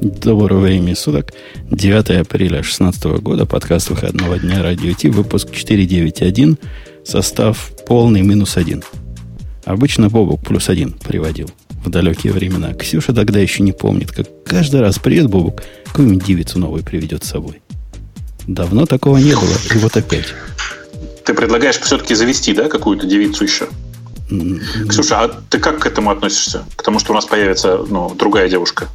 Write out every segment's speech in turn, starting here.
Доброго времени суток. 9 апреля 2016 года. Подкаст выходного дня Радио Ти. Выпуск 491. Состав полный минус один. Обычно Бобок плюс один приводил в далекие времена. Ксюша тогда еще не помнит, как каждый раз «Привет, Бобок!» какую-нибудь девицу новую приведет с собой. Давно такого не было, и вот опять. Ты предлагаешь все-таки завести, да, какую-то девицу еще? Ксюша, а ты как к этому относишься? К тому, что у нас появится ну, другая девушка?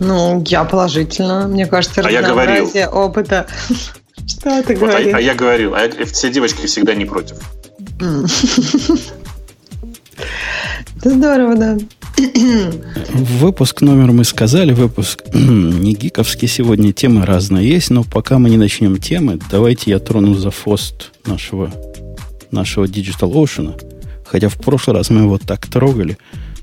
Ну, я положительно. Мне кажется, а я говорил. опыта. Что ты вот, говоришь? А, а я говорил, а все девочки всегда не против. Это здорово, да. Выпуск номер мы сказали, выпуск не гиковский сегодня, темы разные есть, но пока мы не начнем темы, давайте я трону за фост нашего, нашего Digital Ocean. Хотя в прошлый раз мы его так трогали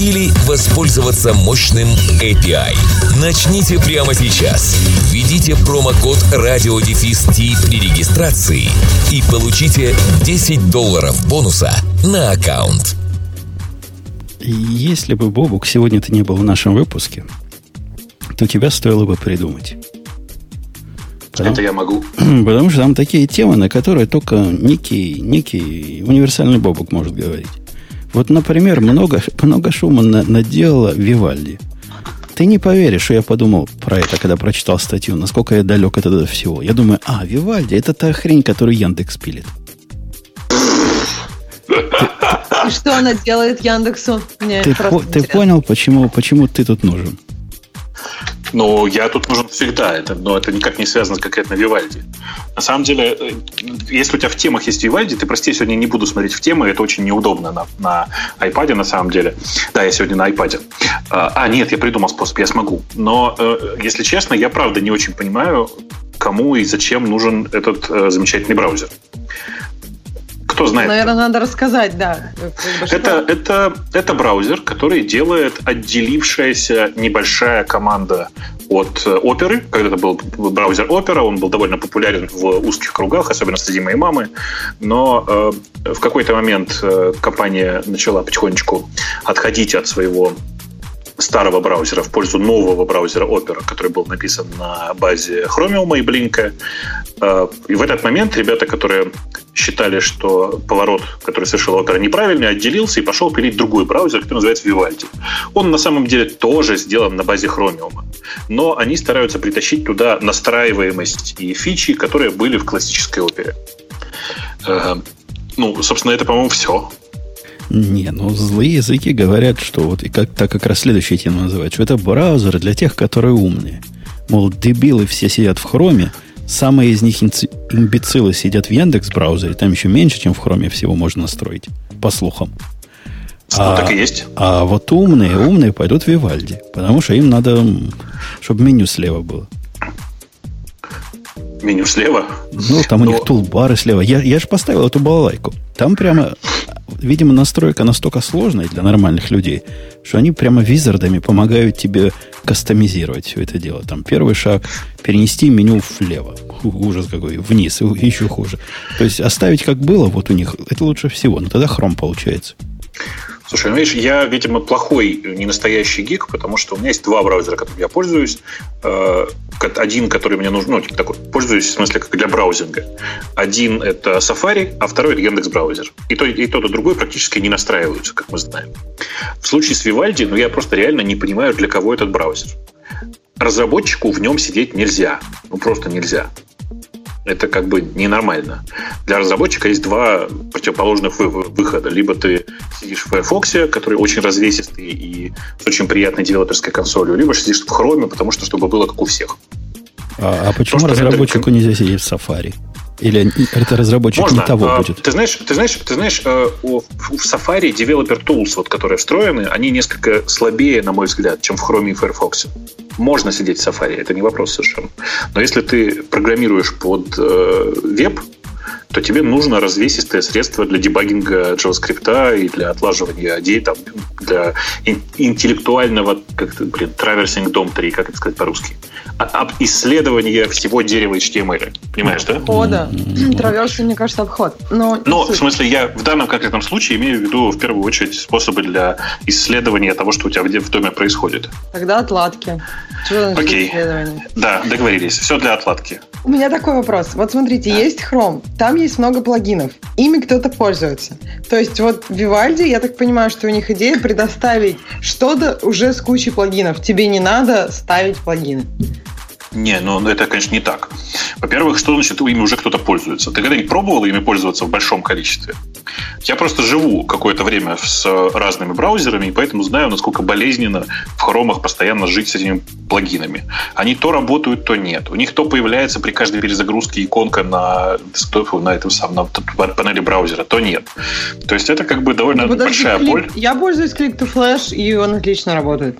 или воспользоваться мощным API. Начните прямо сейчас. Введите промокод RadioDefist при регистрации и получите 10 долларов бонуса на аккаунт. Если бы, Бобук, сегодня ты не был в нашем выпуске, то тебя стоило бы придумать. Потому, Это я могу. Потому что там такие темы, на которые только некий, некий универсальный Бобук может говорить. Вот, например, много, много шума на, наделала Вивальди. Ты не поверишь, что я подумал про это, когда прочитал статью, насколько я далек от этого всего. Я думаю, а, Вивальди, это та хрень, которую Яндекс пилит. И что она делает Яндексу? Мне ты, по, ты понял, почему, почему ты тут нужен? Ну, я тут нужен всегда, это, но это никак не связано с конкретно Вивальди. На самом деле, э, если у тебя в темах есть Вивальди, ты, прости, сегодня не буду смотреть в темы, это очень неудобно на, на iPad на самом деле. Да, я сегодня на iPad. А, а, нет, я придумал способ, я смогу. Но, э, если честно, я правда не очень понимаю, кому и зачем нужен этот э, замечательный браузер. Кто знает? Наверное, надо рассказать, да. Это, это, это браузер, который делает отделившаяся небольшая команда от оперы. Когда-то был браузер Opera, он был довольно популярен в узких кругах, особенно среди моей мамы. Но э, в какой-то момент э, компания начала потихонечку отходить от своего старого браузера в пользу нового браузера Opera, который был написан на базе Chromium и Blink. Э, и в этот момент ребята, которые считали, что поворот, который совершил Opera, неправильный, отделился и пошел пилить другой браузер, который называется Vivaldi. Он на самом деле тоже сделан на базе Chromium. Но они стараются притащить туда настраиваемость и фичи, которые были в классической опере. Э, ну, собственно, это, по-моему, все. Не, ну злые языки говорят, что вот и как так как раз следующая тема называется, что это браузер для тех, которые умные. Мол, дебилы все сидят в хроме, самые из них имбецилы сидят в Яндекс браузере, там еще меньше, чем в хроме всего можно настроить, по слухам. Ну, а, так и есть. А вот умные, умные пойдут в Вивальди, потому что им надо, чтобы меню слева было. Меню слева? Ну, там Но... у них тулбары слева. Я, я же поставил эту балалайку. Там прямо видимо, настройка настолько сложная для нормальных людей, что они прямо визардами помогают тебе кастомизировать все это дело. Там первый шаг – перенести меню влево. Ужас какой. Вниз. Еще хуже. То есть оставить как было вот у них, это лучше всего. Но тогда хром получается. Слушай, ну видишь, я, видимо, плохой, не настоящий гик, потому что у меня есть два браузера, которыми я пользуюсь. Э, один, который мне нужен, ну, типа такой, пользуюсь, в смысле, как для браузинга. Один — это Safari, а второй — это Яндекс браузер. И, то, и тот, и другой практически не настраиваются, как мы знаем. В случае с Vivaldi, ну, я просто реально не понимаю, для кого этот браузер. Разработчику в нем сидеть нельзя. Ну, просто нельзя. Это как бы ненормально. Для разработчика есть два противоположных выхода. Либо ты сидишь в Firefox, который очень развесистый и с очень приятной девелоперской консолью, либо сидишь в Chrome, потому что чтобы было как у всех. А, а почему Просто разработчику это... нельзя сидеть в Safari? Или это разработчик Можно. не того а, будет? Ты знаешь, ты знаешь, ты знаешь, э, в Safari Developer Tools, вот, которые встроены, они несколько слабее, на мой взгляд, чем в Chrome и Firefox. можно сидеть в Safari, это не вопрос совершенно. Но если ты программируешь под э, веб, то тебе нужно развесистое средство для дебагинга JavaScript и для отлаживания идей, там, для интеллектуального, как это, блин, traversing DOM 3, как это сказать по-русски, об исследования всего дерева HTML. Понимаешь, да? Обхода. Траверсинг, мне кажется, обход. Но, Но в смысле, я в данном конкретном случае имею в виду в первую очередь способы для исследования того, что у тебя в доме происходит. Тогда отладки. Окей. Да, договорились. Все для отладки. У меня такой вопрос. Вот смотрите, есть Chrome, там есть много плагинов, ими кто-то пользуется. То есть вот Vivaldi, я так понимаю, что у них идея предоставить что-то уже с кучей плагинов. Тебе не надо ставить плагины. Не, ну это, конечно, не так. Во-первых, что значит ими уже кто-то пользуется? Ты когда-нибудь пробовал ими пользоваться в большом количестве? Я просто живу какое-то время с разными браузерами, и поэтому знаю, насколько болезненно в хромах постоянно жить с этими плагинами. Они то работают, то нет. У них то появляется при каждой перезагрузке иконка на десктопе, на этом самом на панели браузера, то нет. То есть это как бы довольно ну, большая клик, боль. Я пользуюсь Click to Flash, и он отлично работает.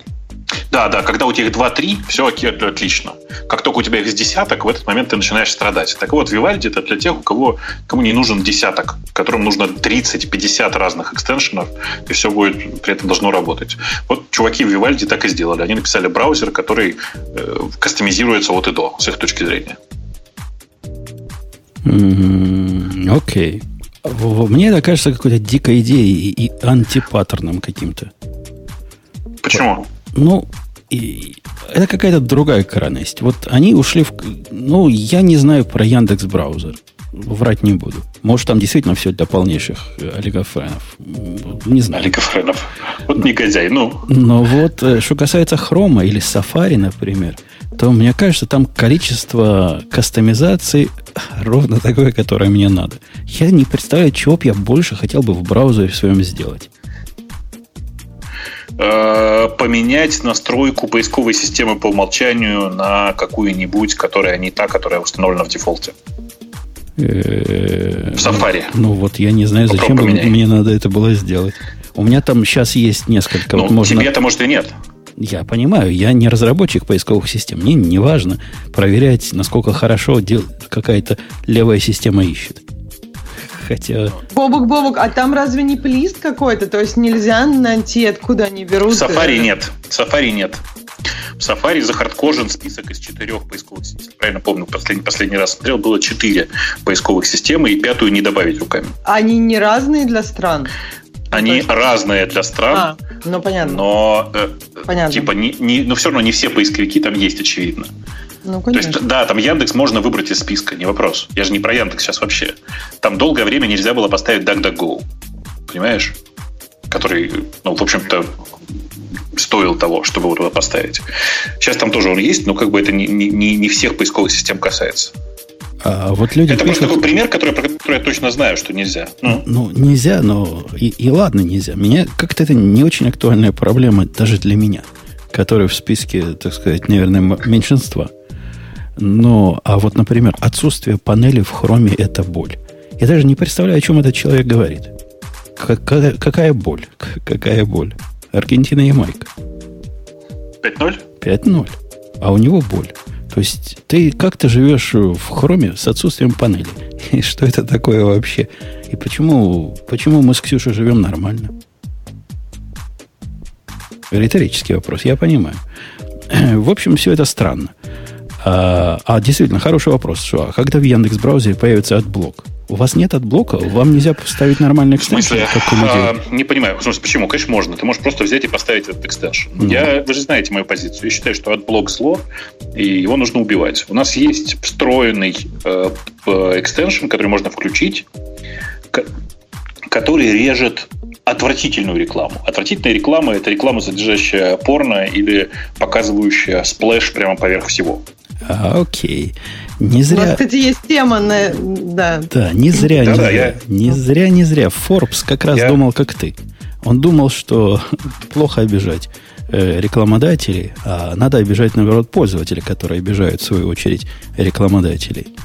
Да, да, когда у тебя их 2-3, все отлично. Как только у тебя их с десяток, в этот момент ты начинаешь страдать. Так вот, Vivaldi это для тех, у кого кому не нужен десяток, которым нужно 30-50 разных экстеншенов, и все будет при этом должно работать. Вот чуваки в Vivaldi так и сделали. Они написали браузер, который э, кастомизируется от и до, с их точки зрения. Окей. Okay. Мне это кажется какой-то дикой идеей и антипаттерном каким-то. Почему? Ну, и это какая-то другая крайность. Вот они ушли в... Ну, я не знаю про Яндекс браузер. Врать не буду. Может, там действительно все для полнейших олигофренов. Не знаю. Олигофренов. Вот негодяй, ну. Но вот, э, что касается Хрома или Safari, например, то мне кажется, там количество кастомизаций ровно такое, которое мне надо. Я не представляю, чего бы я больше хотел бы в браузере своем сделать. Э, поменять настройку поисковой системы по умолчанию на какую-нибудь, которая не та, которая установлена в дефолте. Э, в Safari. Ну вот я не знаю, зачем мне надо это было сделать. У меня там сейчас есть несколько. Ну, можно... тебе-то, может, и нет. Я понимаю, я не разработчик поисковых систем. Мне не важно проверять, насколько хорошо какая-то левая система ищет хотя... Бобок, Бобок, а там разве не плист какой-то? То есть нельзя найти, откуда они берут? В Safari нет. В Safari нет. В Safari захардкожен список из четырех поисковых систем. Правильно помню, последний, последний раз смотрел, было четыре поисковых системы, и пятую не добавить руками. Они не разные для стран? Они есть... разные для стран. А, ну понятно. Но э, понятно. типа не, не, но все равно не все поисковики там есть, очевидно. Ну, конечно. То есть, да, там Яндекс можно выбрать из списка, не вопрос. Я же не про Яндекс сейчас вообще. Там долгое время нельзя было поставить DuckDuckGo. Понимаешь? Который, ну, в общем-то, стоил того, чтобы его туда поставить. Сейчас там тоже он есть, но как бы это не, не, не всех поисковых систем касается. А вот люди это пишут... такой пример, который, про который я точно знаю, что нельзя. Ну, ну нельзя, но и, и ладно, нельзя. Меня как-то это не очень актуальная проблема даже для меня, который в списке, так сказать, наверное, меньшинства. Но, а вот, например, отсутствие панели в хроме – это боль. Я даже не представляю, о чем этот человек говорит. Какая, какая боль? Какая боль? Аргентина и Майка. 5-0? 5-0. А у него боль. То есть ты как то живешь в Chrome с отсутствием панели? И что это такое вообще? И почему, почему мы с Ксюшей живем нормально? Риторический вопрос, я понимаю. В общем, все это странно. А, а действительно, хороший вопрос. Что, а когда в Яндекс браузере появится AdBlock? У вас нет AdBlock а? Вам нельзя поставить нормальный extension, у людей? А, не понимаю. В смысле, почему? Конечно, можно. Ты можешь просто взять и поставить этот extension. Mm. Я, вы же знаете мою позицию. Я считаю, что AdBlock зло, и его нужно убивать. У нас есть встроенный э, extension, который можно включить, который режет отвратительную рекламу. Отвратительная реклама – это реклама, содержащая порно или показывающая splash прямо поверх всего. А, окей. Не зря... У нас, кстати, есть тема на... Да, да не зря, да, не, да, зря. Я... не зря, не зря. Forbes как раз я... думал, как ты. Он думал, что плохо обижать э, рекламодателей, а надо обижать, наоборот, пользователей, которые обижают, в свою очередь, рекламодателей.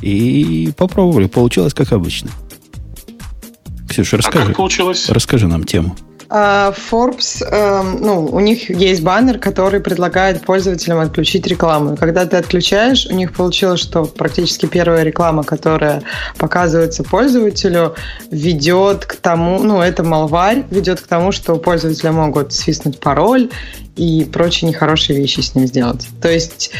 И попробовали. Получилось, как обычно. Ксюша, расскажи. А как получилось? Расскажи нам тему. А, Forbes, эм, ну, у них есть баннер, который предлагает пользователям отключить рекламу. Когда ты отключаешь, у них получилось, что практически первая реклама, которая показывается пользователю, ведет к тому, ну, это малварь, ведет к тому, что у пользователя могут свистнуть пароль и прочие нехорошие вещи с ним сделать. То есть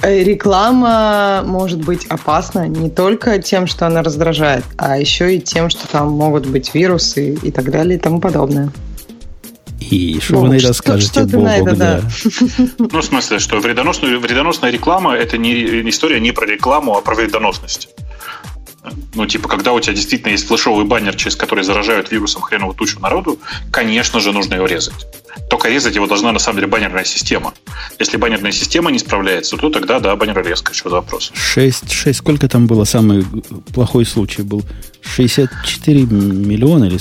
э, реклама может быть опасна не только тем, что она раздражает, а еще и тем, что там могут быть вирусы и так далее и тому подобное. И что вы на это скажете, Бобок, это, да. Ну, в смысле, что вредоносная, вредоносная реклама – это не история не про рекламу, а про вредоносность. Ну, типа, когда у тебя действительно есть флешовый баннер, через который заражают вирусом хреновую тучу народу, конечно же, нужно его резать. Только резать его должна, на самом деле, баннерная система. Если баннерная система не справляется, то тогда, да, баннерорезка. Что за вопрос? 6, 6, сколько там было? Самый плохой случай был 64 миллиона или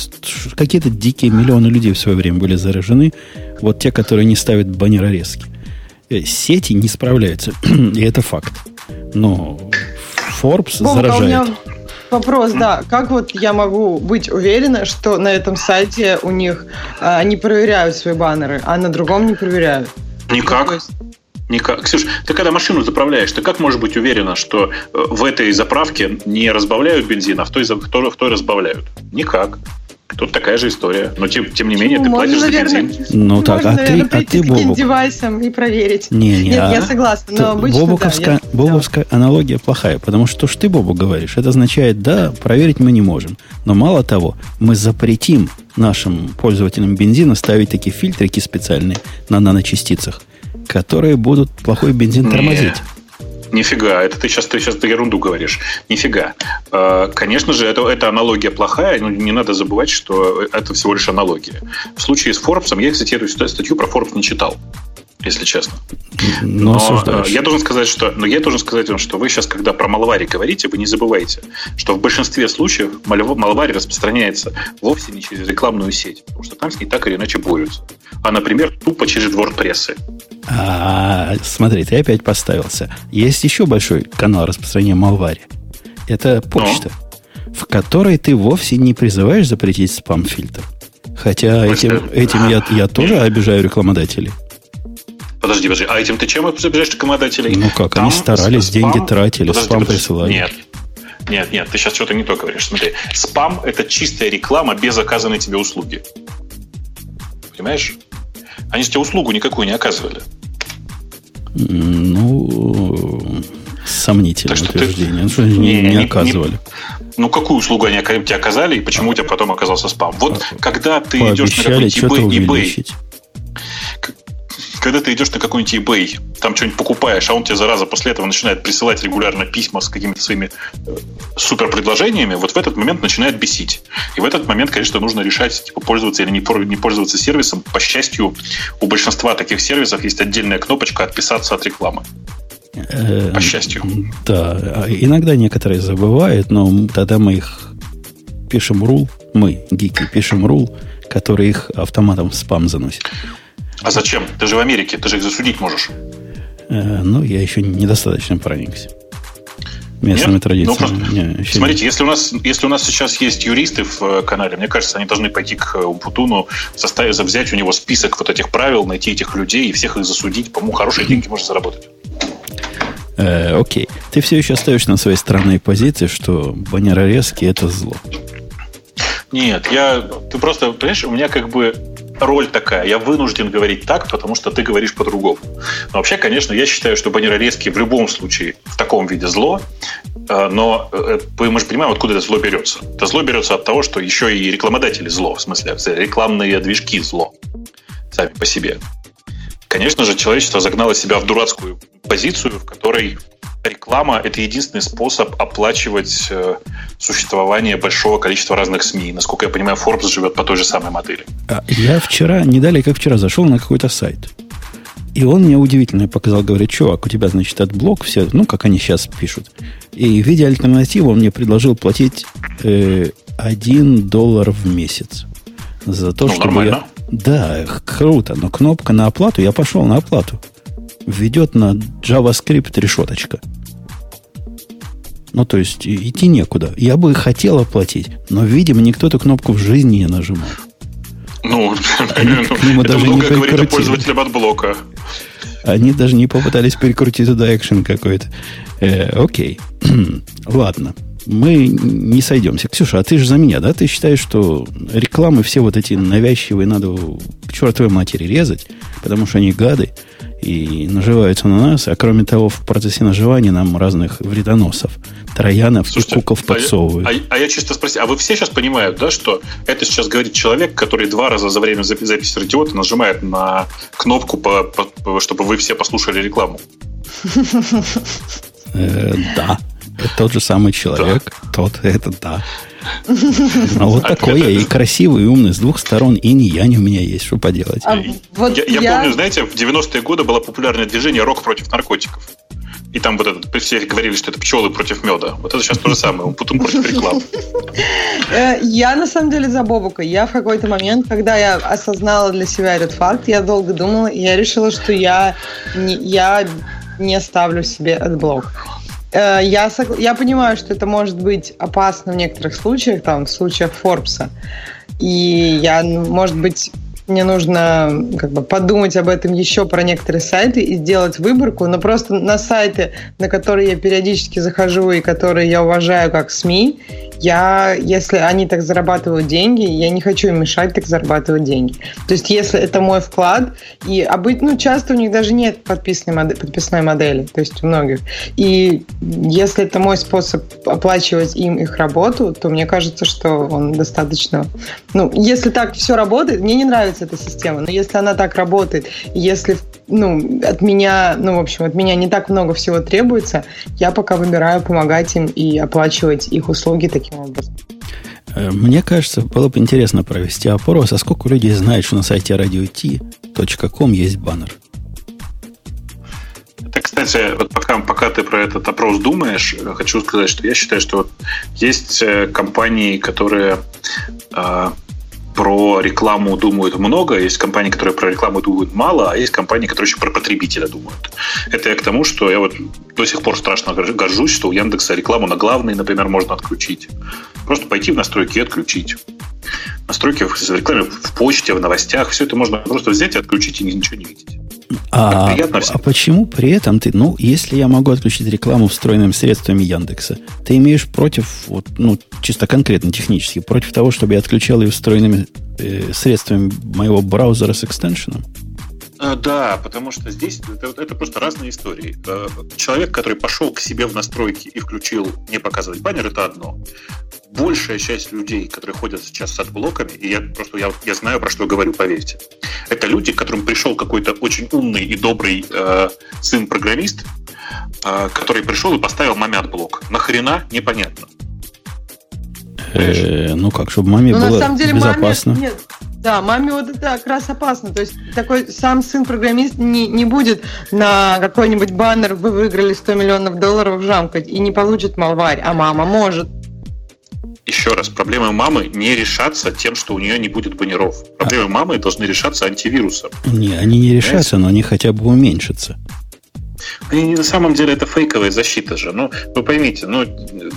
какие-то дикие миллионы людей в свое время были заражены. Вот те, которые не ставят баннерорезки. Э, сети не справляются. И это факт. Но Forbes Бог, заражает. Вопрос, да. Как вот я могу быть уверена, что на этом сайте у них а, они проверяют свои баннеры, а на другом не проверяют? Никак. Никак. Ксюш, ты когда машину заправляешь, ты как можешь быть уверена, что э, в этой заправке не разбавляют бензин, а в той, в той, в той разбавляют? Никак. Тут такая же история. Но тем, тем не менее, ну, ты платишь наверное, за бензин. Ну так, а ты, а ты Бобук. девайсом и проверить. Не, не, Нет, а я согласна, но обычно Бобуковская, да, я... Бобуковская аналогия плохая, потому что что ж ты, Бобу, говоришь? Это означает, да, проверить мы не можем. Но мало того, мы запретим нашим пользователям бензина ставить такие фильтрики специальные на наночастицах, которые будут плохой бензин тормозить. Нифига, это ты сейчас, ты сейчас ерунду говоришь. Нифига. А, конечно же, это, это аналогия плохая, но не надо забывать, что это всего лишь аналогия. В случае с Forbes, я, кстати, эту статью про Forbes не читал если честно. Но, но э, я должен сказать, что, но я должен сказать вам, что вы сейчас, когда про малвари говорите, вы не забывайте, что в большинстве случаев малвари распространяется вовсе не через рекламную сеть, потому что там с ней так или иначе борются, а, например, тупо через WordPress. А, смотри, ты опять поставился. Есть еще большой канал распространения малвари. Это почта, но. в которой ты вовсе не призываешь запретить спам-фильтр. Хотя этим, этим я, я тоже обижаю рекламодателей. Подожди, подожди, а этим ты чем обижаешь рекламодателей? Ну как, Там они старались, спам... деньги тратили, подожди, спам подожди. присылали. Нет, нет, нет, ты сейчас что-то не то говоришь. Смотри, спам – это чистая реклама без оказанной тебе услуги. Понимаешь? Они же тебе услугу никакую не оказывали. Ну, сомнительное так утверждение. Ты... Ну, что не, не, не оказывали. Не, ну, какую услугу они тебе оказали, и почему а, у тебя потом оказался спам? Вот а, когда ты идешь на какой-нибудь eBay, eBay когда ты идешь на какой-нибудь eBay, там что-нибудь покупаешь, а он тебе, зараза, после этого начинает присылать регулярно письма с какими-то своими э, супер предложениями, вот в этот момент начинает бесить. И в этот момент, конечно, нужно решать, типа, пользоваться или не, не пользоваться сервисом. По счастью, у большинства таких сервисов есть отдельная кнопочка «Отписаться от рекламы». По счастью. Да, а иногда некоторые забывают, но тогда мы их пишем рул, мы, гики, пишем рул, который их автоматом в спам заносит. А зачем? Ты же в Америке, ты же их засудить можешь. Э, ну, я еще недостаточно проникся местными Нет? традициями. Ну, не, смотрите, если у, нас, если у нас сейчас есть юристы в э, канале, мне кажется, они должны пойти к э, Умпутуну, составить, взять у него список вот этих правил, найти этих людей и всех их засудить. По-моему, хорошие деньги можно заработать. Э, окей. Ты все еще остаешься на своей странной позиции, что баннерорезки – это зло. Нет, я... Ты просто, понимаешь, у меня как бы роль такая. Я вынужден говорить так, потому что ты говоришь по-другому. Но вообще, конечно, я считаю, что баннерорезки в любом случае в таком виде зло. Э, но э, мы же понимаем, откуда это зло берется. Это зло берется от того, что еще и рекламодатели зло. В смысле, рекламные движки зло. Сами по себе. Конечно же, человечество загнало себя в дурацкую позицию, в которой реклама – это единственный способ оплачивать э, существование большого количества разных СМИ. Насколько я понимаю, Forbes живет по той же самой модели. А я вчера, не далее как вчера, зашел на какой-то сайт. И он мне удивительно показал, говорит, чувак, у тебя, значит, от блок все, ну, как они сейчас пишут. И в виде альтернативы он мне предложил платить э, 1 доллар в месяц. За то, ну, чтобы нормально. Да, круто, но кнопка на оплату, я пошел на оплату ведет на JavaScript решеточка. Ну, то есть, идти некуда. Я бы хотел оплатить, но, видимо, никто эту кнопку в жизни не нажимал. Ну, нему даже не говорит о пользователе от блока. Они даже не попытались перекрутить туда экшен какой-то. Э, окей. Ладно. Мы не сойдемся. Ксюша, а ты же за меня, да? Ты считаешь, что рекламы все вот эти навязчивые надо к чертовой матери резать, потому что они гады и наживаются на нас, а кроме того, в процессе наживания нам разных вредоносов, троянов Слушайте, и куков подсовывают. А, а, а я чисто спросил, а вы все сейчас понимают, да, что это сейчас говорит человек, который два раза за время записи радиота нажимает на кнопку, по, по, чтобы вы все послушали рекламу? Э, да. Тот же самый человек. Тот, это да. А вот такой я и красивый, и умный, с двух сторон, и не я, не у меня есть, что поделать. А вот я, я... я помню, знаете, в 90-е годы было популярное движение «Рок против наркотиков». И там вот этот, все говорили, что это пчелы против меда. Вот это сейчас то же самое, Умпутун против реклам. Э, я на самом деле за Бобука. Я в какой-то момент, когда я осознала для себя этот факт, я долго думала, и я решила, что я не, я не ставлю себе AdBlock. Э, я, я понимаю, что это может быть опасно в некоторых случаях, там, в случаях Форбса. И я, может быть, мне нужно как бы подумать об этом еще про некоторые сайты и сделать выборку, но просто на сайты, на которые я периодически захожу и которые я уважаю как СМИ, я, если они так зарабатывают деньги, я не хочу им мешать так зарабатывать деньги. То есть, если это мой вклад, и обычно, ну, часто у них даже нет подписной, модели, подписной модели, то есть у многих. И если это мой способ оплачивать им их работу, то мне кажется, что он достаточно... Ну, если так все работает, мне не нравится эта система, но если она так работает, если ну, от меня, ну, в общем, от меня не так много всего требуется, я пока выбираю помогать им и оплачивать их услуги таким образом. Э, мне кажется, было бы интересно провести опрос, а сколько людей знают, что на сайте radio.t.com есть баннер? Это, кстати, вот пока, пока ты про этот опрос думаешь, хочу сказать, что я считаю, что вот есть э, компании, которые э, про рекламу думают много, есть компании, которые про рекламу думают мало, а есть компании, которые еще про потребителя думают. Это я к тому, что я вот до сих пор страшно горжусь, что у Яндекса рекламу на главный, например, можно отключить. Просто пойти в настройки и отключить. Настройки в рекламе в почте, в новостях, все это можно просто взять и отключить и ничего не видеть. А, а почему при этом ты, ну, если я могу отключить рекламу встроенными средствами Яндекса, ты имеешь против, вот, ну, чисто конкретно технически, против того, чтобы я отключал ее встроенными э, средствами моего браузера с extension ом? А, да, потому что здесь это, это просто разные истории. Человек, который пошел к себе в настройки и включил не показывать баннер, это одно большая часть людей, которые ходят сейчас с AdBlock ами, и я просто я, я знаю, про что говорю, поверьте, это люди, к которым пришел какой-то очень умный и добрый э, сын-программист, э, который пришел и поставил маме AdBlock. Нахрена? Непонятно. Э, ну как, чтобы маме ну, было на самом деле, безопасно. Маме, нет, да, маме вот это как раз опасно. То есть такой сам сын-программист не, не будет на какой-нибудь баннер «Вы выиграли 100 миллионов долларов» жамкать и не получит малварь, а мама может еще раз, проблемы мамы не решатся тем, что у нее не будет баннеров. Проблемы а... мамы должны решаться антивирусом. Не, они не решатся, но они хотя бы уменьшатся. Они на самом деле это фейковая защита же. Ну, вы поймите, ну,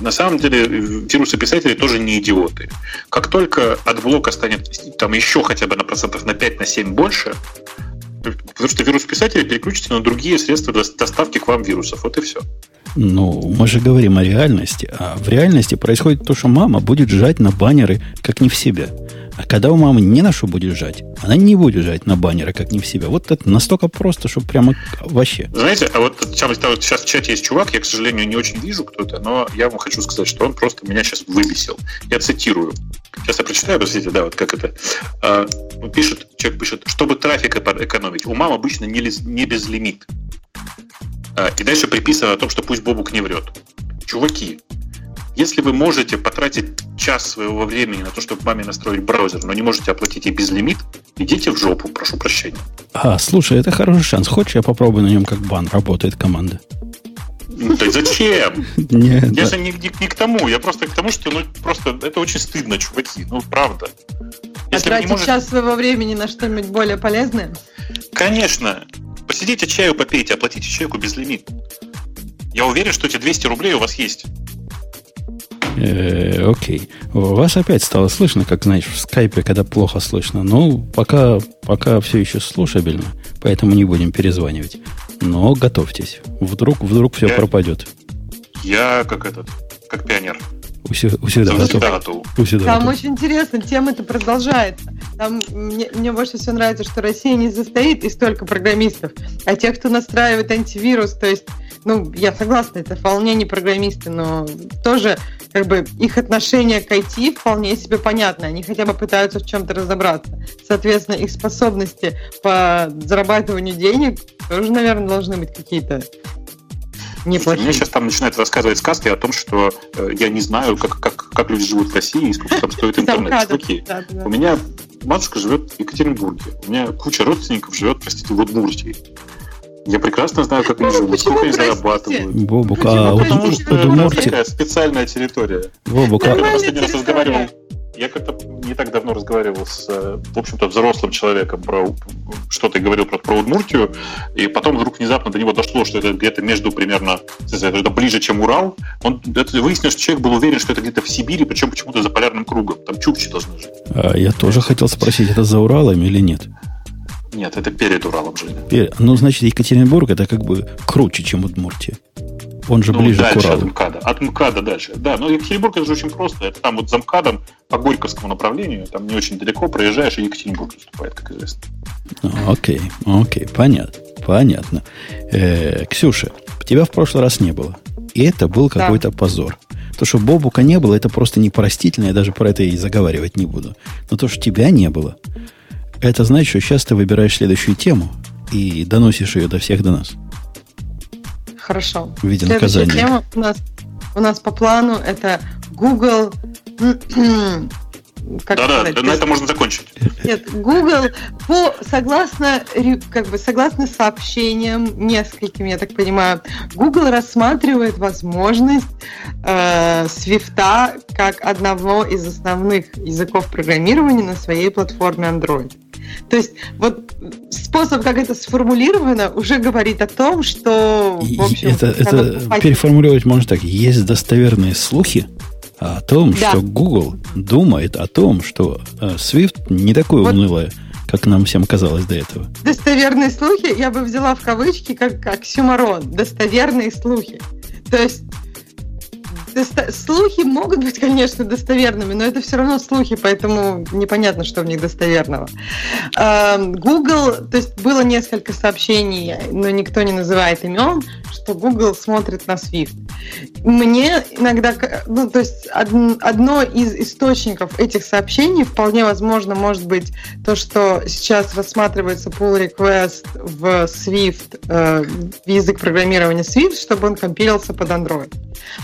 на самом деле вирусописатели тоже не идиоты. Как только от блока станет там еще хотя бы на процентов на 5 на 7 больше, потому что вирус писателя переключится на другие средства доставки к вам вирусов. Вот и все. Ну, мы же говорим о реальности. А в реальности происходит то, что мама будет жать на баннеры как не в себя. А когда у мамы не на что будет жать, она не будет жать на баннеры как не в себя. Вот это настолько просто, что прямо вообще. Знаете, а вот сейчас в чате есть чувак, я, к сожалению, не очень вижу кто это, но я вам хочу сказать, что он просто меня сейчас выбесил. Я цитирую. Сейчас я прочитаю, простите, да, вот как это. А, пишет, человек пишет, чтобы трафик экономить. У мам обычно не, не безлимит. А, и дальше приписано о том, что пусть Бобук не врет. Чуваки, если вы можете потратить час своего времени на то, чтобы маме настроить браузер, но не можете оплатить ей безлимит, идите в жопу, прошу прощения. А, слушай, это хороший шанс. Хочешь, я попробую на нем, как бан работает команда? Ну, да зачем? Нет, я да. же не, не, не к тому, я просто к тому, что ну просто это очень стыдно, чуваки, ну правда. Если а тратить можете... час своего времени на что-нибудь более полезное? Конечно. Посидите чаю попейте, оплатите человеку безлимит. Я уверен, что эти 200 рублей у вас есть. Э, окей. Вас опять стало слышно, как, знаешь, в скайпе, когда плохо слышно. Ну, пока, пока все еще слушабельно, поэтому не будем перезванивать. Но готовьтесь. Вдруг, вдруг все Я- пропадет. Я как этот, как пионер. Усегда готов. Всегда готов. Усегда Там готов. очень интересно, тема-то продолжается. Там мне, мне больше всего нравится, что Россия не состоит из только программистов, а тех, кто настраивает антивирус, то есть, ну, я согласна, это вполне не программисты, но тоже, как бы, их отношение к IT вполне себе понятно, они хотя бы пытаются в чем-то разобраться. Соответственно, их способности по зарабатыванию денег тоже, наверное, должны быть какие-то Мне неплохие. сейчас там начинают рассказывать сказки о том, что э, я не знаю, как, как, как люди живут в России и сколько там стоит интернет. Чуваки, да, да. у меня матушка живет в Екатеринбурге. У меня куча родственников живет, простите, в Удмуртии. Я прекрасно знаю, как они Ну, живут, почему, сколько они простите? зарабатывают. Бобук, а Потому что нас Удмуртия- Такая специальная территория. Бобук, Я а- Нормальная последний раз разговаривал, я как-то не так давно разговаривал с, э, в общем-то, взрослым человеком про что-то и говорил про, про Удмуртию, и потом вдруг внезапно до него дошло, что это где-то между примерно, это ближе, чем Урал. Он это выяснил, что человек был уверен, что это где-то в Сибири, причем почему-то за полярным кругом. Там чукчи должны жить. а я тоже хотел спросить, это за Уралом или нет? Нет, это перед Уралом жили. Ну, значит, Екатеринбург это как бы круче, чем Удмуртия. Он же Ну, ближе к дальше от Уралу. МКАДа. От МКАДа дальше. Да, но Екатеринбург это же очень просто. Это там вот за МКАДом по Горьковскому направлению, там не очень далеко проезжаешь, и Екатеринбург наступает, как известно. А, Окей, окей, понятно, понятно. Э, Ксюша, тебя в прошлый раз не было. И это был Да. какой-то позор. То, что Бобука не было, это просто непростительно, я даже про это и заговаривать не буду. Но то, что тебя не было, это значит, что сейчас ты выбираешь следующую тему и доносишь ее до всех до нас. Хорошо. В виде наказания. тема у нас, у нас по плану это Google. Как Да-да, сказать? на этом можно закончить. Нет, Google по согласно как бы согласно сообщениям нескольким, я так понимаю, Google рассматривает возможность э, Свифта как одного из основных языков программирования на своей платформе Android. То есть вот способ, как это сформулировано, уже говорит о том, что в общем, это это переформулировать можно так. Есть достоверные слухи о том, Да. что Google думает о том, что э, Swift не такое Вот. унылое, как нам всем казалось до этого. достоверные слухи я бы взяла в кавычки как оксюмарон. Достоверные слухи. То есть слухи могут быть, конечно, достоверными, но это все равно слухи, поэтому непонятно, что в них достоверного. Эм, Google, то есть было несколько сообщений, но никто не называет имен, что Google смотрит на Swift. Мне иногда, ну, то есть од- одно из источников этих сообщений вполне возможно может быть то, что сейчас рассматривается pull request в Swift, э, в язык программирования Swift, чтобы он компилился под Android.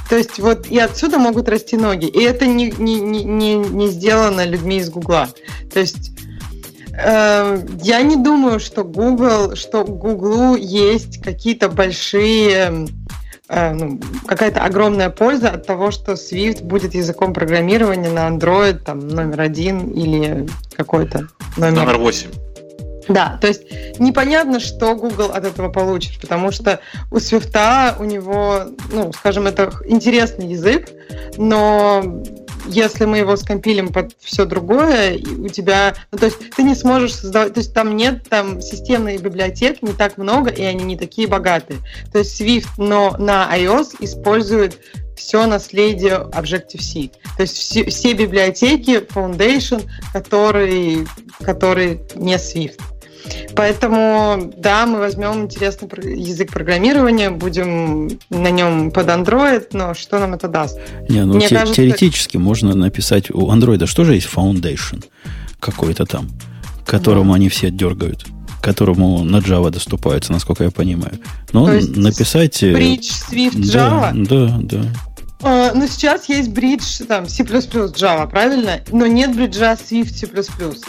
То есть вот и отсюда могут расти ноги. И это не, не, не, не, сделано людьми из Гугла. То есть э, я не думаю, что Google, что Гуглу есть какие-то большие э, ну, какая-то огромная польза от того, что Swift будет языком программирования на Android там, номер один или какой-то номер Номер 8. Да, то есть непонятно, что Google от этого получит, потому что у Swift у него, ну, скажем, это интересный язык, но если мы его скомпилим под все другое, у тебя, ну, то есть ты не сможешь создавать, то есть там нет там системных библиотек не так много, и они не такие богатые. То есть Swift, но на iOS использует все наследие Objective-C. То есть все, все библиотеки Foundation, которые, которые не Swift. Поэтому, да, мы возьмем интересный язык программирования, будем на нем под Android, но что нам это даст? Не, ну Мне те- кажется- теоретически можно написать у Андроида, что же есть Foundation какой-то там, которому они все дергают, которому на Java доступаются, насколько я понимаю. Но То есть написать... э, Bridge, Swift, да, Java? Да, да. А, ну, сейчас есть Bridge, там, C++, Java, правильно? Но нет бриджа Swift, C++.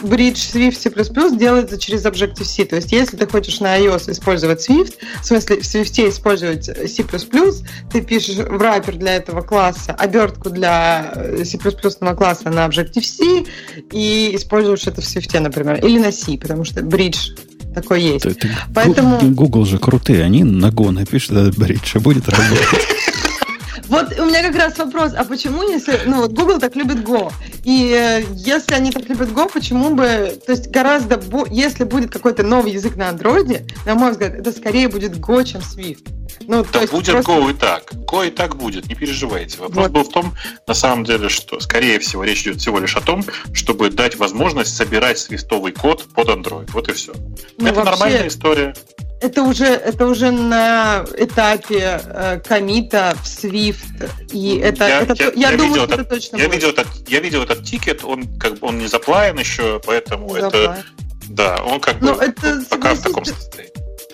Бридж Swift, C++ делается через Objective-C. То есть, если ты хочешь на iOS использовать Swift, в смысле, в Swift использовать C++, ты пишешь в раппер для этого класса обертку для э, C++ класса на Objective-C и используешь это в Swift, например. Или на C, потому что бридж такой есть. Это- это Поэтому- Google же крутые, они на Go напишут этот бридж, и будет работать. Вот у меня как раз вопрос, а почему, если, ну вот Google так любит Go, и э, если они так любят Go, почему бы, то есть гораздо, если будет какой-то новый язык на андроиде, на мой взгляд, это скорее будет Go, чем Swift. Ну, да будет просто... Go и так. Go и так будет, не переживайте. Вопрос вот. был в том, на самом деле, что, скорее всего, речь идет всего лишь о том, чтобы дать возможность собирать свистовый код под Android. Вот и все. Ну, это вообще... нормальная история это уже, это уже на этапе э, комита в Swift. И это, я, это, я, я, я думаю, что это точно я будет. Видел этот, я видел этот тикет, он как бы он не заплавен еще, поэтому не это... Заплавен. Да, он как бы это, пока в таком состоянии.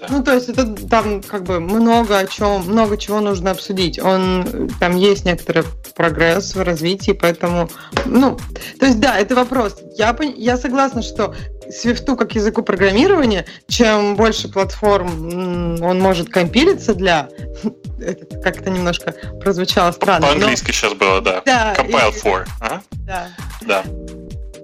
Ну, то есть это там как бы много о чем, много чего нужно обсудить. Он там есть некоторый прогресс в развитии, поэтому, ну, то есть да, это вопрос. Я, я согласна, что Свифту как языку программирования, чем больше платформ он может компилиться для... Это как-то немножко прозвучало странно. По-английски но... сейчас было, да. да Compile for. Ага. Да. Да.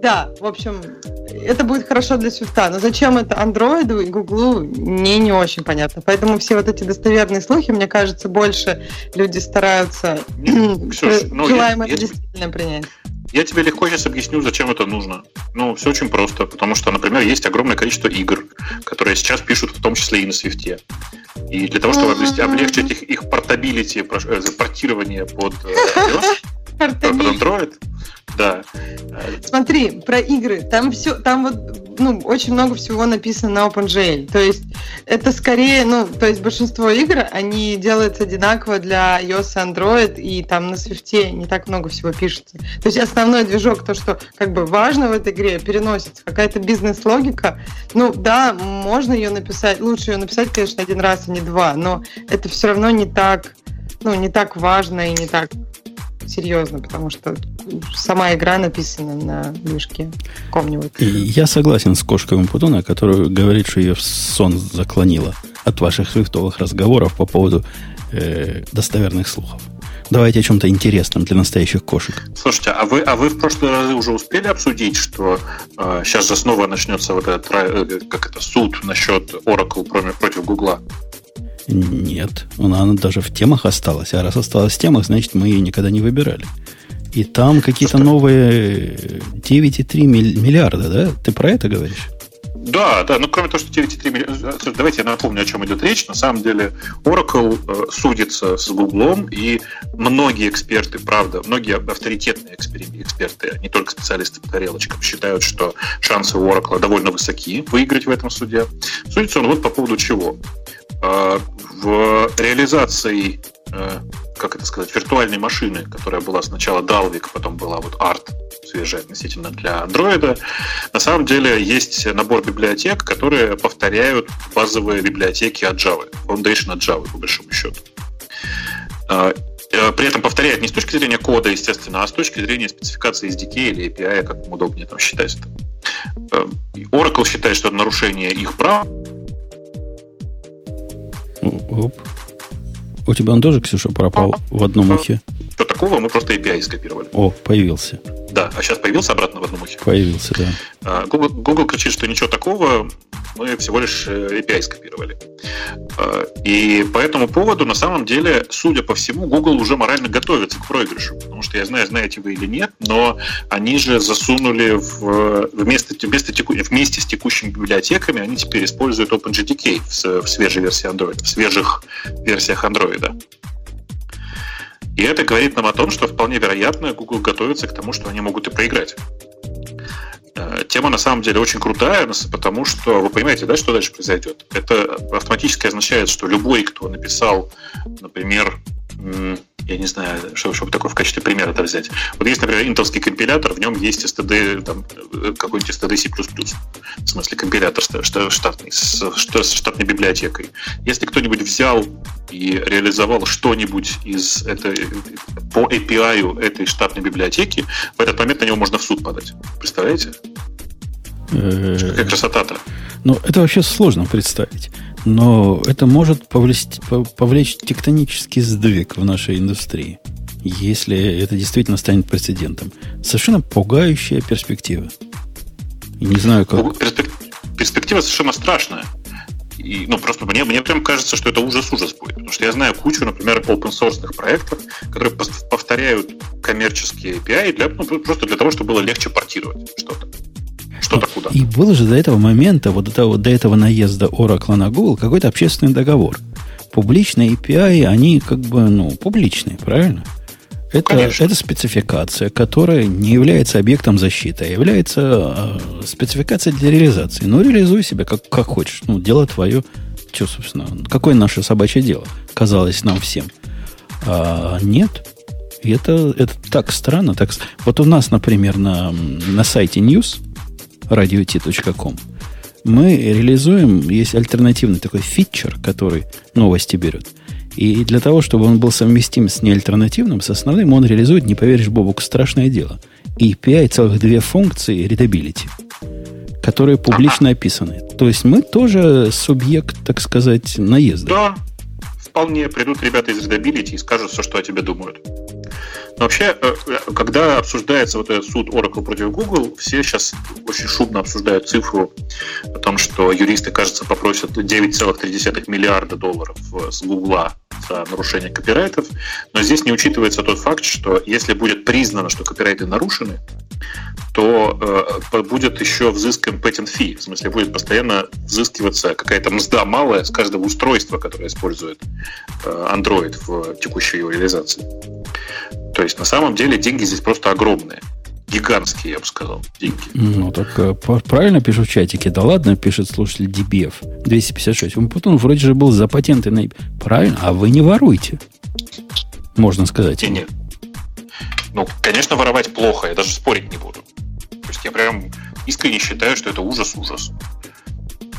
Да, в общем, это будет хорошо для свифта, но зачем это андроиду и гуглу, мне не очень понятно. Поэтому все вот эти достоверные слухи, мне кажется, больше люди стараются Ксюш, ну, желаемое я, действительно принять. Я тебе легко сейчас объясню, зачем это нужно. Ну, все очень просто, потому что, например, есть огромное количество игр, которые сейчас пишут в том числе и на свифте. И для того, чтобы облегчить их, их портабилити, э, портирование под iOS, под Android, да. Смотри, про игры. Там все, там вот, ну, очень много всего написано на OpenGL. То есть это скорее, ну, то есть большинство игр, они делаются одинаково для iOS и Android, и там на Swift не так много всего пишется. То есть основной движок, то, что как бы важно в этой игре, переносится. Какая-то бизнес-логика. Ну, да, можно ее написать, лучше ее написать, конечно, один раз, а не два, но это все равно не так, ну, не так важно и не так серьезно, потому что сама игра написана на движке каком-нибудь. Я согласен с кошкой Умпутуна, которая говорит, что ее в сон заклонила от ваших свифтовых разговоров по поводу э, достоверных слухов. Давайте о чем-то интересном для настоящих кошек. Слушайте, а вы, а вы в прошлый раз уже успели обсудить, что э, сейчас же снова начнется вот этот э, как это суд насчет Oracle против Гугла? Нет, она даже в темах осталась. А раз осталась в темах, значит, мы ее никогда не выбирали. И там какие-то новые 9,3 миллиарда, да? Ты про это говоришь? Да, да, ну кроме того, что 9,3 миллиарда... Давайте я напомню, о чем идет речь. На самом деле Oracle э, судится с Google, и многие эксперты, правда, многие авторитетные эксперты, не только специалисты по тарелочкам, считают, что шансы у Oracle довольно высоки выиграть в этом суде. Судится он вот по поводу чего. Э, в реализации, э, как это сказать, виртуальной машины, которая была сначала Dalvik, потом была вот Art, свежая относительно для Android, на самом деле есть набор библиотек, которые повторяют базовые библиотеки от Java, Foundation от Java, по большому счету. Э, при этом повторяет не с точки зрения кода, естественно, а с точки зрения спецификации SDK или API, как удобнее там считать это. Oracle считает, что это нарушение их прав, Оп. У тебя он тоже, Ксюша, пропал в одном ухе? Что такого? Мы просто API скопировали. О, появился. Да, а сейчас появился обратно в одном ухе? Появился, да. А, Google, Google кричит, что ничего такого, мы всего лишь э, API скопировали. А, и по этому поводу, на самом деле, судя по всему, Google уже морально готовится к проигрышу. Потому что я знаю, знаете вы или нет, но они же засунули в, вместо, вместо теку, вместе с текущими библиотеками, они теперь используют OpenGDK в, в свежей версии Android, в свежих версиях Android. И это говорит нам о том, что вполне вероятно Google готовится к тому, что они могут и проиграть. Э, тема на самом деле очень крутая, потому что вы понимаете, да, что дальше произойдет. Это автоматически означает, что любой, кто написал, например, я не знаю, что, чтобы такое в качестве примера это взять. Вот есть, например, интелский компилятор, в нем есть std, там, э, какой-нибудь std C++, в смысле компилятор штатный, с, с штатной библиотекой. Если кто-нибудь взял и реализовал что-нибудь из этой, по API этой штатной библиотеки, в этот момент на него можно в суд подать. Представляете? Э, Какая красота-то. Ну, это вообще сложно представить. Но это может повлечь, повлечь тектонический сдвиг в нашей индустрии, если это действительно станет прецедентом. Совершенно пугающая перспектива. И не знаю, как... Перспектива совершенно страшная. И, ну, просто мне, мне прям кажется, что это ужас-ужас будет. Потому что я знаю кучу, например, open source проектов, которые повторяют коммерческие API для, ну, просто для того, чтобы было легче портировать что-то. Что-то куда. И был же до этого момента, вот до, того, до этого наезда Oracle на Google, какой-то общественный договор. Публичные API, они как бы, ну, публичные, правильно? Это, это спецификация, которая не является объектом защиты, а является э, спецификацией для реализации. Ну, реализуй себя как, как хочешь. Ну, дело твое. Что, собственно, какое наше собачье дело? Казалось нам всем. А, нет. И это, это так странно. Так... Вот у нас, например, на, на сайте news radio.t.com мы реализуем, есть альтернативный такой фичер, который новости берет – и для того, чтобы он был совместим с неальтернативным, с основным, он реализует, не поверишь, Бобук, страшное дело. API целых две функции readability, которые публично описаны. То есть мы тоже субъект, так сказать, наезда. Да, вполне придут ребята из readability и скажут все, что о тебе думают. Но вообще, э, когда обсуждается вот этот суд Oracle против Google, все сейчас очень шумно обсуждают цифру о том, что юристы, кажется, попросят 9,3 миллиарда долларов с Google за нарушение копирайтов. Но здесь не учитывается тот факт, что если будет признано, что копирайты нарушены, то э, будет еще взыскан patent fee. В смысле, будет постоянно взыскиваться какая-то мзда малая с каждого устройства, которое использует э, Android в текущей его реализации. То есть на самом деле деньги здесь просто огромные. Гигантские, я бы сказал, деньги. Ну, так э, правильно пишут в чатике. Да ладно, пишет слушатель DBF 256. Он потом вроде же был за патенты на... Правильно, а вы не воруете. Можно сказать. Не, нет. Ну, конечно, воровать плохо, я даже спорить не буду. Есть я прям искренне считаю, что это ужас-ужас.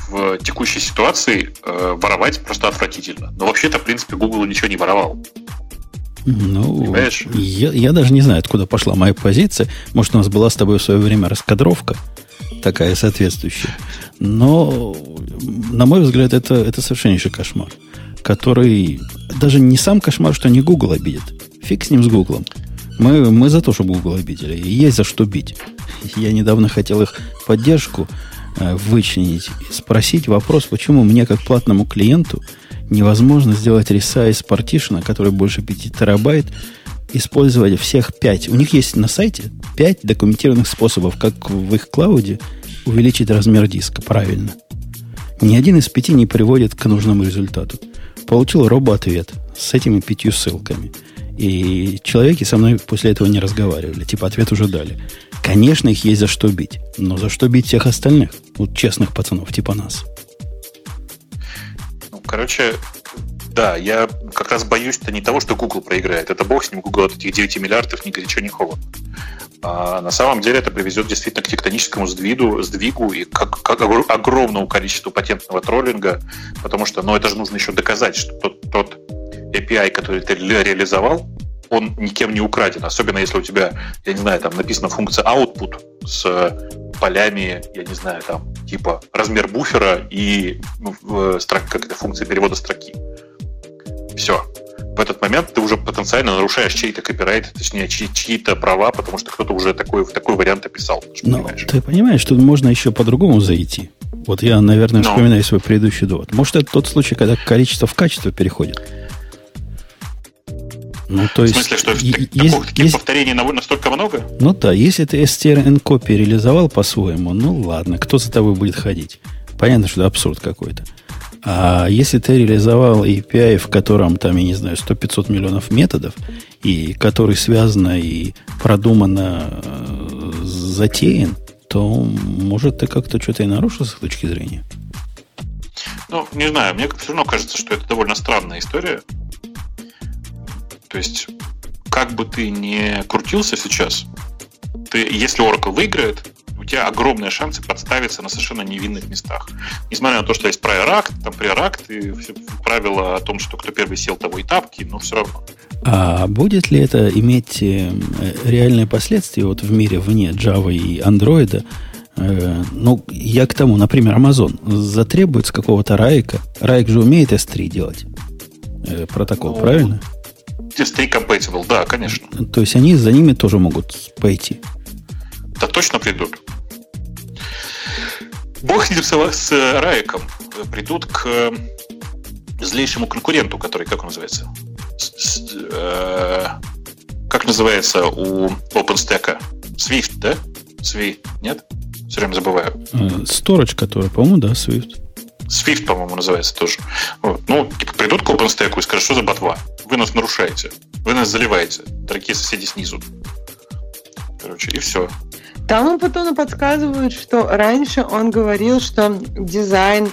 В текущей ситуации э, воровать просто отвратительно. Но вообще-то, в принципе, Google ничего не воровал. Ну, Я, я даже не знаю, откуда пошла моя позиция. Может, у нас была с тобой в свое время раскадровка такая соответствующая. Но, на мой взгляд, это, это совершеннейший кошмар, который даже не сам кошмар, что не Google обидит. Фиг с ним, с Google. Мы, мы за то, чтобы Google обидели. И есть за что бить. Я недавно хотел их поддержку э, вычленить, спросить вопрос, почему мне, как платному клиенту, невозможно сделать ресайз партишена, который больше 5 терабайт, использовать всех 5. У них есть на сайте 5 документированных способов, как в их клауде увеличить размер диска правильно. Ни один из пяти не приводит к нужному результату. Получил робо-ответ с этими пятью ссылками. И человеки со мной после этого не разговаривали. Типа ответ уже дали. Конечно, их есть за что бить. Но за что бить всех остальных? Вот честных пацанов, типа нас. Короче, да, я как раз боюсь-то не того, что Google проиграет. Это бог с ним, Google от этих 9 миллиардов ни горячо, ни холодно. А на самом деле это приведет действительно к тектоническому сдвигу, сдвигу и к, к огромному количеству патентного троллинга, потому что, ну, это же нужно еще доказать, что тот, тот API, который ты реализовал, он никем не украден. Особенно если у тебя, я не знаю, там написана функция output с полями, я не знаю, там, типа размер буфера и ну, строк, как это, функция перевода строки. Все. В этот момент ты уже потенциально нарушаешь чей-то копирайт, точнее, чьи- чьи-то права, потому что кто-то уже такой, в такой вариант описал. Но понимаешь. ты понимаешь, что можно еще по-другому зайти. Вот я, наверное, Но. вспоминаю свой предыдущий довод. Может, это тот случай, когда количество в качество переходит. Ну, то есть, в смысле, что есть, таких, таких есть, повторений настолько много? Ну да, если ты strncopy реализовал по-своему, ну ладно, кто за тобой будет ходить? Понятно, что это абсурд какой-то. А если ты реализовал API, в котором там, я не знаю, 100-500 миллионов методов, и который связано и продуманно э, затеян, то, может, ты как-то что-то и нарушил с их точки зрения. Ну, не знаю, мне все равно кажется, что это довольно странная история. То есть, как бы ты ни крутился сейчас, ты, если Oracle выиграет, у тебя огромные шансы подставиться на совершенно невинных местах. Несмотря на то, что есть prior act, там prior act и все правила о том, что кто первый сел, того и тапки, но все равно. А будет ли это иметь э, реальные последствия вот в мире вне Java и Android? Э, ну, я к тому, например, Amazon затребует с какого-то райка. Райк же умеет S3 делать. Э, протокол, ну, правильно? S3 compatible, да, конечно. То есть они за ними тоже могут пойти. Да точно придут. Бог с ним с, с Раиком. придут к злейшему конкуренту, который, как он называется? С, с, э, как называется у OpenStack? Swift, да? Swift, нет? Все время забываю. Storage, который, по-моему, да, Swift. Swift, по-моему, называется тоже. Вот. Ну, типа, придут к OpenStack и скажут, что за ботва? Вы нас нарушаете. Вы нас заливаете, дорогие соседи снизу. Короче, и все. Там Патону подсказывают, что раньше он говорил, что дизайн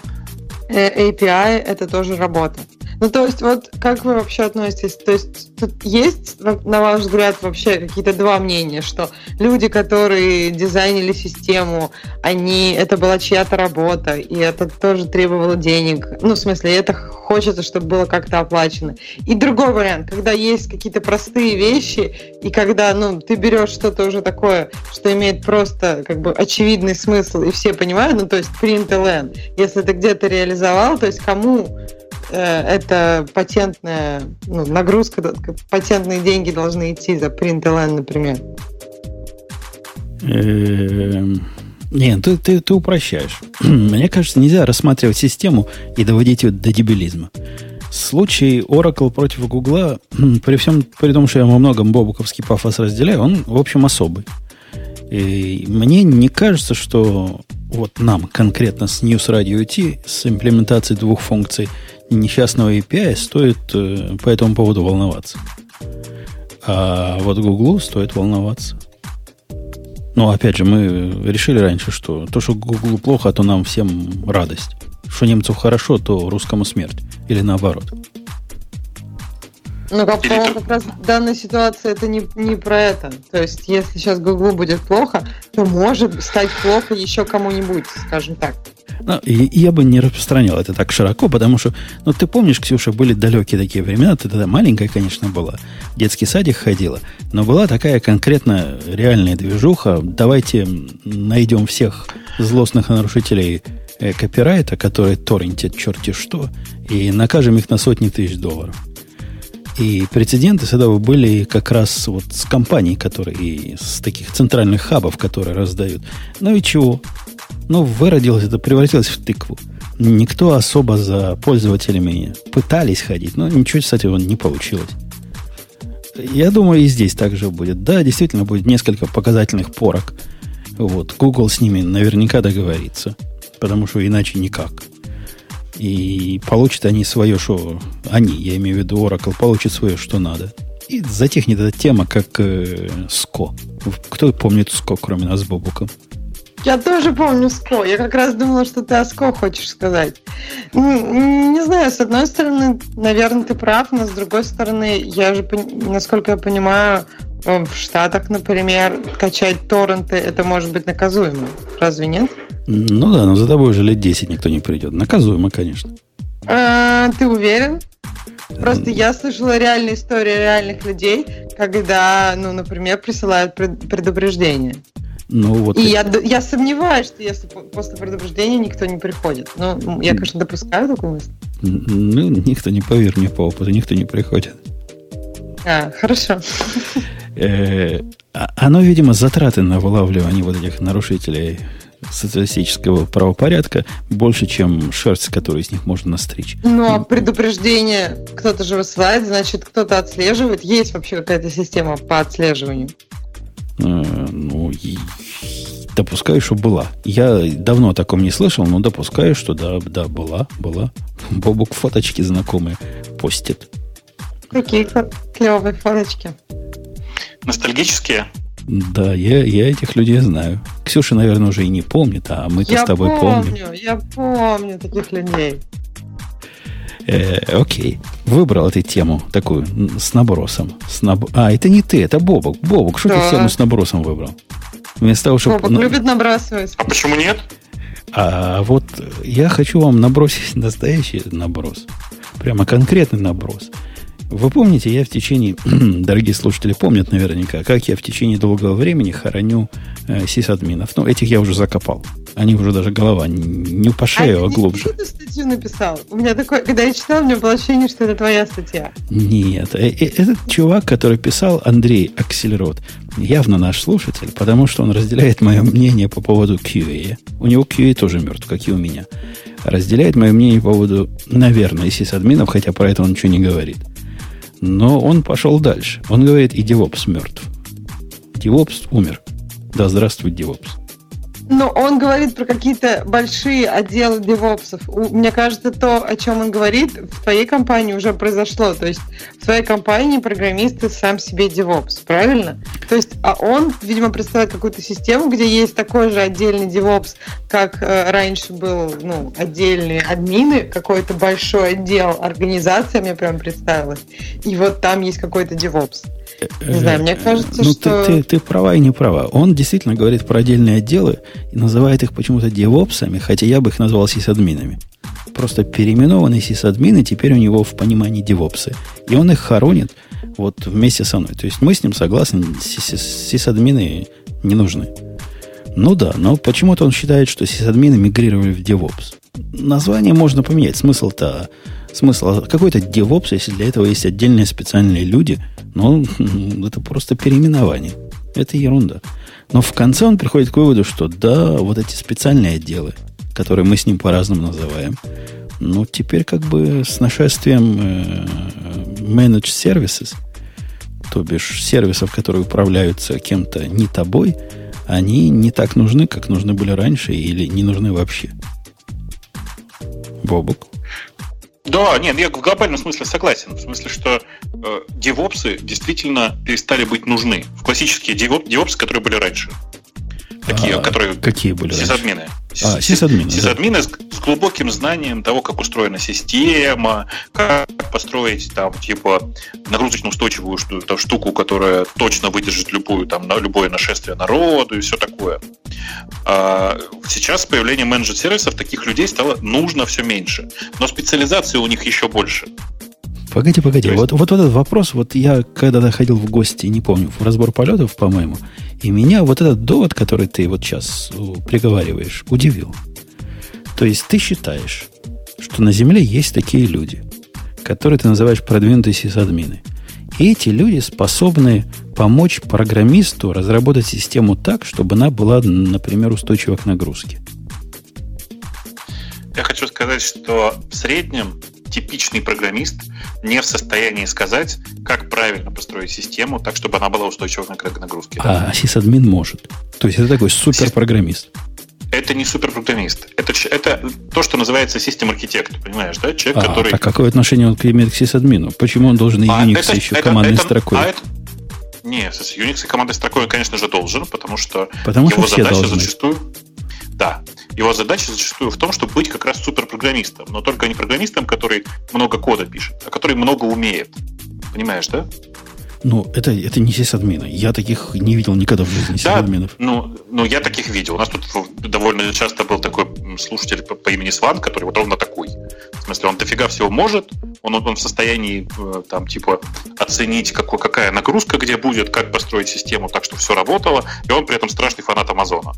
э, API это тоже работа. Ну, то есть, вот как вы вообще относитесь? То есть, тут есть, на ваш взгляд, вообще какие-то два мнения, что люди, которые дизайнили систему, они, это была чья-то работа, и это тоже требовало денег. Ну, в смысле, это хочется, чтобы было как-то оплачено. И другой вариант, когда есть какие-то простые вещи, и когда, ну, ты берешь что-то уже такое, что имеет просто, как бы, очевидный смысл, и все понимают, ну, то есть, print LN. Если ты где-то реализовал, то есть, кому это патентная ну, нагрузка, патентные деньги должны идти за println, например. Эм, нет, ты, ты, ты упрощаешь. Мне кажется, нельзя рассматривать систему и доводить ее до дебилизма. Случай Oracle против Google, при всем, при том, что я во многом бобуковский пафос разделяю, он, в общем, особый. И мне не кажется, что вот нам конкретно с News Radio T с имплементацией двух функций – несчастного API стоит э, по этому поводу волноваться. А вот Гуглу стоит волноваться. Но опять же, мы решили раньше, что то, что Гуглу плохо, то нам всем радость. Что немцу хорошо, то русскому смерть. Или наоборот. Ну, как, по как раз данная ситуация это не, не про это. То есть, если сейчас Гуглу будет плохо, то может стать плохо еще кому-нибудь, скажем так. Ну, и, и я бы не распространял это так широко, потому что, ну, ты помнишь, Ксюша, были далекие такие времена, ты тогда маленькая, конечно, была, в детский садик ходила, но была такая конкретно реальная движуха, давайте найдем всех злостных нарушителей э, копирайта, которые торрентят черти что, и накажем их на сотни тысяч долларов. И прецеденты с этого были как раз вот с компаний, которые с таких центральных хабов, которые раздают. Ну и чего? Ну, выродилось это, превратилось в тыкву. Никто особо за пользователями пытались ходить, но ничего, кстати, не получилось. Я думаю, и здесь также будет. Да, действительно, будет несколько показательных порок. Вот, Google с ними наверняка договорится, потому что иначе никак. И получат они свое, что они, я имею в виду Oracle, получат свое, что надо. И затихнет эта тема, как э, СКО. Кто помнит СКО, кроме нас с Бобуком? Я тоже помню СКО. Я как раз думала, что ты о СКО хочешь сказать. Не знаю, с одной стороны, наверное, ты прав, но с другой стороны, я же, насколько я понимаю, в Штатах, например, качать торренты, это может быть наказуемо. Разве нет? Ну да, но за тобой уже лет 10 никто не придет. Наказуемо, конечно. А, ты уверен? Просто я слышала реальные истории реальных людей, когда, ну, например, присылают предупреждение. Ну, вот и это... я, я сомневаюсь, что если после предупреждения никто не приходит. Ну, я, конечно, допускаю такую мысль. Ну, никто не поверь мне по опыту, никто не приходит. А, хорошо. Э, а, оно, видимо, затраты на вылавливание вот этих нарушителей социалистического правопорядка больше, чем шерсть, которую из них можно настричь. Ну, а предупреждение кто-то же высылает, значит, кто-то отслеживает. Есть вообще какая-то система по отслеживанию? Э, ну, и допускаю, что была. Я давно о таком не слышал, но допускаю, что да, да, была, была. Бобук фоточки знакомые постит. Какие клевые фоточки. Ностальгические? Да, я, я этих людей знаю. Ксюша, наверное, уже и не помнит, а мы-то с тобой помню, помним. Я помню таких людей. Э, окей. Выбрал эту тему такую с набросом. С наб... А, это не ты, это Бобок. Бобок, что да. ты тему с набросом выбрал? Вместо того, чтобы... Бобок на... любит набрасывать. А почему нет? А вот я хочу вам набросить настоящий наброс. Прямо конкретный наброс. Вы помните, я в течение, дорогие слушатели помнят наверняка, как я в течение долгого времени хороню э, сисадминов. Ну, этих я уже закопал. Они уже даже голова не по шею, а, а глубже. Ты эту статью написал? У меня такое, когда я читал, у меня было ощущение, что это твоя статья. Нет, э, э, этот чувак, который писал, Андрей Акселерот, явно наш слушатель, потому что он разделяет мое мнение по поводу QA. У него QA тоже мертв, как и у меня. Разделяет мое мнение по поводу, наверное, сисадминов, хотя про это он ничего не говорит. Но он пошел дальше. Он говорит, и DevOps мертв. DevOps умер. Да здравствует DevOps. Но он говорит про какие-то большие отделы девопсов. Мне кажется, то, о чем он говорит, в твоей компании уже произошло. То есть в твоей компании программисты сам себе девопс, правильно? То есть, а он, видимо, представляет какую-то систему, где есть такой же отдельный девопс, как э, раньше был, ну, отдельные админы, какой-то большой отдел организации, мне прям представилось. И вот там есть какой-то девопс. Не знаю, мне кажется, ну, что... Ты, ты, ты права и не права. Он действительно говорит про отдельные отделы и называет их почему-то девопсами, хотя я бы их назвал сисадминами. Просто переименованные сисадмины теперь у него в понимании девопсы. И он их хоронит вот вместе со мной. То есть мы с ним согласны, сисадмины не нужны. Ну да, но почему-то он считает, что сисадмины мигрировали в DevOps. Название можно поменять. Смысл-то смысл какой-то DevOps, если для этого есть отдельные специальные люди, ну, это просто переименование. Это ерунда. Но в конце он приходит к выводу, что да, вот эти специальные отделы, которые мы с ним по-разному называем, ну, теперь как бы с нашествием э, managed services, то бишь сервисов, которые управляются кем-то не тобой, они не так нужны, как нужны были раньше или не нужны вообще. Бобук. Да, нет, я в глобальном смысле согласен. В смысле, что э, девопсы действительно перестали быть нужны. В классические девоп, девопсы, которые были раньше. Такие, а, которые... Какие были Сисадмины. А, сисадмины, сисадмины да. с, с глубоким знанием того, как устроена система, как построить там, типа, нагрузочно устойчивую штуку, штуку, которая точно выдержит любую, там, на, любое нашествие народу и все такое. А сейчас с появлением менеджер-сервисов таких людей стало нужно все меньше. Но специализации у них еще больше. Погоди, погоди. Есть... Вот, вот этот вопрос, вот я когда-то ходил в гости, не помню, в разбор полетов, по-моему, и меня вот этот довод, который ты вот сейчас э, приговариваешь, удивил. То есть ты считаешь, что на Земле есть такие люди, которые ты называешь продвинутые сисадмины. И эти люди способны помочь программисту разработать систему так, чтобы она была, например, устойчива к нагрузке. Я хочу сказать, что в среднем типичный программист не в состоянии сказать, как правильно построить систему так, чтобы она была устойчива к нагрузке. А сисадмин может. То есть это такой суперпрограммист. Это не суперпрограммист. Это, это то, что называется систем архитект, понимаешь, да? Человек, а, который... Так какое отношение он имеет к сисадмину? Почему он должен и а Unix это, еще это, командной это, строкой? А это, не, с Unix и командой строкой, конечно же, должен, потому что потому его что задача должны. зачастую да. Его задача зачастую в том, чтобы быть как раз суперпрограммистом, но только не программистом, который много кода пишет, а который много умеет. Понимаешь, да? Ну, это, это не сисадмины. Я таких не видел никогда в жизни, сисадминов. Да, ну, ну, я таких видел. У нас тут довольно часто был такой слушатель по, по имени Сван, который вот ровно такой. Смысле, он дофига всего может, он, он в состоянии э, там, типа, оценить, какой, какая нагрузка где будет, как построить систему так, чтобы все работало, и он при этом страшный фанат Амазона.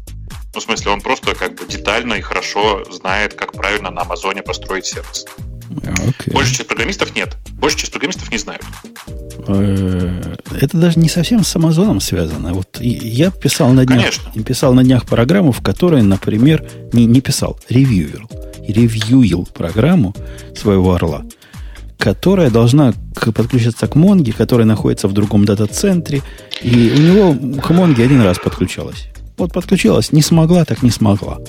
Ну, в смысле, он просто как бы детально и хорошо знает, как правильно на Амазоне построить сервис. Okay. Большая часть программистов нет. Большая часть программистов не знают. Э, это даже не совсем с Амазоном связано. Вот я писал на днях, Конечно. писал на днях программу, в которой, например, не, не писал, ревьюил, ревьюил программу своего орла, которая должна подключиться к Монге, которая находится в другом дата-центре, и у него к Монге один раз подключалась. Вот подключилась, не смогла, так не смогла.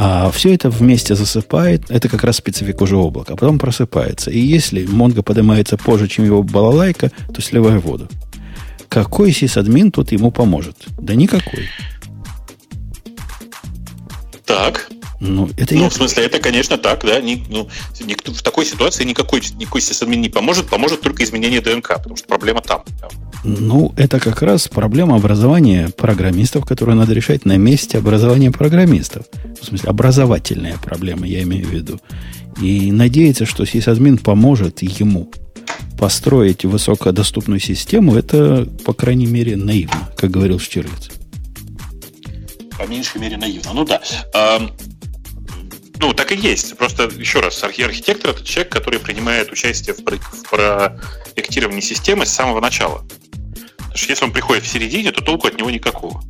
А все это вместе засыпает, это как раз специфик уже облака, а потом просыпается. И если Монго поднимается позже, чем его балалайка, то сливай воду. Какой сисадмин тут ему поможет? Да никакой. Так. Ну, это ну я... в смысле, это, конечно, так, да. Ни, ну, никто, в такой ситуации никакой, никакой сисадмин не поможет, поможет только изменение ДНК, потому что проблема там. Ну, это как раз проблема образования программистов, которую надо решать на месте образования программистов. В смысле, образовательная проблема, я имею в виду. И надеяться, что сисадмин поможет ему построить высокодоступную систему, это, по крайней мере, наивно, как говорил Штирлиц. по меньшей мере наивно. Ну да. Ну, так и есть. Просто, еще раз, архитектор – это человек, который принимает участие в проектировании системы с самого начала. Потому что если он приходит в середине, то толку от него никакого.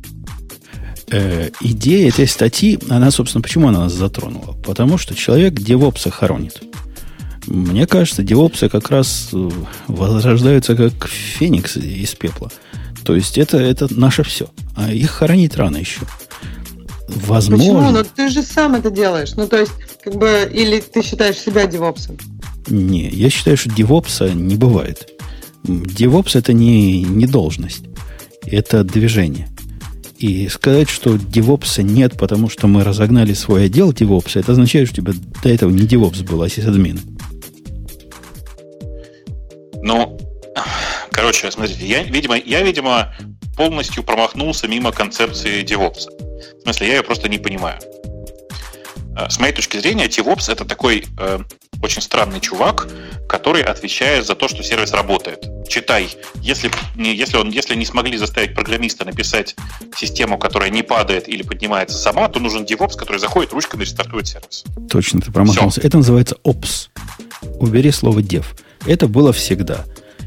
Э, идея этой статьи, она, собственно, почему она нас затронула? Потому что человек девопса хоронит. Мне кажется, девопсы как раз э, возрождаются как феникс из пепла. То есть это, это наше все. А их хоронить рано еще. Возможно. Почему? Ну ты же сам это делаешь. Ну, то есть, как бы, или ты считаешь себя девопсом? Не, я считаю, что девопса не бывает. Девопс это не, не должность. Это движение. И сказать, что девопса нет, потому что мы разогнали свой отдел девопса, это означает, что у тебя до этого не девопс был, а сисадмин. Ну, короче, смотрите, я, видимо, я, видимо, полностью промахнулся мимо концепции девопса. В смысле, я ее просто не понимаю. Э, с моей точки зрения, DevOps это такой э, очень странный чувак, который отвечает за то, что сервис работает. Читай, если, если, он, если не смогли заставить программиста написать систему, которая не падает или поднимается сама, то нужен DevOps, который заходит ручками и рестартует сервис. Точно, ты промахнулся. Все. Это называется Ops. Убери слово dev. Это было всегда.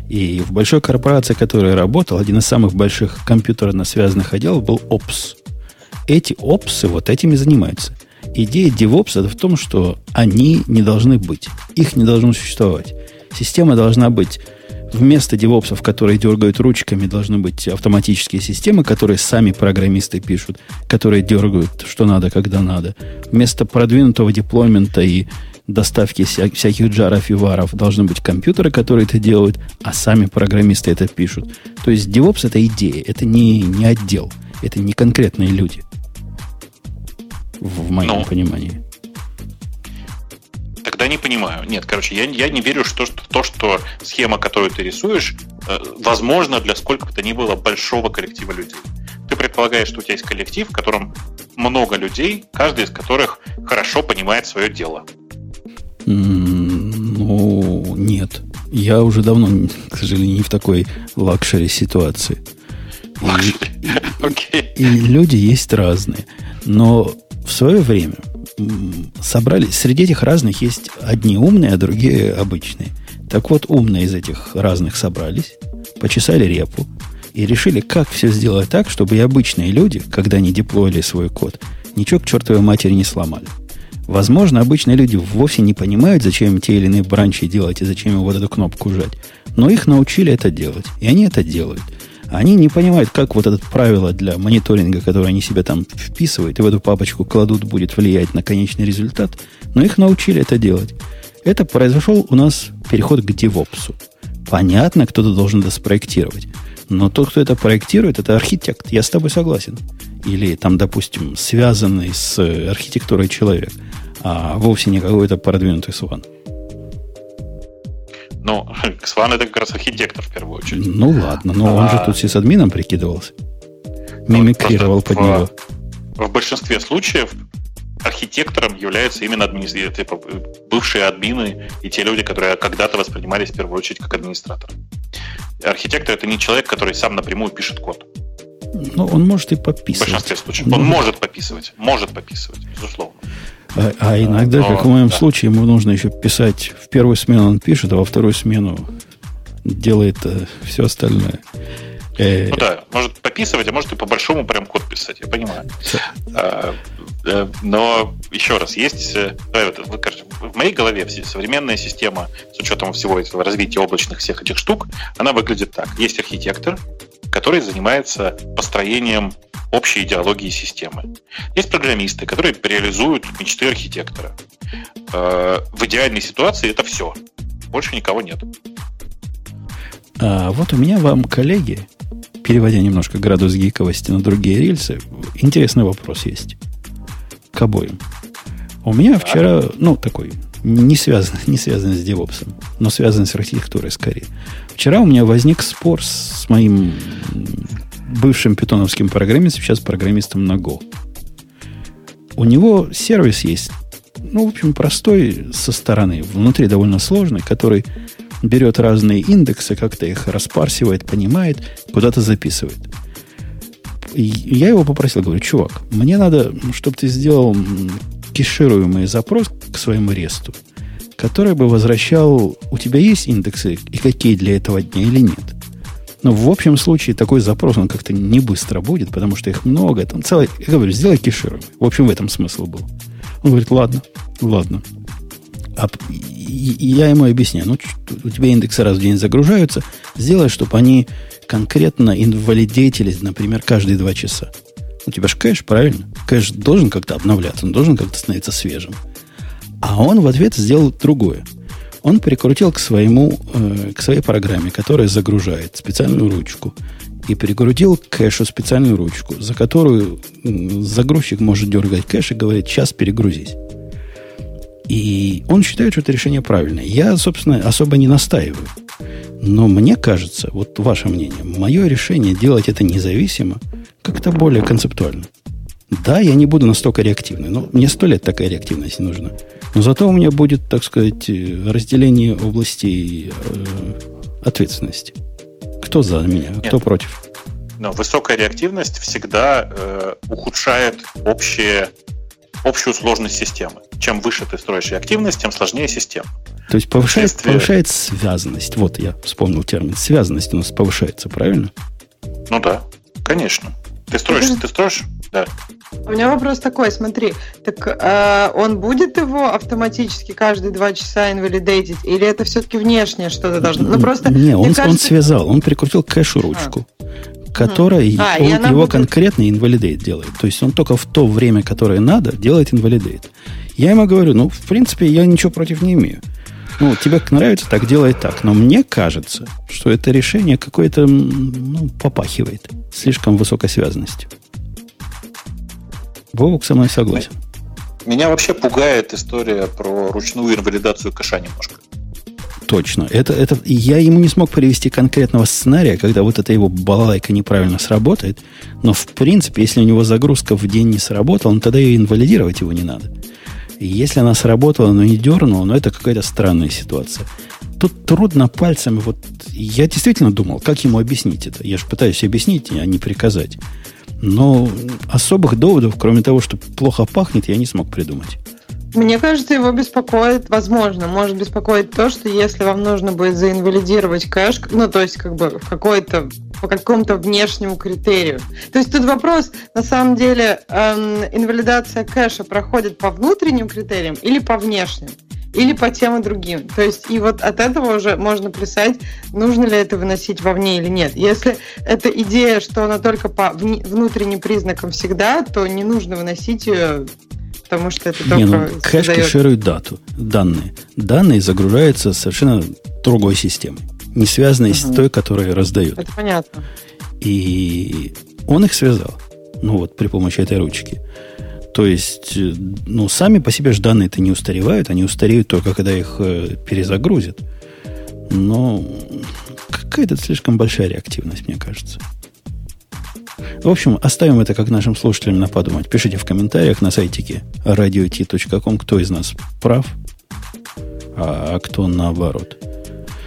И в большой корпорации, которая работала, один из самых больших компьютерно связанных отделов был Ops. Эти опсы вот этими занимаются. Идея DevOps это в том, что они не должны быть. Их не должно существовать. Система должна быть вместо девопсов, которые дергают ручками, должны быть автоматические системы, которые сами программисты пишут, которые дергают, что надо, когда надо. Вместо продвинутого деплоймента и доставки вся, всяких джаров и варов должны быть компьютеры, которые это делают, а сами программисты это пишут. То есть DevOps это идея, это не, не отдел, это не конкретные люди в моем ну, понимании. Тогда не понимаю. Нет, короче, я, я не верю, что, что то, что схема, которую ты рисуешь, э, возможно для сколько бы то ни было большого коллектива людей. Ты предполагаешь, что у тебя есть коллектив, в котором много людей, каждый из которых хорошо понимает свое дело. Ну, нет. Я уже давно, к сожалению, не в такой luxury ситуации. И, и люди есть разные. Но в свое время собрались, среди этих разных есть одни умные, а другие обычные. Так вот, умные из этих разных собрались, почесали репу и решили, как все сделать так, чтобы и обычные люди, когда они деплоили свой код, ничего к чертовой матери не сломали. Возможно, обычные люди вовсе не понимают, зачем те или иные бранчи делать и зачем им вот эту кнопку жать. Но их научили это делать. И они это делают. Они не понимают, как вот это правило для мониторинга, которое они себе там вписывают и в эту папочку кладут, будет влиять на конечный результат, но их научили это делать. Это произошел у нас переход к девопсу. Понятно, кто-то должен это спроектировать. Но тот, кто это проектирует, это архитект. Я с тобой согласен. Или там, допустим, связанный с архитектурой человек, а вовсе не какой-то продвинутый сван. Ну, Сван это как раз архитектор в первую очередь. Ну ладно, но а, он же тут сисадмином прикидывался. Ну, Мимикрировал под в, него. В большинстве случаев архитектором являются именно администраторы, типа, бывшие админы и те люди, которые когда-то воспринимались в первую очередь как администратор. Архитектор это не человек, который сам напрямую пишет код. Ну, он может и подписывать. В большинстве случаев. Он может пописывать. Может пописывать, безусловно. А, а иногда, Но, как в моем да. случае, ему нужно еще писать. В первую смену он пишет, а во вторую смену делает э, все остальное. Э, ну да, может пописывать, а может и по большому прям код писать, я понимаю. А, э, но еще раз, есть, э, в моей голове современная система с учетом всего этого развития облачных всех этих штук, она выглядит так. Есть архитектор, который занимается построением общей идеологии системы. Есть программисты, которые реализуют мечты архитектора. Э, в идеальной ситуации это все. Больше никого нет. А вот у меня вам, коллеги, переводя немножко градус гиковости на другие рельсы, интересный вопрос есть. К обоим. У меня вчера, ну, такой, не связан, не связан с девопсом, но связан с архитектурой скорее. Вчера у меня возник спор с моим бывшим питоновским программистом, сейчас программистом на Go. У него сервис есть, ну, в общем, простой со стороны, внутри довольно сложный, который берет разные индексы, как-то их распарсивает, понимает, куда-то записывает. я его попросил, говорю, чувак, мне надо, чтобы ты сделал кешируемый запрос к своему ресту, который бы возвращал, у тебя есть индексы и какие для этого дня или нет. Но в общем случае такой запрос, он как-то не быстро будет, потому что их много. Там целый, я говорю, сделай кешируемый. В общем, в этом смысл был. Он говорит, ладно, ладно. А я ему объясняю, ну, у тебя индексы раз в день загружаются, сделай, чтобы они конкретно инвалидейтились, например, каждые два часа. У тебя же кэш, правильно? Кэш должен как-то обновляться, он должен как-то становиться свежим. А он в ответ сделал другое. Он прикрутил к, своему, э, к своей программе, которая загружает специальную ручку, и прикрутил к кэшу специальную ручку, за которую загрузчик может дергать кэш и говорить, сейчас перегрузись. И он считает, что это решение правильное. Я, собственно, особо не настаиваю. Но мне кажется, вот ваше мнение, мое решение делать это независимо как-то более концептуально. Да, я не буду настолько реактивный, но мне сто лет такая реактивность не нужна. Но зато у меня будет, так сказать, разделение областей э, ответственности. Кто за меня, Нет. кто против? Но высокая реактивность всегда э, ухудшает общее общую сложность системы. Чем выше ты строишь реактивность, тем сложнее система. То есть повышает, Вследствие... повышает связанность. Вот я вспомнил термин. Связанность у нас повышается, правильно? Ну да, конечно. Ты строишь, ты строишь, да. У меня вопрос такой, смотри, так э, он будет его автоматически каждые два часа инвалидейтить, или это все-таки внешнее что-то должно? Ну просто. Не, он, кажется... он связал, он прикрутил кэшу ручку. А которая а, он, его будет... конкретно инвалидейт делает. То есть он только в то время, которое надо, делает инвалидейт. Я ему говорю, ну, в принципе, я ничего против не имею. Ну, тебе нравится, так делай так. Но мне кажется, что это решение какое-то ну, попахивает слишком высокой связанностью. Вовок со мной согласен. Меня вообще пугает история про ручную инвалидацию кэша немножко точно. Это, это, я ему не смог привести конкретного сценария, когда вот эта его балалайка неправильно сработает. Но, в принципе, если у него загрузка в день не сработала, ну, тогда и инвалидировать его не надо. И если она сработала, но не дернула, ну, это какая-то странная ситуация. Тут трудно пальцами, вот я действительно думал, как ему объяснить это. Я же пытаюсь объяснить, а не приказать. Но особых доводов, кроме того, что плохо пахнет, я не смог придумать. Мне кажется, его беспокоит, возможно, может беспокоить то, что если вам нужно будет заинвалидировать кэш, ну, то есть, как бы, в какой-то по какому-то внешнему критерию. То есть тут вопрос, на самом деле, эм, инвалидация кэша проходит по внутренним критериям или по внешним? Или по тем и другим. То есть, и вот от этого уже можно писать, нужно ли это выносить вовне или нет. Если это идея, что она только по внутренним признакам всегда, то не нужно выносить ее потому что это только Не, ну, кэш создает... кэширует дату, данные. Данные загружаются совершенно другой системой, не связанной угу. с той, которая раздает. Это понятно. И он их связал, ну вот, при помощи этой ручки. То есть, ну, сами по себе же данные-то не устаревают, они устареют только, когда их э, перезагрузят. Но какая-то слишком большая реактивность, мне кажется. В общем, оставим это как нашим слушателям на подумать. Пишите в комментариях на сайтике radio.t.com, кто из нас прав, а, а кто наоборот.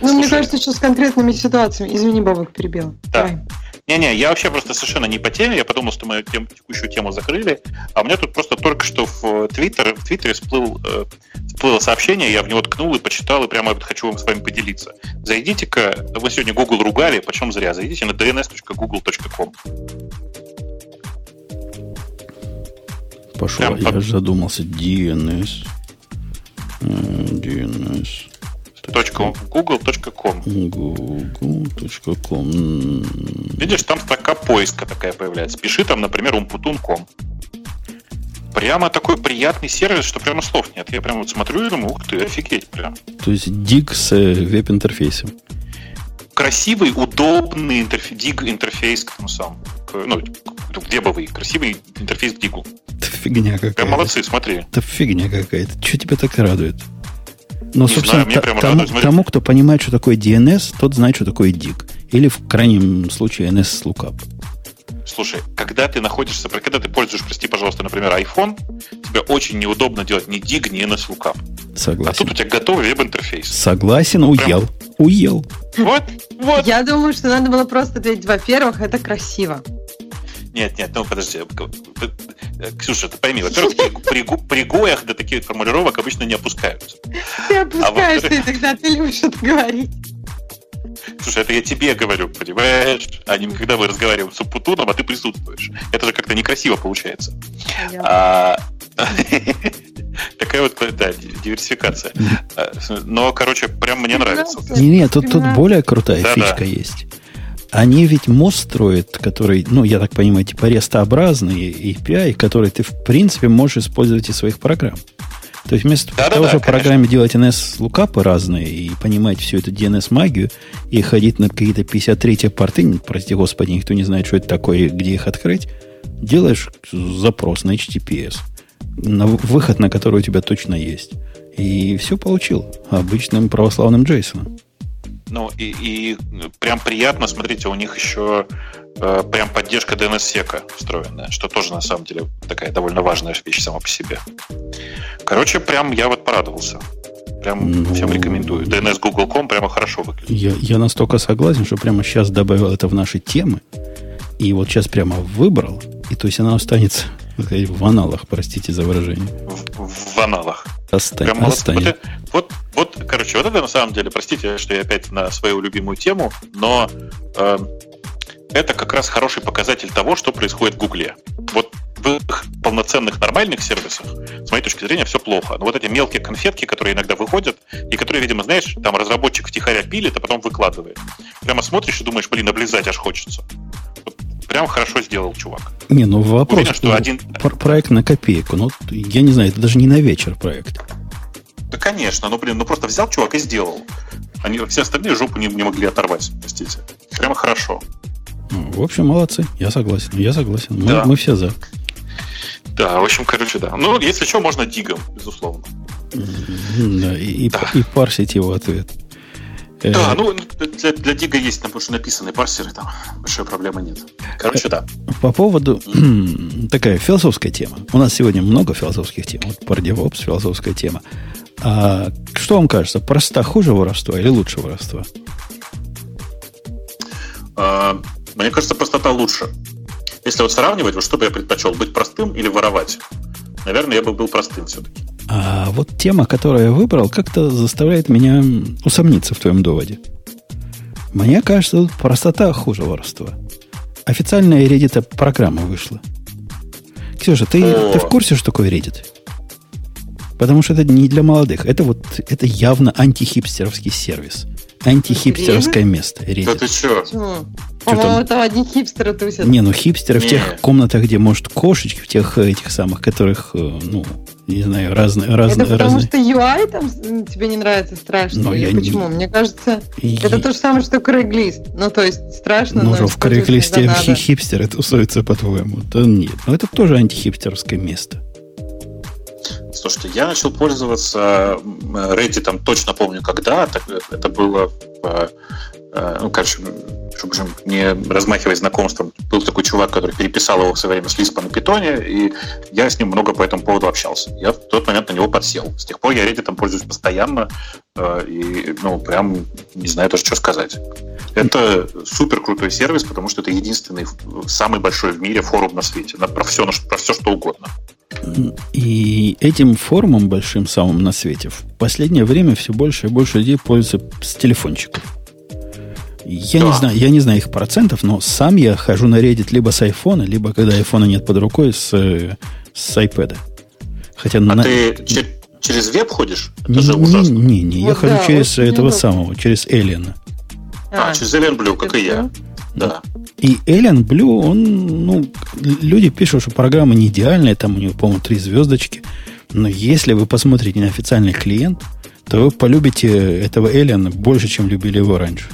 Ну, Слушай, мне кажется, что с конкретными ситуациями. Извини, Бабок, перебил. Да. Давай. Не-не, я вообще просто совершенно не по теме. Я подумал, что мы тем, текущую тему закрыли. А у меня тут просто только что в Твиттер, в Твиттере всплыл, э, всплыло сообщение, я в него ткнул и почитал, и прямо хочу вам с вами поделиться. Зайдите-ка, вы сегодня Google ругали, почем зря, зайдите на dns.google.com. Пошел, Прям я под... задумался. DNS. Э, DNS. google.com google.com Видишь, там строка поиска такая появляется. Пиши там, например, umputun.com. Прямо такой приятный сервис, что прямо слов нет. Я прямо вот смотрю и думаю, ух ты, офигеть прям. То есть дик с э, веб-интерфейсом. Красивый, удобный интерфейс, диг интерфейс к тому самому. Ну, вебовый, красивый интерфейс к дигу. Это фигня какая-то. Прям молодцы, смотри. Это фигня какая-то. Что тебя так радует? Но, не собственно, знаю, та, тому, радует, тому, кто понимает, что такое DNS, тот знает, что такое dig. Или в крайнем случае NS lookup. Слушай, когда ты находишься, когда ты пользуешь, прости, пожалуйста, например, iPhone, тебе очень неудобно делать ни dig, ни NS lookup. Согласен. А тут у тебя готовый веб-интерфейс. Согласен, уел. Прям... Уел. Вот, вот. Я думаю, что надо было просто ответить, во-первых, это красиво. Нет, нет, ну подожди. Ксюша, ты пойми, во-первых, при, при, при гоях до таких формулировок обычно не опускаются. Ты опускаешься, а тогда ты любишь это говорить. Слушай, это я тебе говорю, понимаешь? А не когда мы разговариваем с Путуном, а ты присутствуешь. Это же как-то некрасиво получается. А, такая вот, да, диверсификация. А, но, короче, прям мне нравится. Не, нет, тут, тут более крутая да, фичка да. есть. Они ведь мост строят, который, ну, я так понимаю, типа рестообразный API, который ты, в принципе, можешь использовать из своих программ. То есть вместо да, того, да, чтобы в программе делать NS-лукапы разные и понимать всю эту DNS-магию и ходить на какие-то 53 порты, прости господи, никто не знает, что это такое и где их открыть, делаешь запрос на HTTPS, на выход на который у тебя точно есть. И все получил обычным православным Джейсоном. Ну, и, и прям приятно, смотрите, у них еще э, прям поддержка DNS-сека встроенная, что тоже, на самом деле, такая довольно важная вещь сама по себе. Короче, прям я вот порадовался. Прям ну, всем рекомендую. DNS Google.com прямо хорошо выглядит. Я, я настолько согласен, что прямо сейчас добавил это в наши темы. И вот сейчас прямо выбрал. И то есть она останется сказать, в аналах, простите за выражение. В, в аналах. Остань, Прям останет. Вот, вот, вот, короче, вот это на самом деле, простите, что я опять на свою любимую тему, но э, это как раз хороший показатель того, что происходит в Гугле. Вот в их полноценных нормальных сервисах, с моей точки зрения, все плохо. Но вот эти мелкие конфетки, которые иногда выходят, и которые, видимо, знаешь, там разработчик втихаря пилит, а потом выкладывает. Прямо смотришь и думаешь, блин, облизать аж хочется. Вот прям хорошо сделал чувак. Не, ну вопрос, Уверен, что один... проект на копейку. Ну, я не знаю, это даже не на вечер проект. Да, конечно. Ну, блин, ну просто взял чувак и сделал. Они все остальные жопу не, не могли оторвать, простите. Прямо хорошо. Ну, в общем, молодцы. Я согласен. Я согласен. Мы, да. мы все за. Да, в общем, короче, да. Ну, если что, можно дигом, безусловно. Да, и, да. и, и парсить его ответ. Да, э, ну для, для дига есть потому что написанные парсеры, там большой проблемы нет. Короче, да. По поводу такая философская тема. У нас сегодня много философских тем. Вот про DevOps философская тема. А что вам кажется, проста хуже воровства или лучше воровства? А, мне кажется, простота лучше. Если вот сравнивать, вот что бы я предпочел, быть простым или воровать? Наверное, я бы был простым все-таки. А вот тема, которую я выбрал, как-то заставляет меня усомниться в твоем доводе. Мне кажется, тут простота хуже воровства. Официальная Reddit программа вышла. Ксюша, ты, ты в курсе, что такое Reddit? Потому что это не для молодых. Это вот это явно антихипстеровский сервис. Антихипстеровское место. Reddit. Да ты что? По-моему, там одни хипстеры тусят. Не, ну хипстеры не. в тех комнатах, где, может, кошечки, в тех этих самых, которых, э, ну, не знаю, разные... разные это потому разные. что UI там тебе не нравится страшно? Но Или я почему? Не... Мне кажется, и... это то же самое, что Craigslist. Ну, то есть страшно, ну, но... в Craigslist хипстеры тусуются, по-твоему? Да нет. Но это тоже антихипстерское место. Слушайте, я начал пользоваться Reddit, точно помню когда. Это было Э, ну, короче, чтобы не размахивать знакомством, был такой чувак, который переписал его в свое время с Лиспа на питоне, и я с ним много по этому поводу общался. Я в тот момент на него подсел. С тех пор я Reddit пользуюсь постоянно, э, и, ну, прям не знаю даже, что сказать. Это супер крутой сервис, потому что это единственный, самый большой в мире форум на свете. Про все, про все что угодно. И этим форумом большим самым на свете в последнее время все больше и больше людей пользуются с телефончиков. Я да. не знаю, я не знаю их процентов, но сам я хожу на Reddit либо с айфона, либо когда айфона нет под рукой, с, с iPad. Хотя а на... ты через веб ходишь? Это не, же ужасно. Не, не, не вот я хожу через этого удобно. самого, через Alien. А, а через Alien Blue, как и я. Да. И Alien Blue, он, ну, люди пишут, что программа не идеальная, там у него, по-моему, три звездочки. Но если вы посмотрите на официальный клиент, то вы полюбите этого Alien больше, чем любили его раньше.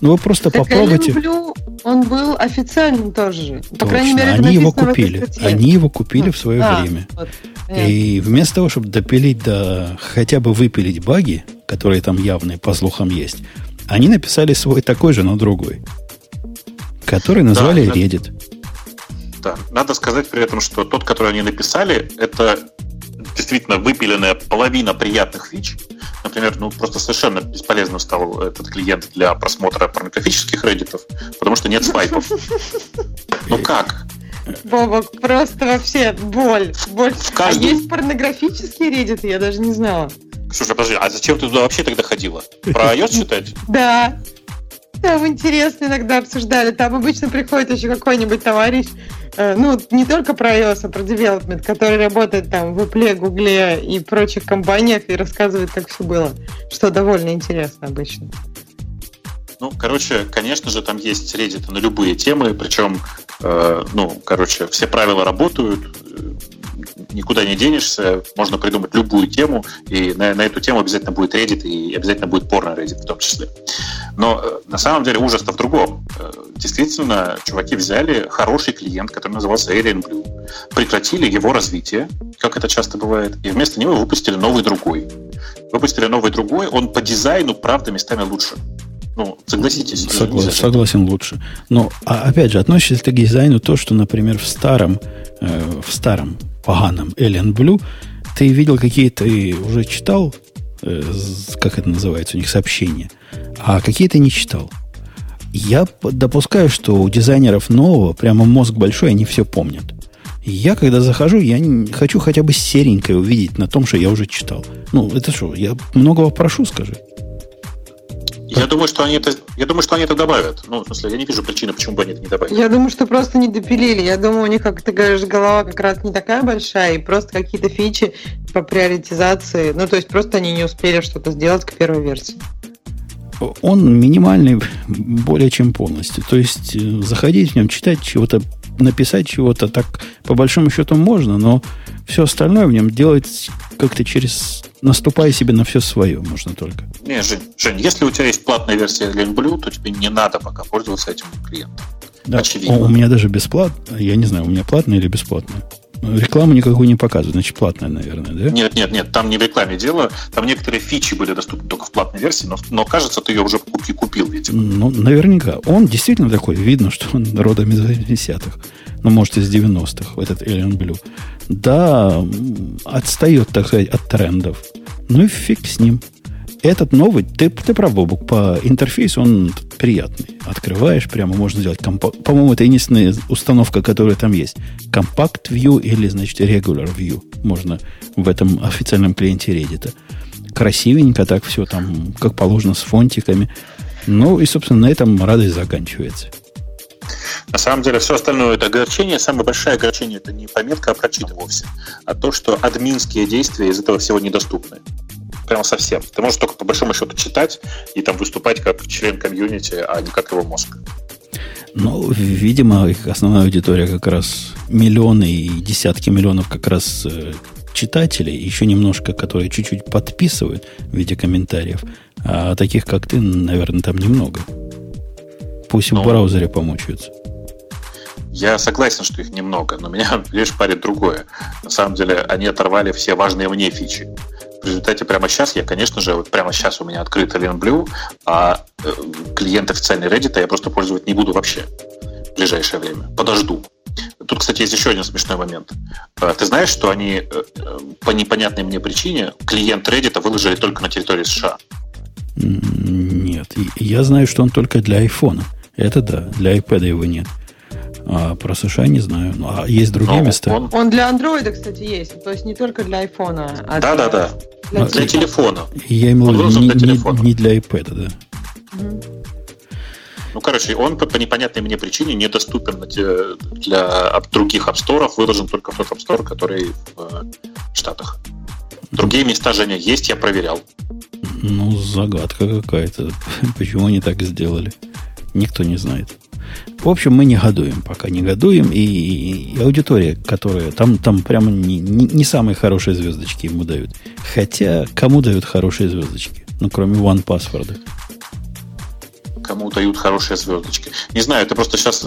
Ну, вы просто так попробуйте. Люблю, он был официальным тоже. По Точно. крайней мере, Они его купили. Они его купили в свое а, время. Вот. И вместо того, чтобы допилить до хотя бы выпилить баги, которые там явные, по слухам, есть, они написали свой такой же, но другой. Который назвали да, Reddit. Да, надо сказать при этом, что тот, который они написали, это действительно выпиленная половина приятных фич. Например, ну просто совершенно бесполезным стал этот клиент для просмотра порнографических реддитов, потому что нет свайпов. Ну как? Бобок, просто вообще боль. боль. В каждом- А есть порнографический Reddit, я даже не знала. Слушай, подожди, а зачем ты туда вообще тогда ходила? Про iOS читать? Да. Там интересно иногда обсуждали. Там обычно приходит еще какой-нибудь товарищ, э, ну, не только про iOS, а про development, который работает там в Apple, Google и прочих компаниях и рассказывает, как все было. Что довольно интересно обычно. Ну, короче, конечно же, там есть Reddit на любые темы, причем, э, ну, короче, все правила работают, никуда не денешься, можно придумать любую тему, и на, на эту тему обязательно будет Reddit, и обязательно будет порно Reddit в том числе. Но э, на самом деле ужас-то в другом. Э, действительно, чуваки взяли хороший клиент, который назывался Alien Blue, прекратили его развитие, как это часто бывает, и вместо него выпустили новый другой. Выпустили новый другой, он по дизайну, правда, местами лучше. Ну, согласитесь. Согла- нельзя. согласен лучше. Но, а, опять же, относится ли к дизайну то, что, например, в старом, э, в старом поганом Alien Blue ты видел какие-то и уже читал, э, как это называется, у них сообщения, а какие-то не читал. Я допускаю, что у дизайнеров нового прямо мозг большой, они все помнят. Я, когда захожу, я хочу хотя бы серенькое увидеть на том, что я уже читал. Ну, это что, я многого прошу, скажи. Я думаю, что они это, я думаю, что они это добавят. Ну, в смысле, я не вижу причины, почему бы они это не добавили. Я думаю, что просто не допилили. Я думаю, у них, как ты говоришь, голова как раз не такая большая, и просто какие-то фичи по приоритизации. Ну, то есть просто они не успели что-то сделать к первой версии. он минимальный более чем полностью. То есть э, заходить в нем, читать чего-то, написать чего-то, так по большому счету можно, но все остальное в нем делать как-то через наступая себе на все свое можно только. Не, Жень, Жень, если у тебя есть платная версия Alien Blue, то тебе не надо пока пользоваться этим клиентом. Да, Очевидно. у, у меня даже бесплатно, я не знаю, у меня платное или бесплатное. Рекламу никакую не показывают, значит платная, наверное, да? Нет, нет, нет, там не в рекламе дело. Там некоторые фичи были доступны только в платной версии, но, но кажется, ты ее уже купи, купил, видимо. Ну, наверняка. Он действительно такой, видно, что он родом из 80-х. Ну, может, из 90-х, этот Alien Blue. Да, отстает, так сказать, от трендов. Ну и фиг с ним. Этот новый, ты, ты прав, Бобук, по интерфейсу он приятный. Открываешь, прямо можно сделать компакт. По-моему, это единственная установка, которая там есть. Compact View или, значит, Regular View. Можно в этом официальном клиенте Reddit. Красивенько так все там, как положено, с фонтиками. Ну и, собственно, на этом радость заканчивается. На самом деле, все остальное это огорчение. Самое большое огорчение это не пометка, а прочита вовсе, а то, что админские действия из этого всего недоступны. Прямо совсем. Ты можешь только по большому счету читать и там выступать как член комьюнити, а не как его мозг. Ну, видимо, их основная аудитория как раз миллионы и десятки миллионов как раз э, читателей, еще немножко, которые чуть-чуть подписывают в виде комментариев. А таких, как ты, наверное, там немного. Пусть Ну. в браузере помучаются. Я согласен, что их немного, но меня лишь парит другое. На самом деле, они оторвали все важные мне фичи. В результате прямо сейчас я, конечно же, вот прямо сейчас у меня открыт Alien Blue, а э, клиент официальный Reddit я просто пользовать не буду вообще в ближайшее время. Подожду. Тут, кстати, есть еще один смешной момент. Э, Ты знаешь, что они э, э, по непонятной мне причине клиент Reddit выложили только на территории США? Нет. Я знаю, что он только для айфона. Это да, для iPad его нет. А про США не знаю. Ну, а есть другие Но места? он- Он для андроида, кстати, есть. То есть не только для айфона, а Да, для- да, да. для Для телефона. Я имел в Он виду не, для не- телефона. не для iPad, да. Мгм. Ну, короче, он по, по непонятной мне причине недоступен для других App Store, выложен только в тот App Store, который в Штатах. Другие места, Женя, есть, я проверял. Ну, загадка какая-то. Почему они так сделали? Никто не знает. В общем, мы негодуем, пока негодуем. И, и аудитория, которая... Там, там прямо не, не, не самые хорошие звездочки ему дают. Хотя, кому дают хорошие звездочки? Ну, кроме One Password. Кому дают хорошие звездочки. Не знаю, ты просто сейчас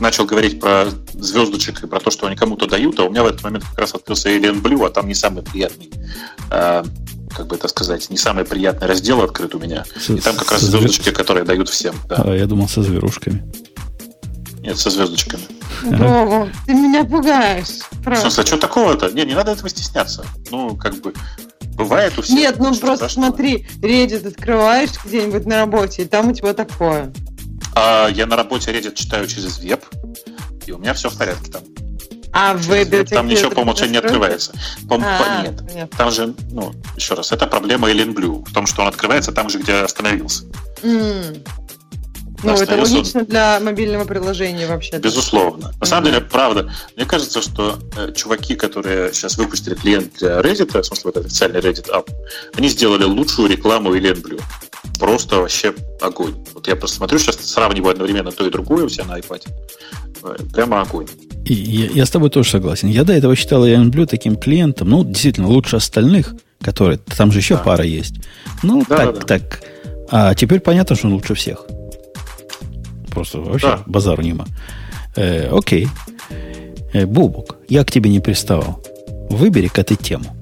начал говорить про звездочек и про то, что они кому-то дают, а у меня в этот момент как раз открылся Alien Blue, а там не самый приятный, э, как бы это сказать, не самый приятный раздел открыт у меня. С- И там как раз звездочки, которые дают всем. Да. А, я думал, со зверушками. Нет, со звездочками. Вова, ты меня пугаешь. В Просто. смысле, а что такого-то? Не, не надо этого стесняться. Ну, как бы, бывает у всех. Нет, ну просто смотри, Reddit открываешь где-нибудь на работе, и там у тебя такое. А я на работе Reddit читаю через веб, и у меня все в порядке там. А в Там ничего по умолчанию не открывается. По- А, по- нет. понятно. Там же, ну, еще раз, это проблема Alien Blue в том, что он открывается там же, где остановился. М. Ну, это логично для мобильного приложения вообще. Безусловно. На самом деле, правда, мне кажется, что э, чуваки, которые сейчас выпустили клиент для Reddit, в смысле, вот официальный Reddit App, они сделали лучшую рекламу Alien Blue. Просто вообще огонь. Вот я просто смотрю, сейчас сравниваю одновременно то и другое у себя на iPad. Э, Прямо огонь. И я, я с тобой тоже согласен. Я до этого считал Iron Blue таким клиентом, ну, действительно, лучше остальных, которые... Там же еще Да. пара есть. Ну, Да, так, да, да. так. А теперь понятно, что он лучше всех. Просто вообще Да. базару нема. Э, окей. Э, Бубук, я к тебе не приставал. Выбери-ка ты тему.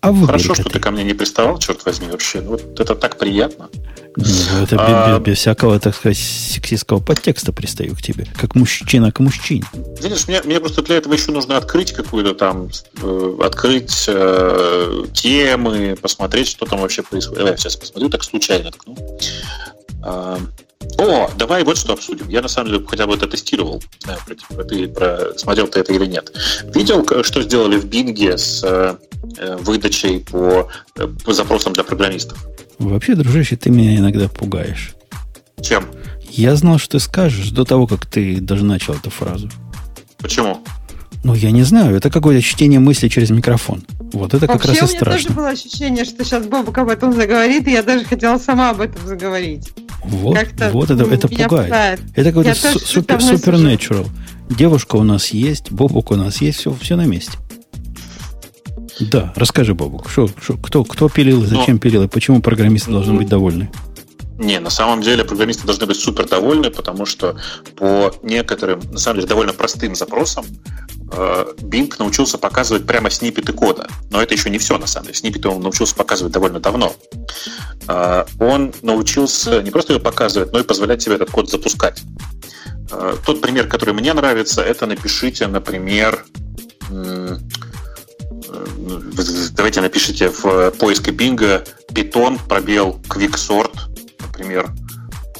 А выбери-ка Хорошо, что ты. ты ко мне не приставал, черт возьми, вообще. Вот это так приятно. Ну, Это без- А- без, без всякого, так сказать, сексистского подтекста пристаю к тебе. Как мужчина к мужчине. Видишь, мне, мне просто для этого еще нужно открыть какую-то там, э, открыть э, темы, посмотреть, что там вообще происходит. Давай я сейчас посмотрю, так случайно ткну. А, о, давай вот что обсудим. Я на самом деле хотя бы это тестировал. Не знаю, про, про- ты про, смотрел ты это или нет. Видел, что сделали в Бинге с э, э, выдачей по, э, по запросам для программистов? Вообще, дружище, ты меня иногда пугаешь. Чем? Я знал, что ты скажешь до того, как ты даже начал эту фразу. Почему? Ну, я не знаю, это какое-то чтение мысли через микрофон. Вот это как Вообще, раз и у меня тоже страшно. было ощущение, что сейчас Бобок об этом заговорит, и я даже хотела сама об этом заговорить. Вот, вот это, ну, это пугает. пугает. Это какой-то су- супер, supernatural. Девушка у нас есть, Бобук у нас есть, все, все на месте. Да, расскажи, Бобук, шо, шо, кто, кто пилил и Ну, зачем пилил, и почему программисты должны быть довольны? Не, на самом деле программисты должны быть супер довольны, потому что по некоторым, на самом деле, довольно простым запросам Bing научился показывать прямо сниппеты кода. Но это еще не все, на самом деле. Сниппеты он научился показывать довольно давно. Э, Он научился не просто его показывать, но и позволять себе этот код запускать. Э, Тот пример, который мне нравится, это напишите, например, э, давайте напишите в поиске Бинга Python пробел quicksort, например.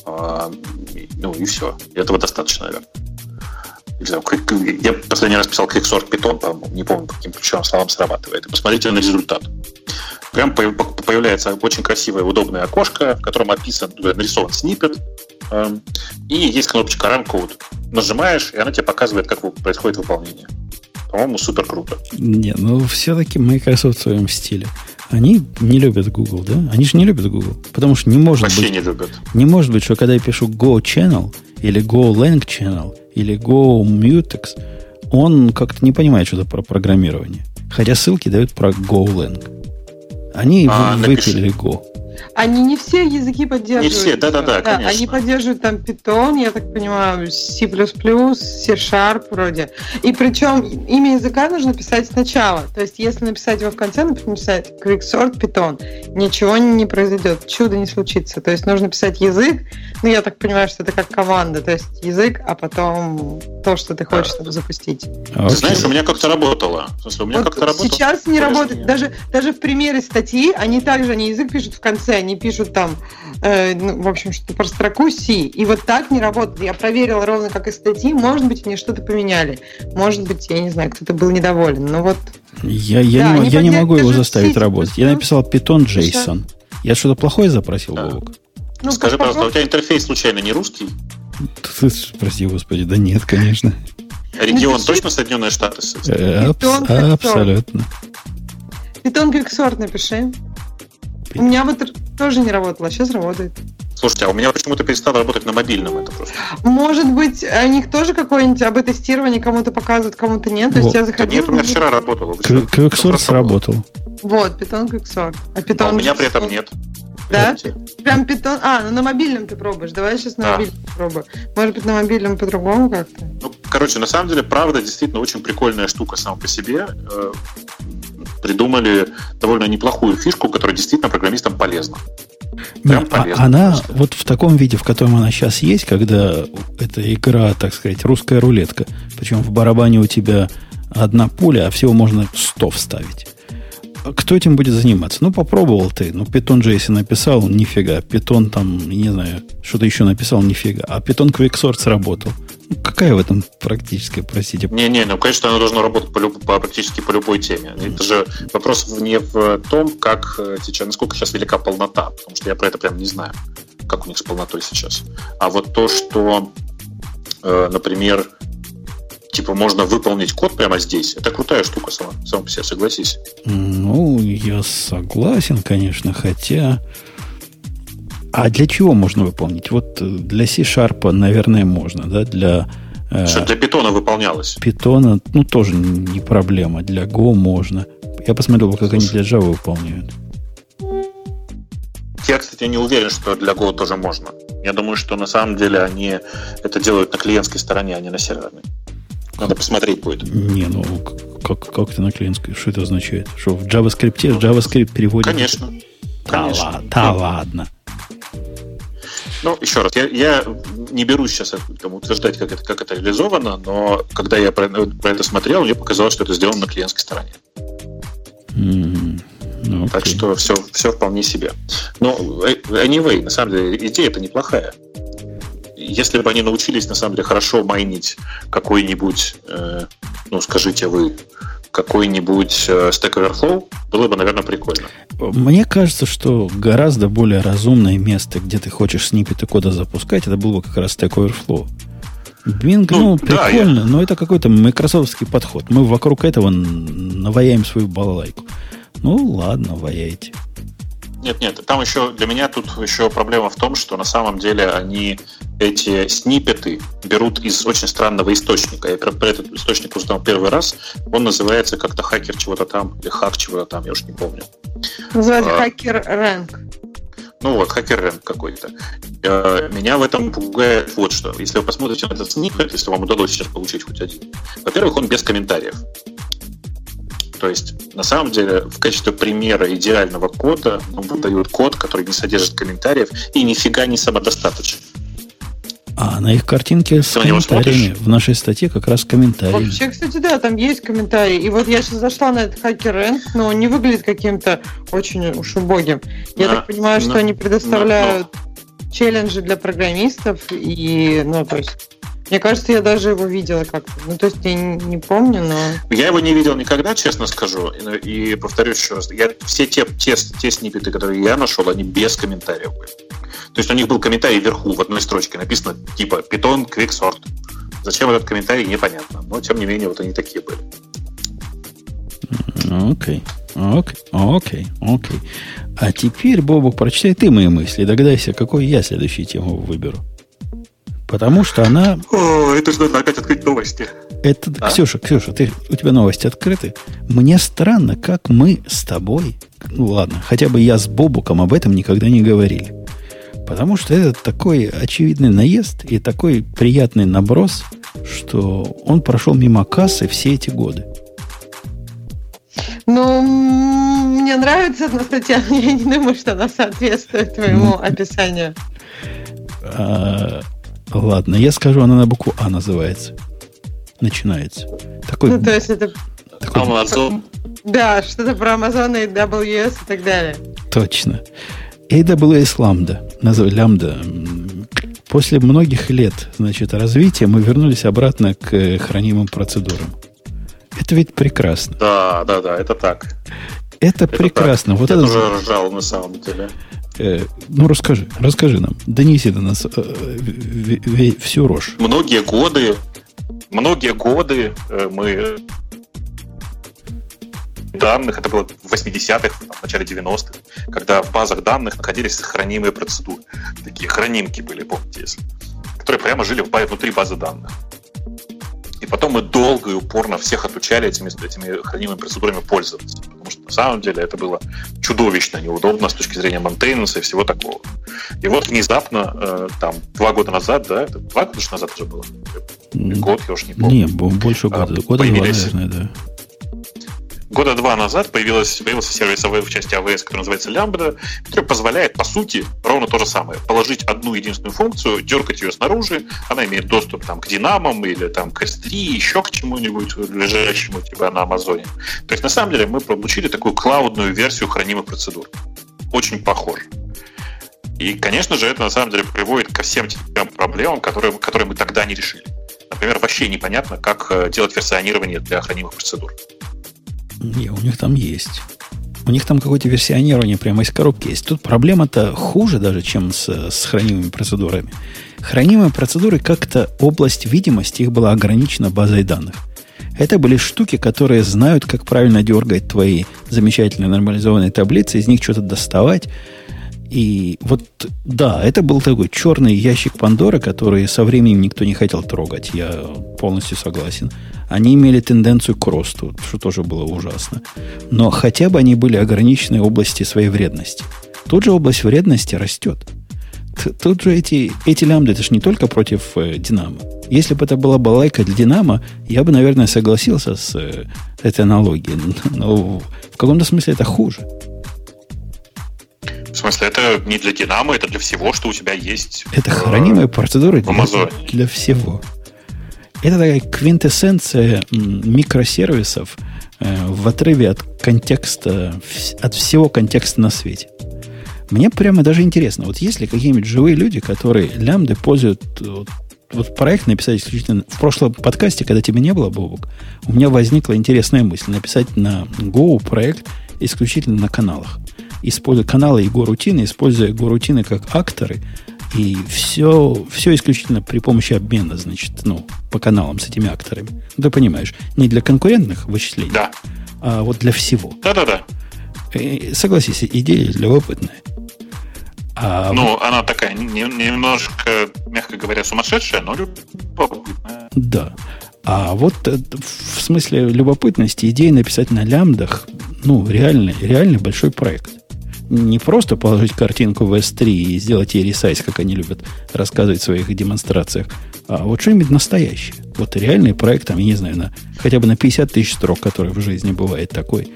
Ну и все. Этого достаточно, наверное. Не знаю, Я последний раз писал quicksort Python, по-моему, не помню, по каким ключевым словам срабатывает. Посмотрите на результат. Прям по- по- появляется очень красивое, удобное окошко, в котором описан, э, нарисован снипет, эм, и есть кнопочка Run Code. Нажимаешь, и она тебе показывает, как происходит выполнение. По-моему, супер круто. Не, ну все-таки Microsoft в своем стиле. Они не любят Google, да? Они же не любят Google. Потому что не может Вообще быть, не любят. не может быть, что когда я пишу Go Channel, или Go Lang Channel, или Go Mutex, он как-то не понимает что-то про программирование. Хотя ссылки дают про Go Lang. Они А, вы- напиши. Go. Они не все языки поддерживают. Не все, да-да-да, конечно. Они поддерживают там Python, я так понимаю, C++, C-Sharp вроде. И причем имя языка нужно писать сначала. То есть, если написать его в конце, например, написать Quicksort Python, ничего не произойдет, чудо не случится. То есть, нужно писать язык, ну, я так понимаю, что это как команда, то есть язык, а потом то, что ты хочешь там запустить. А, Ты знаешь, у меня как-то работало. В смысле, у меня Вот как-то работало. сейчас не работает. Даже, даже в примере статьи они также, они язык пишут в конце, они пишут там, э, ну, в общем, что про строку C. И вот так не работает. Я проверила ровно как и статьи. Может быть, мне что-то поменяли. Может быть, я не знаю, кто-то был недоволен. Но вот Я, я, Да, не, они я не могу его заставить C++. работать. Я написал Python. JSON. Я что-то плохое запросил, Да. Бобок? ну, Скажи, пожалуйста, а у тебя интерфейс случайно не русский? Прости, господи, да нет, конечно. Регион Напиши. точно Соединенные Штаты? Э, абс- абсолютно. Python Quicksort напиши. У меня вот тоже не работало, а сейчас работает. Слушайте, а у меня почему-то перестало работать на мобильном это просто. Может быть, у них тоже какое-нибудь об тестировании кому-то показывают, кому-то нет. То есть Вот. я Да заходила. нет, у меня вчера работало. Хорошо сработал. Вот, Python Quicksort. А Python А у меня при этом нет. Да? Прям питон. А, ну на мобильном ты пробуешь. Давай я сейчас на Да. мобильном попробую. Может быть, на мобильном по-другому как-то. Ну, короче, на самом деле, правда, действительно очень прикольная штука сама по себе. Придумали довольно неплохую фишку, которая действительно программистам полезна. Прям Нет, а- полезно она просто. вот в таком виде, в котором она сейчас есть, когда эта игра, так сказать, русская рулетка, причем в барабане у тебя одна пуля, а всего можно 100 вставить. Кто этим будет заниматься? Ну, попробовал ты. Ну, Python JSON написал, нифига. Python там, не знаю, что-то еще написал, нифига. А Python Quicksort сработал. Какая в этом практическая, простите? Не-не, ну, конечно, оно должно работать по, люб... по, практически по любой теме. Это же вопрос не в том, как э, сейчас, насколько сейчас велика полнота, потому что я про это прям не знаю, как у них с полнотой сейчас. А вот то, что, э, например, типа можно выполнить код прямо здесь, это крутая штука сама, сама по себе, согласись. Ну, я согласен, конечно, хотя... А для чего можно выполнить? Вот э, для C-Sharp, наверное, можно, да? Для э, Что для питона выполнялось. Питона, ну, тоже не проблема. Для Go можно. Я посмотрел, как Слушай. они для Java выполняют. Я, кстати, не уверен, что для Go тоже можно. Я думаю, что на самом деле они это делают на клиентской стороне, а не на серверной. Надо посмотреть будет. Не, ну как, как это на клиентской? Что это означает? Что в JavaScript JavaScript переводит? Конечно. Да, Конечно. да ладно. Ну, еще раз, я, я не берусь сейчас там, утверждать, как это, как это реализовано, но когда я про, про это смотрел, мне показалось, что это сделано на клиентской стороне. Mm, okay. Так что все, все вполне себе. Но э, anyway, на самом деле, идея это неплохая. Если бы они научились, на самом деле, хорошо майнить какой-нибудь, э, ну, скажите вы, какой-нибудь э, Stack Overflow, было бы, наверное, прикольно. Мне кажется, что гораздо более разумное место, где ты хочешь снипеты кода запускать, это было бы как раз Stack Overflow. Bing, ну, ну прикольно, да, я... но это какой-то майкрософтский подход. Мы вокруг этого наваяем свою балалайку. Ну, ладно, ваяйте. Нет, нет, там еще для меня тут еще проблема в том, что на самом деле они эти снипеты берут из очень странного источника. Я про, про этот источник узнал первый раз. Он называется как-то хакер чего-то там, или хак чего-то там, я уж не помню. Называется а, хакер рэнк. Ну вот, хакер рэнк какой-то. А, меня в этом пугает вот что. Если вы посмотрите на этот снипет, если вам удалось сейчас получить хоть один, во-первых, он без комментариев. То есть, на самом деле, в качестве примера идеального кода он выдает код, который не содержит комментариев и нифига не самодостаточен. А на их картинке с Ты комментариями. В нашей статье как раз комментарии. Вообще, кстати, да, там есть комментарии. И вот я сейчас зашла на этот хакер рэнк, но он не выглядит каким-то очень уж убогим. Я на, так понимаю, на, что они предоставляют на. челленджи для программистов и, ну, то есть мне кажется, я даже его видела как-то. Ну, то есть я не, не помню, но... Я его не видел никогда, честно скажу. И, и повторюсь еще раз, я, все те, те, те снипеты, которые я нашел, они без комментариев были. То есть у них был комментарий вверху, в одной строчке написано типа Python Quicksort. Зачем этот комментарий, непонятно. Но, тем не менее, вот они такие были. Окей. Окей, окей, окей. А теперь, Бобу, прочитай ты мои мысли. Догадайся, какой я следующую тему выберу. Потому что она... О, это же надо опять открыть новости. Это, а? Ксюша, Ксюша, ты, у тебя новости открыты. Мне странно, как мы с тобой, ну ладно, хотя бы я с Бобуком об этом никогда не говорили. Потому что это такой очевидный наезд и такой приятный наброс, что он прошел мимо кассы все эти годы. Ну, мне нравится эта статья, я не думаю, что она соответствует твоему ну, описанию. Ладно, я скажу, она на букву А называется. Начинается. Такой, ну, то есть это... Такой... Amazon. Да, что-то про Amazon и AWS и так далее. Точно. AWS Lambda. Называй Lambda. После многих лет, значит, развития мы вернулись обратно к э, хранимым процедурам. Это ведь прекрасно. Да, да, да, это так. Это, это прекрасно. Так. Вот Я это тоже ржал на самом деле. Э, ну, расскажи, расскажи нам, донеси до нас э, всю рожь. Многие годы, многие годы э, мы данных, это было в 80-х, в начале 90-х, когда в базах данных находились хранимые процедуры. Такие хранимки были, помните, если, которые прямо жили внутри базы данных. Потом мы долго и упорно всех отучали этими, этими хранимыми процедурами пользоваться. Потому что на самом деле это было чудовищно неудобно с точки зрения мантейненса и всего такого. И вот внезапно, э, там, два года назад, да, два года назад уже было? Год, я уж не помню. Не, больше года. А, года появились, два, наверное, да года два назад появилась, появился сервис AWS в части AWS, который называется Lambda, который позволяет, по сути, ровно то же самое. Положить одну единственную функцию, дергать ее снаружи, она имеет доступ там, к динамам или там, к S3, еще к чему-нибудь лежащему тебя на Амазоне. То есть, на самом деле, мы получили такую клаудную версию хранимых процедур. Очень похож. И, конечно же, это на самом деле приводит ко всем тем проблемам, которые, которые мы тогда не решили. Например, вообще непонятно, как э, делать версионирование для хранимых процедур. Не, у них там есть. У них там какое-то версионирование прямо из коробки есть. Тут проблема-то хуже даже, чем с, с хранимыми процедурами. Хранимые процедуры как-то область видимости их была ограничена базой данных. Это были штуки, которые знают, как правильно дергать твои замечательные нормализованные таблицы, из них что-то доставать. И вот, да, это был такой черный ящик Пандоры, который со временем никто не хотел трогать. Я полностью согласен. Они имели тенденцию к росту, что тоже было ужасно. Но хотя бы они были ограничены области своей вредности. Тут же область вредности растет. Тут же эти, эти лямбды, это же не только против э, Динамо. Если бы это была балайка для Динамо, я бы, наверное, согласился с э, этой аналогией. Но в каком-то смысле это хуже. В смысле, это не для Динамо, это для всего, что у тебя есть. Это хранимые процедуры для, для всего. Это такая квинтэссенция микросервисов э, в отрыве от контекста, от всего контекста на свете. Мне прямо даже интересно, вот есть ли какие-нибудь живые люди, которые лямбды пользуют вот, вот проект написать исключительно... В прошлом подкасте, когда тебя не было, Бобок, у меня возникла интересная мысль написать на Go проект исключительно на каналах. Используя каналы и Go-рутины, используя Go-рутины как акторы, и все, все исключительно при помощи обмена, значит, ну, по каналам с этими акторами. Ну, ты понимаешь, не для конкурентных вычислений, да. а вот для всего. Да-да-да. Согласись, идея любопытная. А, ну, она такая немножко, мягко говоря, сумасшедшая, но любопытная. Да. А вот э, в смысле любопытности идея написать на лямдах, ну, реальный, реальный большой проект. Не просто положить картинку в S3 и сделать ей ресайз, как они любят рассказывать в своих демонстрациях, а вот что-нибудь настоящее. Вот реальный проект, там, я не знаю, на, хотя бы на 50 тысяч строк, который в жизни бывает такой.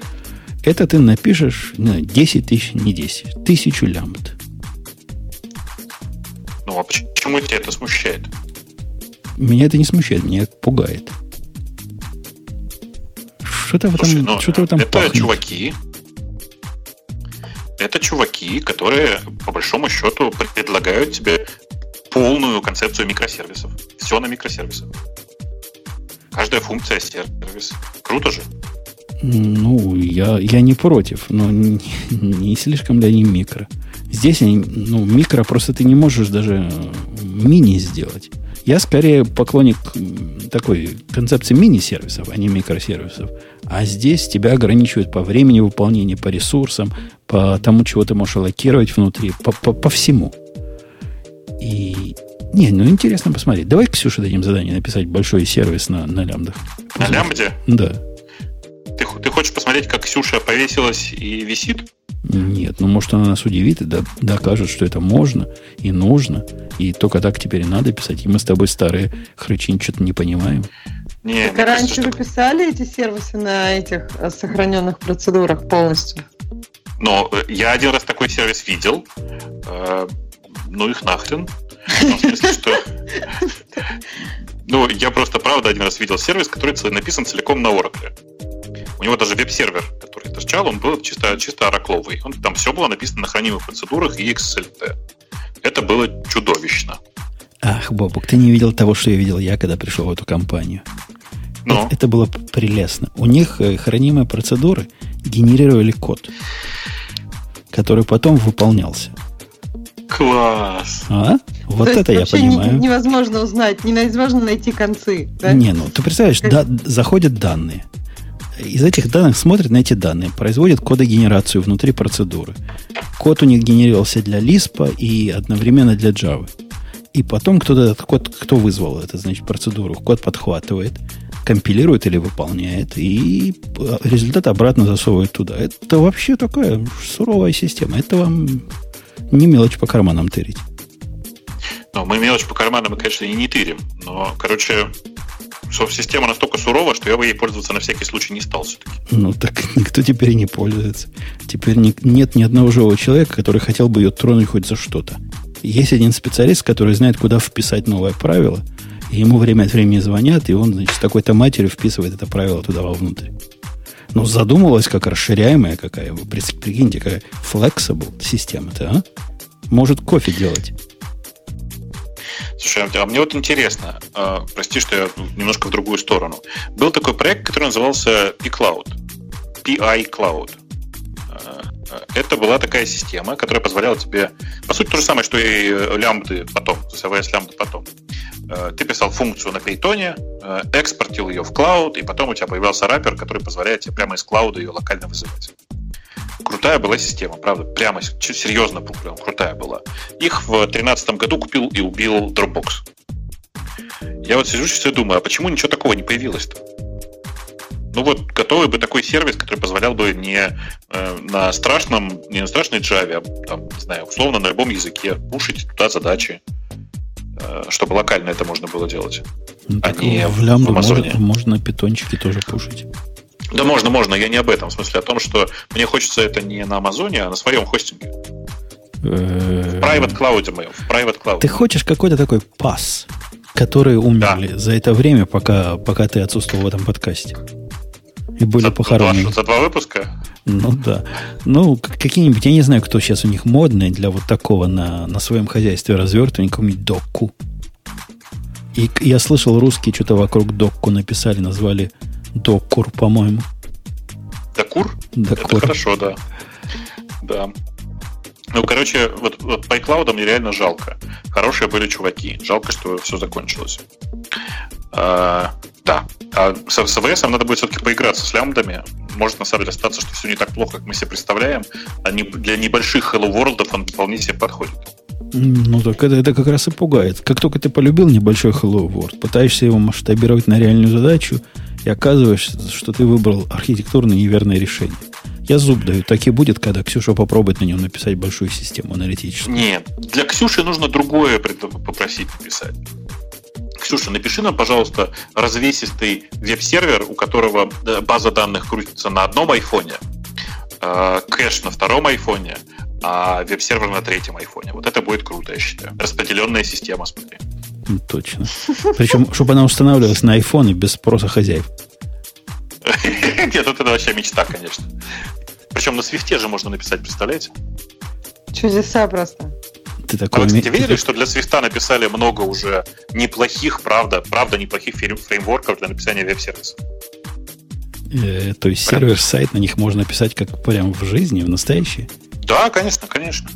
Это ты напишешь на 10 тысяч, не 10, тысячу лямбд. Ну, а почему тебя это смущает? Меня это не смущает, меня это пугает. Что-то в этом, ну, что-то в этом Это пахнет. чуваки, это чуваки, которые, по большому счету, предлагают тебе полную концепцию микросервисов. Все на микросервисах. Каждая функция сервис. Круто же. Ну, я, я не против, но не, не слишком ли они микро? Здесь они, ну, микро просто ты не можешь даже мини сделать. Я скорее поклонник такой концепции мини-сервисов, а не микросервисов. А здесь тебя ограничивают по времени выполнения, по ресурсам, по тому, чего ты можешь локировать внутри, по, по, по всему. И не, ну интересно посмотреть. Давай Ксюше дадим задание написать большой сервис на, на лямбдах. На лямбде? Да. Ты, ты хочешь посмотреть, как Ксюша повесилась и висит? Нет, ну может она нас удивит и докажет, что это можно и нужно. И только так теперь и надо писать. И мы с тобой старые хрычи что-то не понимаем. Не, так раньше кажется, вы писали эти сервисы на этих э, сохраненных процедурах полностью? Ну, я один раз такой сервис видел. Э, ну их нахрен. Ну, в смысле, что... Ну, я просто, правда, один раз видел сервис, который написан целиком на Oracle. У него даже веб-сервер, торчал, он был чисто, чисто оракловый. Он, там все было написано на хранимых процедурах и XLT. Это было чудовищно. Ах, Бобук, ты не видел того, что я видел я, когда пришел в эту компанию. Но. Ну? Это, это было прелестно. У них э, хранимые процедуры генерировали код, который потом выполнялся. Класс! А? Вот То это я понимаю. невозможно узнать, невозможно найти концы. Да? Не, ну ты представляешь, да, заходят данные из этих данных смотрят на эти данные, производят кодогенерацию внутри процедуры. Код у них генерировался для Lisp и одновременно для Java. И потом кто-то этот код, кто вызвал это, значит, процедуру, код подхватывает, компилирует или выполняет, и результат обратно засовывает туда. Это вообще такая суровая система. Это вам не мелочь по карманам тырить. Ну, мы мелочь по карманам, конечно, и не тырим. Но, короче, система настолько сурова, что я бы ей пользоваться на всякий случай не стал все-таки. Ну, так никто теперь и не пользуется. Теперь не, нет ни одного живого человека, который хотел бы ее тронуть хоть за что-то. Есть один специалист, который знает, куда вписать новое правило, и ему время от времени звонят, и он, значит, с такой-то матерью вписывает это правило туда вовнутрь. Ну, задумалась, как расширяемая какая. Вы прикиньте, какая flexible система-то, а? Может кофе делать. Слушай, а мне вот интересно, э, прости, что я немножко в другую сторону. Был такой проект, который назывался P-Cloud. PI Cloud. Э, это была такая система, которая позволяла тебе, по сути, то же самое, что и лямбды потом, CSS лямбды потом. Э, ты писал функцию на Python, э, экспортил ее в клауд, и потом у тебя появился раппер, который позволяет тебе прямо из клауда ее локально вызывать. Крутая была система, правда, прямо серьезно прям крутая была. Их в 2013 году купил и убил Dropbox. Я вот сижу сейчас и думаю, а почему ничего такого не появилось-то? Ну вот, готовый бы такой сервис, который позволял бы не э, на страшном, не на страшной Java, а там, не знаю, условно на любом языке пушить туда задачи, э, чтобы локально это можно было делать. Ну, а не в лямбду в можно, можно питончики тоже пушить. Да можно, можно. Я не об этом. В смысле о том, что мне хочется это не на Амазоне, а на своем хостинге. В private cloud моем. В private cloud. Ты хочешь какой-то такой пас, которые умерли да. за это время, пока, пока ты отсутствовал в этом подкасте? и были за, похоронены. За два, за два выпуска? Ну да. Ну, какие-нибудь, я не знаю, кто сейчас у них модный для вот такого на, на своем хозяйстве развертывания, какую-нибудь докку. И я слышал, русские что-то вокруг докку написали, назвали доккур, по-моему. Докур? Докур. Это хорошо, да. Да. Ну, короче, вот, вот по iCloud мне реально жалко. Хорошие были чуваки. Жалко, что все закончилось. А, да. А с, с AWS надо будет все-таки поиграться с лямбдами. Может, на самом деле, остаться, что все не так плохо, как мы себе представляем. А не, для небольших Hello World он вполне себе подходит. Ну, так это, это как раз и пугает. Как только ты полюбил небольшой Hello World, пытаешься его масштабировать на реальную задачу, и оказываешься, что ты выбрал архитектурно неверное решение. Я зуб даю, так и будет, когда Ксюша попробует на нем написать большую систему аналитическую. Нет, для Ксюши нужно другое попросить написать. Ксюша, напиши нам, пожалуйста, развесистый веб-сервер, у которого э, база данных крутится на одном айфоне, э, кэш на втором айфоне, а веб-сервер на третьем айфоне. Вот это будет круто, я считаю. Распределенная система, смотри. Точно. Причем, чтобы она устанавливалась на iPhone без спроса хозяев. Нет, это вообще мечта, конечно. Причем на свифте же можно написать, представляете? Чудеса просто. Ты такой... А вы, кстати, видели, что для свифта написали много уже неплохих, правда, правда, неплохих фреймворков для написания веб-сервиса? Э, то есть сервер-сайт на них можно писать как прямо в жизни, в настоящей? Да, конечно, конечно.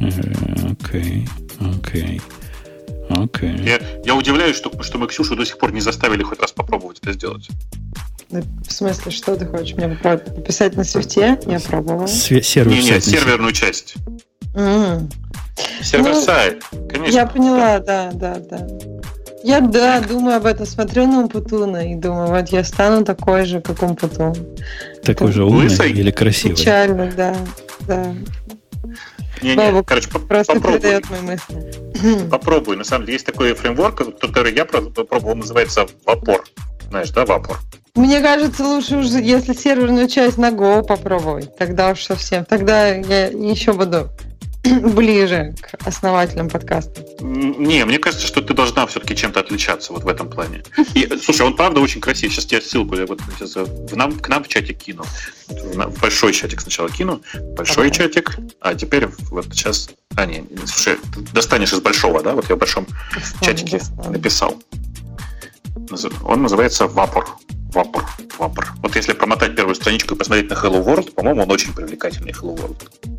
Окей, окей. Окей. Я, я удивляюсь, что, что мы Ксюшу до сих пор не заставили хоть раз попробовать это сделать. В смысле, что ты хочешь мне пописать на свифте? Я пробовала. сервер не, нет, серверную часть. Mm. Сервер-сайт, ну, конечно. Я поняла, да, да, да. Я, да, думаю об этом, смотрю на Умпутуна и думаю, вот я стану такой же, как Умпутун. Такой же умный Лысый? или красивый? Печально, да, да. Не, не, короче, просто попробуй. передает мои мысли. Попробуй. На самом деле есть такой фреймворк, который я попробовал, называется Vapor. Знаешь, да, Vapor? Мне кажется, лучше уже, если серверную часть на Go попробовать. Тогда уж совсем. Тогда я еще буду ближе к основателям подкаста. Не, мне кажется, что ты должна все-таки чем-то отличаться вот в этом плане. И, слушай, он правда очень красивый. Сейчас тебе ссылку я вот сейчас в нам, к нам в чатик кину. В большой чатик сначала кину. Большой ага. чатик. А теперь вот сейчас... А, не, слушай, достанешь из большого, да? Вот я в большом достану, чатике достану. написал. Он называется Вапор. Вапор. Вапор. Вот если промотать первую страничку и посмотреть на Hello World, по-моему, он очень привлекательный Hello World.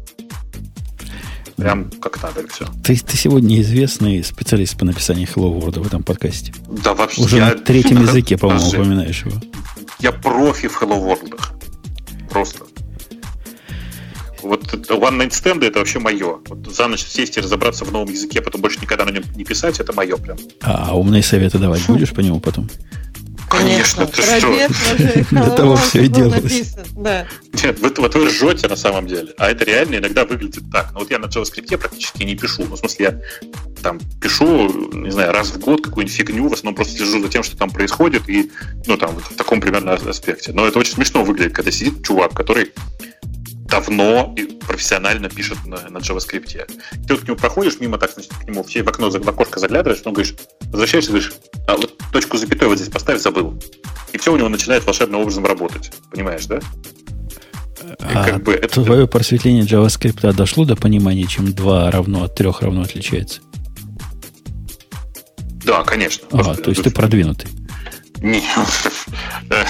Прям как надо все. Ты, ты сегодня известный специалист по написанию Hello World в этом подкасте. Да, вообще. Уже я... на третьем языке, по-моему, упоминаешь его. Я профи в Hello World. Просто. Вот One Night Stand это вообще мое. Вот за ночь сесть и разобраться в новом языке, а потом больше никогда на нем не писать, это мое прям. А умные советы давать будешь по нему потом? Конечно, ты что? Для того все и делалось. Нет, вы, вот вы ржете на самом деле. А это реально иногда выглядит так. Ну, вот я на JavaScript практически не пишу. Ну, в смысле, я там пишу, не знаю, раз в год какую-нибудь фигню, в основном просто слежу за тем, что там происходит, и, ну, там, вот в таком примерно аспекте. Но это очень смешно выглядит, когда сидит чувак, который давно и профессионально пишет на, на JavaScript. Ты вот к нему проходишь мимо, так, значит, к нему все в окно, в окошко заглядываешь, он говоришь, возвращаешься, говоришь, а вот точку запятой вот здесь поставь, забыл. И все у него начинает волшебным образом работать. Понимаешь, да? А как бы это... твое просветление JavaScript дошло до понимания, чем 2 равно от 3 равно отличается? Да, конечно. Ага, то есть ты продвинутый. Не, э,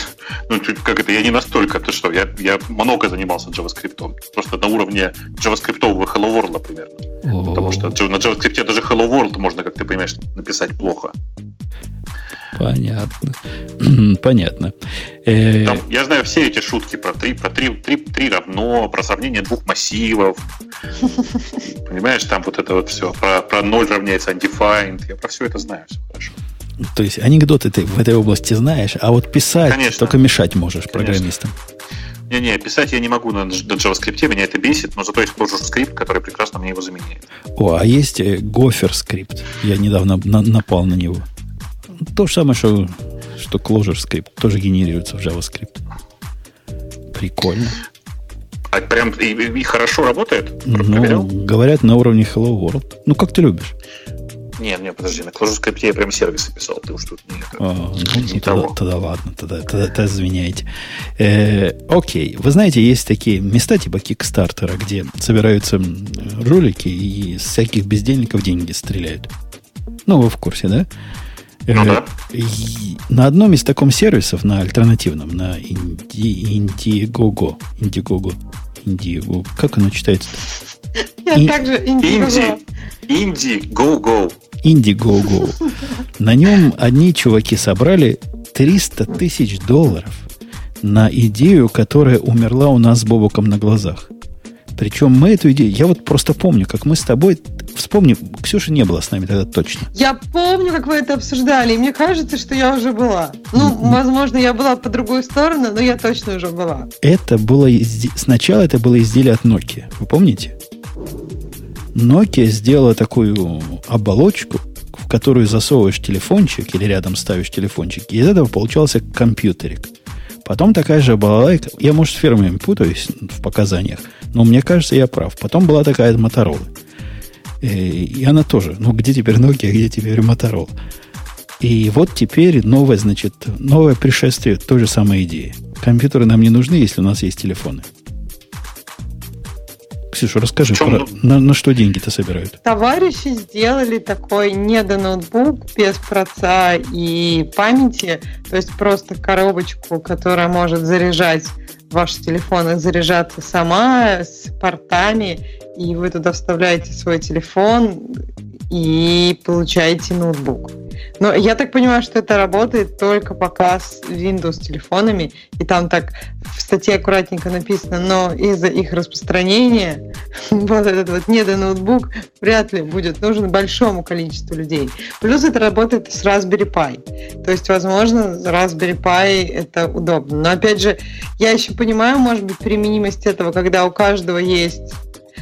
ну, как это, я не настолько, ты что, я, я много занимался JavaScript. Просто на уровне JavaScript Hello World, например. Потому что на JavaScript даже Hello World можно, как ты понимаешь, написать плохо. Понятно. Понятно. Э, Там, я знаю все эти шутки про три, про три, три, три равно, про сравнение двух массивов. Понимаешь, там вот это вот все. Про, про ноль равняется undefined. Я про все это знаю, все хорошо. То есть анекдоты ты в этой области знаешь, а вот писать Конечно. только мешать можешь Конечно. программистам. Не-не, писать я не могу на, на JavaScript, меня это бесит, но зато есть Clojure скрипт, который прекрасно мне его заменяет. О, а есть э, Gopher скрипт. Я недавно на, напал на него. То же самое, что, что Clojure скрипт. Тоже генерируется в JavaScript. Прикольно. А прям и, и хорошо работает? Ну, говорят, на уровне Hello World. Ну, как ты любишь. Нет, нет, подожди, на Clojure Script я прям сервисы писал, ты уж тут не, а, ну, не тогда, того. тогда ладно, тогда, тогда, тогда извиняйте. Э, окей, вы знаете, есть такие места типа Кикстартера, где собираются ролики и с всяких бездельников деньги стреляют. Ну, вы в курсе, да? Ну, да. И на одном из таких сервисов, на альтернативном, на Indiegogo, Indiegogo, Indiegogo, как оно читается? Я также Indiegogo. Indiegogo. Indiegogo. На нем одни чуваки собрали 300 тысяч долларов на идею, которая умерла у нас с Бобоком на глазах. Причем мы эту идею, я вот просто помню, как мы с тобой, вспомни, Ксюша не была с нами тогда точно. Я помню, как вы это обсуждали, и мне кажется, что я уже была. Ну, mm-hmm. возможно, я была по другую сторону, но я точно уже была. Это было, сначала это было изделие от Nokia, вы помните? Nokia сделала такую оболочку, в которую засовываешь телефончик или рядом ставишь телефончик, и из этого получался компьютерик. Потом такая же балалайка, я, может, с фирмами путаюсь в показаниях, но мне кажется, я прав. Потом была такая Motorola. И, и она тоже. Ну, где теперь Nokia, где теперь Motorola? И вот теперь новое, значит, новое пришествие той же самой идеи. Компьютеры нам не нужны, если у нас есть телефоны. Ксюша, расскажи, про, на, на что деньги-то собирают? Товарищи сделали такой недоноутбук без проца и памяти, то есть просто коробочку, которая может заряжать ваш телефон и заряжаться сама с портами, и вы туда вставляете свой телефон и получаете ноутбук. Но я так понимаю, что это работает только пока с Windows телефонами, и там так в статье аккуратненько написано, но из-за их распространения вот этот вот недоноутбук вряд ли будет нужен большому количеству людей. Плюс это работает с Raspberry Pi. То есть, возможно, Raspberry Pi это удобно. Но опять же, я еще понимаю, может быть, применимость этого, когда у каждого есть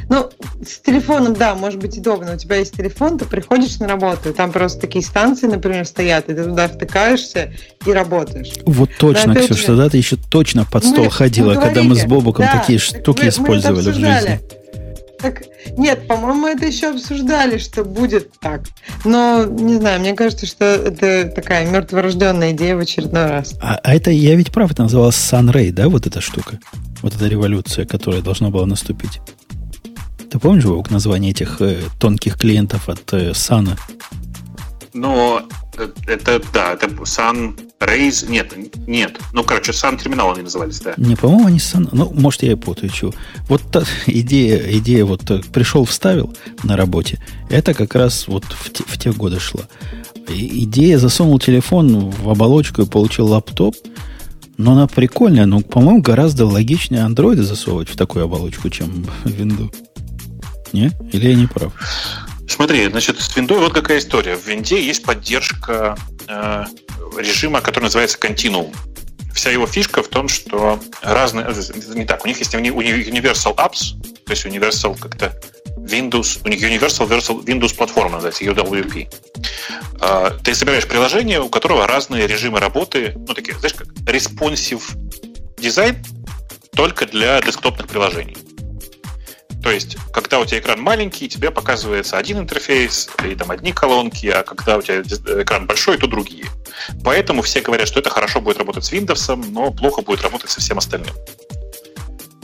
ну, с телефоном, да, может быть удобно. У тебя есть телефон, ты приходишь на работу, и там просто такие станции, например, стоят, и ты туда втыкаешься и работаешь. Вот точно, Но, Ксюша, же, тогда ты еще точно под стол мы, ходила, мы когда мы с Бобуком да, такие штуки мы, использовали мы в жизни. Так, нет, по-моему, это еще обсуждали, что будет так. Но, не знаю, мне кажется, что это такая мертворожденная идея в очередной раз. А, а это, я ведь прав, это называлось Sunray, да, вот эта штука? Вот эта революция, которая должна была наступить. Ты помнишь, Вовк, название этих э, тонких клиентов от э, Сана? Ну, это, да, это Sun Raise, нет, нет. Ну, короче, Sun терминал они назывались, да. Не, по-моему, они Sun, ну, может, я и путаю, чего. Вот та идея, идея вот э, пришел, вставил на работе, это как раз вот в те, в те годы шла. И, идея засунул телефон в оболочку и получил лаптоп, но она прикольная, но, по-моему, гораздо логичнее андроиды засовывать в такую оболочку, чем Windows. Не? Или я не прав? Смотри, значит, с Windows вот какая история. В Винде есть поддержка э, режима, который называется Continuum. Вся его фишка в том, что разные... Не так, у них есть Universal Apps, то есть Universal как-то Windows, у них Universal Windows платформа называется, UWP. Э, ты собираешь приложение, у которого разные режимы работы, ну, такие, знаешь, как responsive дизайн, только для десктопных приложений. То есть, когда у тебя экран маленький, тебе показывается один интерфейс или там одни колонки, а когда у тебя экран большой, то другие. Поэтому все говорят, что это хорошо будет работать с Windows, но плохо будет работать со всем остальным.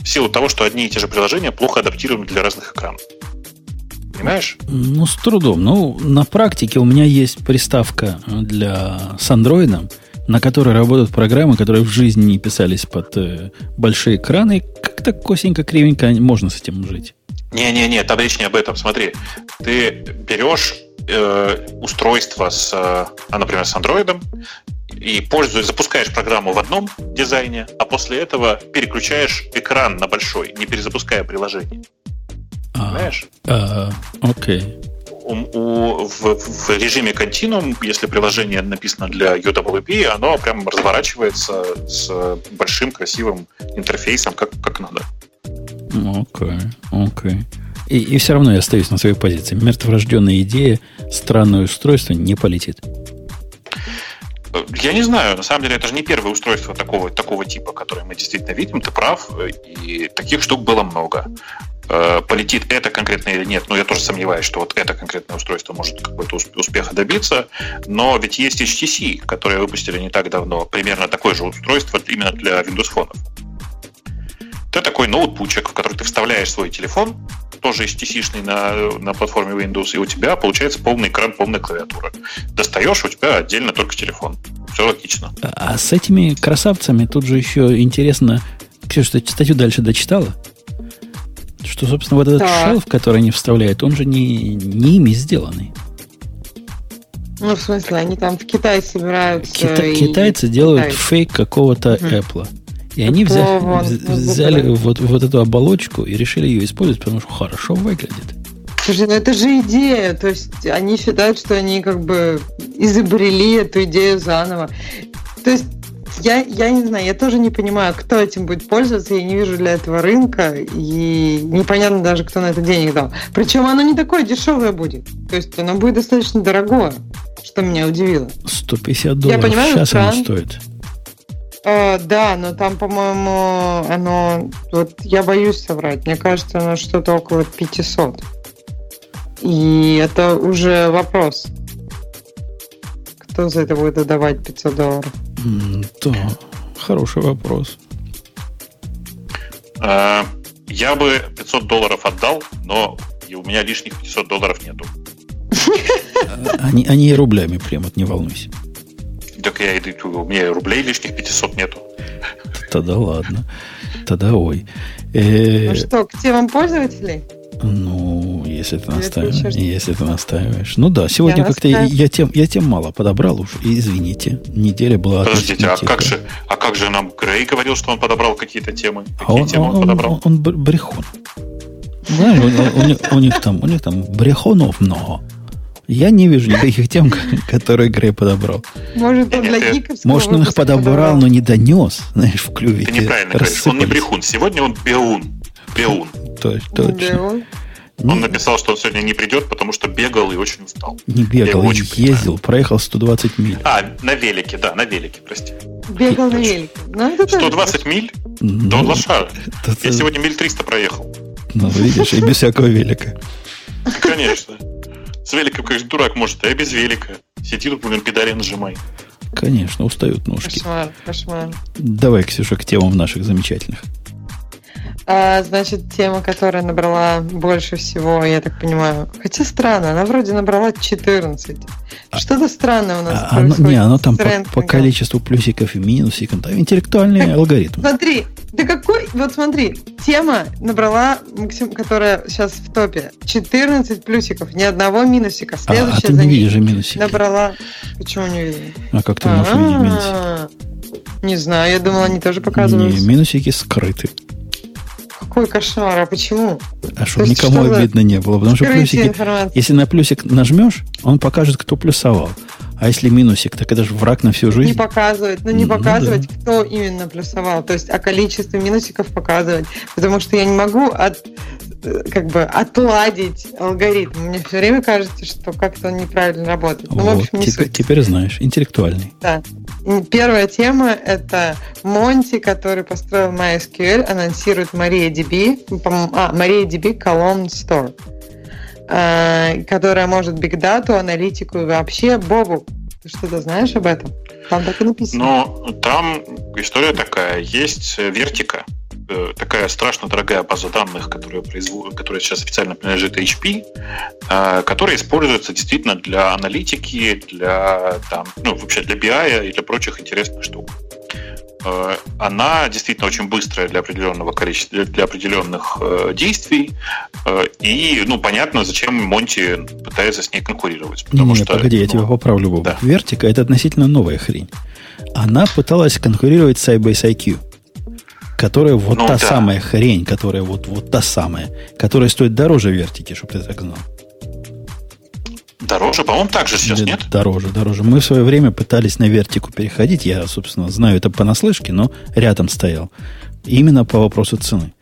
В силу того, что одни и те же приложения плохо адаптируемы для разных экранов. Понимаешь? Ну, с трудом. Ну, на практике у меня есть приставка для с андроидом, на которой работают программы, которые в жизни не писались под э, большие экраны. Как-то косенько, кривенько можно с этим жить. Не-не-не, там речь не об этом. Смотри, ты берешь э, устройство с, э, например, с андроидом, и пользуясь, запускаешь программу в одном дизайне, а после этого переключаешь экран на большой, не перезапуская приложение. А, Понимаешь? А, окей. У, в, в режиме Continuum, если приложение написано для UWP, оно прям разворачивается с большим красивым интерфейсом, как, как надо. Окей, окей. И, и все равно я остаюсь на своей позиции. Мертворожденная идея, странное устройство не полетит. Я не знаю, на самом деле это же не первое устройство такого, такого типа, которое мы действительно видим, ты прав, и таких штук было много. Э, полетит это конкретно или нет, но я тоже сомневаюсь, что вот это конкретное устройство может какой-то успеха добиться, но ведь есть HTC, которые выпустили не так давно, примерно такое же устройство именно для Windows фонов. Это такой ноутбучек, в который ты вставляешь свой телефон, тоже HTC-шный на, на платформе Windows, и у тебя получается полный экран, полная клавиатура. Достаешь, у тебя отдельно только телефон. Все логично. А с этими красавцами тут же еще интересно... Ксюша, ты статью дальше дочитала? Что, собственно, вот этот да. шелф, который они вставляют, он же не, не ими сделанный. Ну, в смысле, они там в Китае собираются. Кита- и... Китайцы делают Китай. фейк какого-то угу. Apple. И они взяли, вон, взяли вот, вот эту оболочку и решили ее использовать, потому что хорошо выглядит. Слушай, ну это же идея. То есть они считают, что они как бы изобрели эту идею заново. То есть я, я не знаю, я тоже не понимаю, кто этим будет пользоваться, я не вижу для этого рынка, и непонятно даже, кто на это денег дал. Причем оно не такое дешевое будет. То есть оно будет достаточно дорогое, что меня удивило. 150 долларов я понимаю, сейчас стран... оно стоит. Э, да, но там, по-моему, оно... Вот я боюсь соврать. Мне кажется, оно что-то около 500. И это уже вопрос. Кто за это будет отдавать 500 долларов? Да, хороший вопрос. А, я бы 500 долларов отдал, но у меня лишних 500 долларов нету. Они, они и рублями прямо, не волнуйся. Так я иду, у меня рублей лишних 500 нету. Тогда ладно. Тогда ой. Ну что, к темам пользователей? Ну, если ты настаиваешь. Если ты настаиваешь. Ну да, сегодня как-то я, я, тем, я тем мало подобрал уж. Извините. Неделя была Подождите, а как, же, а как же нам Грей говорил, что он подобрал какие-то темы? А Какие а он, темы он, он подобрал? Он, он брехун. Знаешь, у, у, них, у, них там, у них там брехунов много. Я не вижу никаких тем, которые Грей подобрал. Может, он для гиков Может, он их подобрал, но не донес, знаешь, в клюве. Ты неправильно говоришь. Он не брехун. Сегодня он беун. Беун. Точно. Он написал, что он сегодня не придет, потому что бегал и очень устал. Не бегал, очень ездил, понимаю. проехал 120 миль. А, на велике, да, на велике, прости. Бегал на велике. Ну, 120 миль? Ну, да он лошара. Я сегодня миль 300 проехал. Ну, видишь, и без всякого велика. Конечно. С великом, конечно, дурак может, а я без велика. Сиди тут, блин, педали нажимай. Конечно, устают ножки. Кошмар, кошмар. Давай, Ксюша, к темам наших замечательных. А, значит, тема, которая набрала больше всего, я так понимаю. Хотя странно, она вроде набрала 14. А Что-то странное у нас а, оно, Не, оно там по, по количеству плюсиков и минусиков. Там интеллектуальный так, алгоритм. Смотри, да какой... Вот смотри, тема набрала, которая сейчас в топе, 14 плюсиков, ни одного минусика. Следующая а, а ты не видишь же минусики. Набрала... Почему не видишь? А как ты можешь видеть минусики? Не знаю, я думала, они тоже показывают. Не, минусики скрыты. Какой кошмар, а почему? А чтобы никому что обидно не было. Потому что плюсики, если на плюсик нажмешь, он покажет, кто плюсовал. А если минусик, так это же враг на всю жизнь. Не показывать, ну не ну, показывать, да. кто именно плюсовал. То есть, а количество минусиков показывать. Потому что я не могу от как бы отладить алгоритм. Мне все время кажется, что как-то он неправильно работает. Ну, вот, в общем, не теперь, суть. теперь знаешь, интеллектуальный. Да. Первая тема – это Монти, который построил MySQL, анонсирует MariaDB, а, MariaDB Column Store, э, которая может Data, аналитику и вообще. Бобу, ты что-то знаешь об этом? Там так и написано. Ну, там история такая. Есть вертика, э, такая страшно дорогая база данных, которая, производ... которая сейчас официально принадлежит HP, э, которая используется действительно для аналитики, для, там, ну, вообще для BI и для прочих интересных штук. Э, она действительно очень быстрая для определенного количества, для определенных э, действий. Э, и, ну, понятно, зачем Монти пытается с ней конкурировать. Потому не, что, погоди, ну, я тебя поправлю, Боб. Да. Вертика это относительно новая хрень. Она пыталась конкурировать с Sybase IQ которая вот ну, та да. самая хрень, которая вот, вот та самая, которая стоит дороже вертики, чтобы ты так знал. Дороже, по-моему, так же сейчас, нет? Дороже, дороже. Мы в свое время пытались на вертику переходить. Я, собственно, знаю это понаслышке, но рядом стоял. Именно по вопросу цены.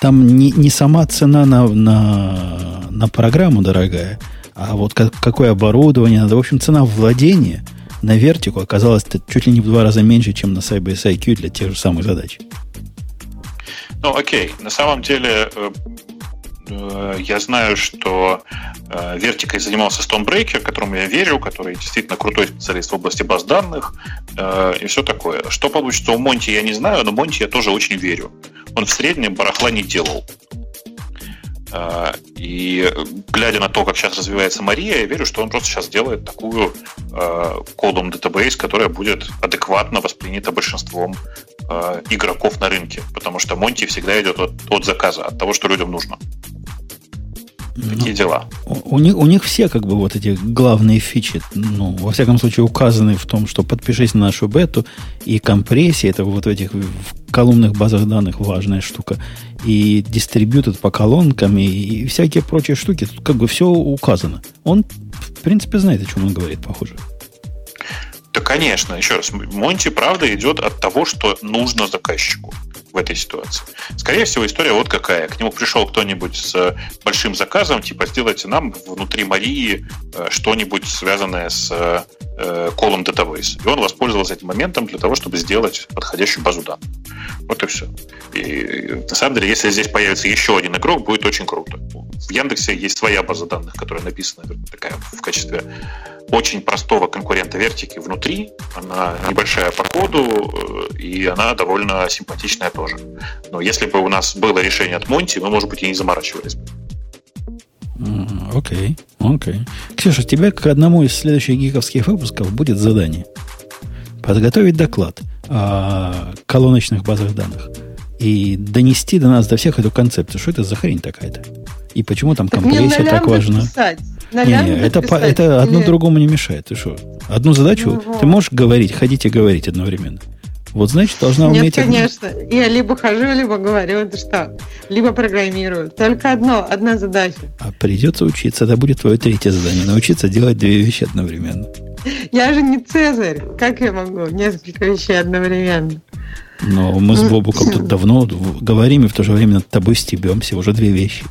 Там не, не сама цена на, на, на программу дорогая, а вот как, какое оборудование надо. В общем, цена владения на вертику оказалась чуть ли не в два раза меньше, чем на Sybase IQ для тех же самых задач. Ну, окей. На самом деле, э, Э, я знаю, что э, Вертикой занимался Stonebreaker, которому я верю, который действительно крутой специалист в области баз данных э, и все такое. Что получится у Монти, я не знаю, но Монти я тоже очень верю. Он в среднем барахла не делал. И глядя на то, как сейчас развивается Мария, я верю, что он просто сейчас делает такую колумн database, которая будет адекватно воспринята большинством игроков на рынке. Потому что Монти всегда идет от, от заказа, от того, что людям нужно. Такие ну, дела. У, у, них, у них все как бы вот эти главные фичи, ну, во всяком случае, указаны в том, что подпишись на нашу бету, и компрессия, это вот в этих в колумнах базах данных важная штука, и дистрибьютор по колонкам, и, и всякие прочие штуки, тут как бы все указано. Он, в принципе, знает, о чем он говорит, похоже. Да, конечно, еще раз, Монти, правда, идет от того, что нужно заказчику в этой ситуации. Скорее всего, история вот какая. К нему пришел кто-нибудь с большим заказом, типа, сделайте нам внутри Марии э, что-нибудь связанное с э, колом database. И он воспользовался этим моментом для того, чтобы сделать подходящую базу данных. Вот и все. И на самом деле, если здесь появится еще один игрок, будет очень круто. В Яндексе есть своя база данных, которая написана такая в качестве очень простого конкурента вертики внутри. Она небольшая по коду, э, и она довольно симпатичная тоже. Но если бы у нас было решение от Монти, мы, может быть, и не заморачивались бы. Окей, okay, окей. Okay. Ксюша, тебе к одному из следующих гиковских выпусков будет задание. Подготовить доклад о колоночных базах данных и донести до нас, до всех эту концепцию. Что это за хрень такая-то? И почему там компрессия так важна? Писать. Не, не, это, по, это одно другому не мешает. Ты что? Одну задачу ну, ты можешь говорить, ходить и говорить одновременно. Вот значит, должна уметь... Нет, конечно. Я либо хожу, либо говорю, это что? Либо программирую. Только одно, одна задача. А придется учиться. Это будет твое третье задание. Научиться делать две вещи одновременно. Я же не Цезарь. Как я могу несколько вещей одновременно? Но мы с Бобуком тут давно говорим и в то же время над тобой стебемся. Уже две вещи.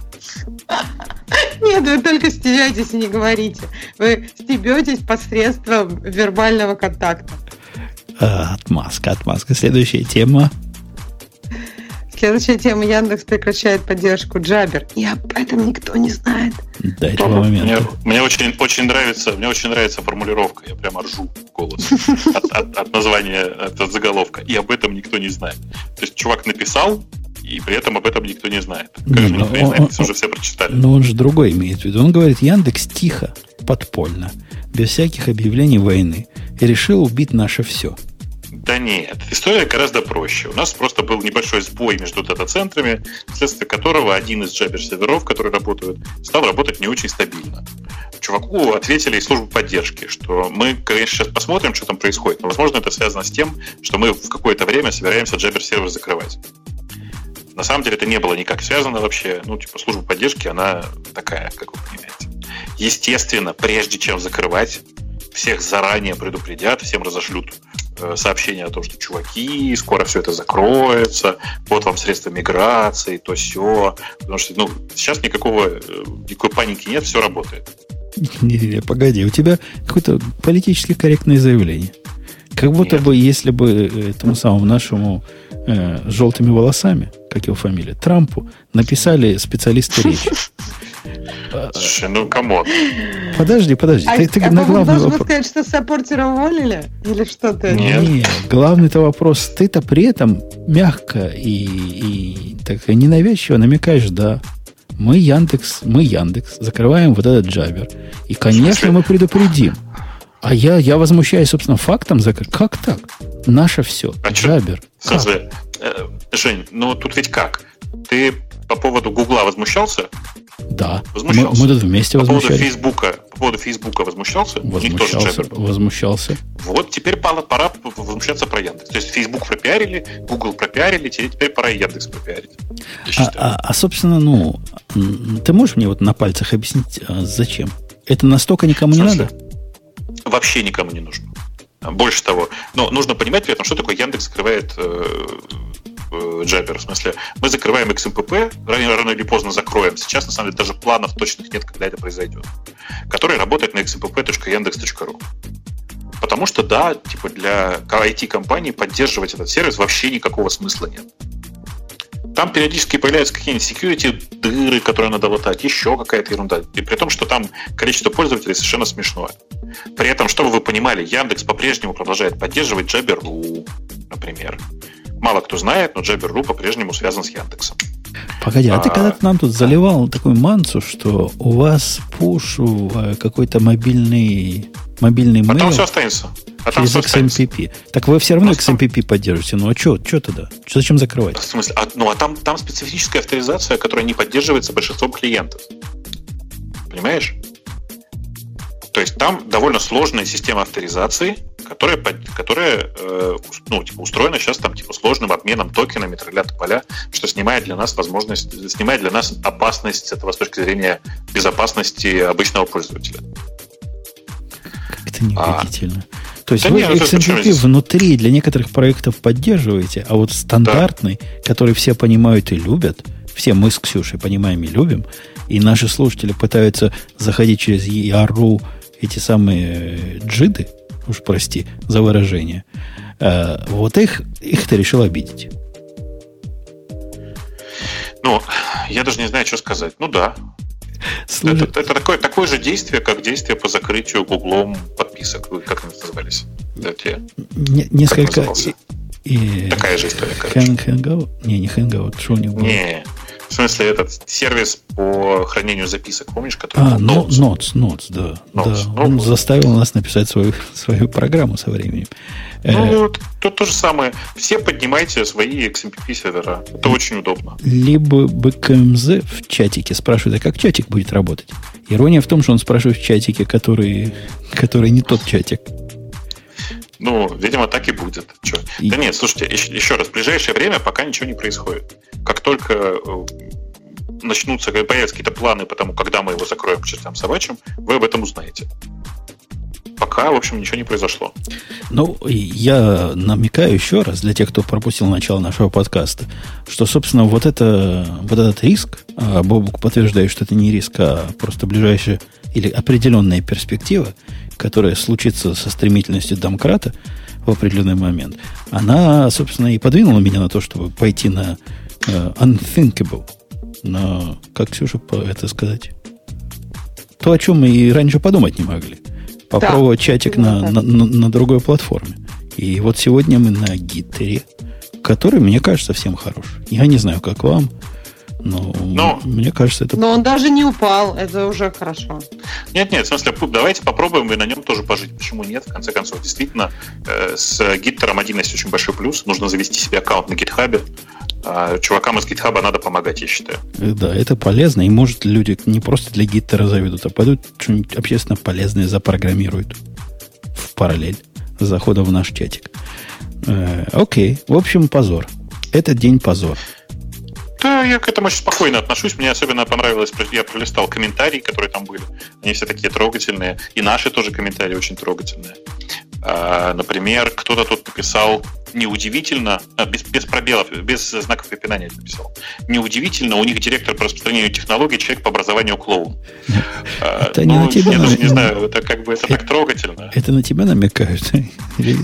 Вы только стебетесь и не говорите. Вы стебетесь посредством вербального контакта. А, отмазка, отмазка. Следующая тема. Следующая тема. Яндекс прекращает поддержку Джабер. И об этом никто не знает. До этого момента. Мне, мне очень, очень нравится, мне очень нравится формулировка. Я прямо ржу голос от, от, от названия, от заголовка. И об этом никто не знает. То есть чувак написал, и при этом об этом никто не знает. Как не, же никто он, не знает, он, уже все прочитали. Но он же другой имеет в виду. Он говорит, Яндекс тихо, подпольно, без всяких объявлений войны, и решил убить наше все. Да нет, история гораздо проще. У нас просто был небольшой сбой между дата-центрами, вследствие которого один из джабер-серверов, которые работают, стал работать не очень стабильно. Чуваку ответили из службы поддержки, что мы, конечно, сейчас посмотрим, что там происходит, но, возможно, это связано с тем, что мы в какое-то время собираемся джабер-сервер закрывать. На самом деле это не было никак связано вообще. Ну, типа, служба поддержки, она такая, как вы понимаете. Естественно, прежде чем закрывать, всех заранее предупредят, всем разошлют э, сообщение о том, что чуваки, скоро все это закроется, вот вам средства миграции, то все. Потому что ну, сейчас никакого, э, никакой паники нет, все работает. Не-не-не, погоди, у тебя какое-то политически корректное заявление. Как будто Нет. бы, если бы э, этому самому нашему э, желтыми волосами, как его фамилия, Трампу, написали специалисты речи. Слушай, ну, come on. Подожди, подожди. А, ты, ты а на главный должен вопрос... сказать, что supporter а уволили? Или что ты? Нет. Нет, главный-то вопрос. Ты-то при этом мягко и, и так ненавязчиво намекаешь, да. Мы Яндекс, мы Яндекс, закрываем вот этот джабер. И, конечно, мы предупредим. А я, я возмущаюсь, собственно, фактом. Как так? Наше все. А джабер. В смысле, э, Жень, ну тут ведь как? Ты по поводу Гугла возмущался? Да. Мы, Возмущался. мы тут вместе По поводу возмущались. Фейсбука, по поводу Фейсбука возмущался? У них тоже Возмущался, возмущался. Вот теперь пора, пора возмущаться про Яндекс. То есть Facebook пропиарили, Google пропиарили, теперь, теперь пора и Яндекс пропиарить. А, а- а, собственно, ну, ты можешь мне вот на пальцах объяснить, а, зачем? Это настолько никому не надо? Вообще никому не нужно. Больше того, но нужно понимать при этом, что такое Яндекс закрывает э, э, Jabber. В смысле, мы закрываем XMPP, рано, рано или поздно закроем. Сейчас, на самом деле, даже планов точных нет, когда это произойдет. Который работает на xmpp.yandex.ru. Потому что, да, типа для IT-компании поддерживать этот сервис вообще никакого смысла нет. Там периодически появляются какие-нибудь security дыры, которые надо латать, еще какая-то ерунда. И при том, что там количество пользователей совершенно смешное. При этом, чтобы вы понимали, Яндекс по-прежнему продолжает поддерживать Jabber.ru, например. Мало кто знает, но Jabber.ru по-прежнему связан с Яндексом. Погоди, а, ты А. когда-то нам тут заливал такую мансу, что у вас пуш в э, какой-то мобильный, мобильный А там mail все останется. А там через все останется. XMPP. Так вы все равно Просто- XMPP поддерживаете. Ну а что тогда? Чё- Зачем закрывать? В смысле, а, ну а там, там специфическая авторизация, которая не поддерживается большинством клиентов. Понимаешь? То есть там довольно сложная система авторизации, которая, которая э, ну, типа, устроена сейчас там типа сложным обменом токенами тролля поля, что снимает для нас возможность, снимает для нас опасность этого с точки зрения безопасности обычного пользователя. Это неубедительно. То есть Да вы не, ну, то есть почему XMPP здесь? внутри для некоторых проектов поддерживаете, а вот стандартный, который все понимают и любят, все мы с Ксюшей понимаем и любим, и наши слушатели пытаются заходить через ERU эти самые э, джиды, уж прости за выражение, э, вот их, их ты решил обидеть. Ну, я даже не знаю, что сказать. Ну да, Это, это такое, такое же действие, как действие по закрытию Гуглом подписок. Вы Как они назывались? Да, те- не- несколько... назывался? и- Такая же история, короче. Hangout? Не, не Hangout, что у них было? Не, в смысле этот сервис по хранению записок, помнишь, который А, Notes? Notes, Notes, да. Notes. да. Он Ну, заставил нас написать свою, свою программу со временем. Э, Ну, вот тут то же самое. Все поднимайте свои XMPP сервера. Это очень удобно. либо БКМЗ в чатике спрашивает, а как чатик будет работать? Ирония в том, что он спрашивает в чатике, который, который не тот чатик. Ну, видимо, так и будет. И- Да нет, слушайте, еще, еще раз, в ближайшее время пока ничего не происходит. Как только э, начнутся, появятся какие-то планы по тому, когда мы его закроем к чертям собачьим, вы об этом узнаете. Пока, в общем, ничего не произошло. Ну, я намекаю еще раз для тех, кто пропустил начало нашего подкаста, что, собственно, вот, это, вот этот риск, а Бобук подтверждает, что это не риск, а просто ближайшая или определенная перспектива, которая случится со стремительностью домкрата в определенный момент, она, собственно, и подвинула меня на то, чтобы пойти на э, unthinkable, на, как Ксюша это сказать, то, о чем мы и раньше подумать не могли. Попробовать чатик на, Да. на, на- на другой платформе. И вот сегодня мы на Гиттере, который, мне кажется, совсем хорош. Я не знаю, как вам, но Но- м- мне кажется, это... Но он даже не упал, это уже хорошо. Нет, нет, в смысле, давайте попробуем и на нем тоже пожить. Почему нет? В конце концов, действительно, э, с гиттером один есть очень большой плюс. Нужно завести себе аккаунт на гитхабе. А чувакам из гитхаба надо помогать, я считаю. Э, Да, это полезно. И, может, люди не просто для Гиттера заведут, а пойдут что-нибудь общественно полезное запрограммируют в параллель с заходом в наш чатик. Э, окей. В общем, позор. Этот день позор. Да, я к этому очень спокойно отношусь. Мне особенно понравилось, я пролистал комментарии, которые там были. Они все такие трогательные. И наши тоже комментарии очень трогательные. А, например, кто-то тут написал неудивительно, а, без, без пробелов, без знаков препинания написал. Неудивительно, у них директор по распространению технологий, человек по образованию клоун. А, Это не ну, на тебя, Я даже не знаю, это как бы это так трогательно. Это на тебя намекают?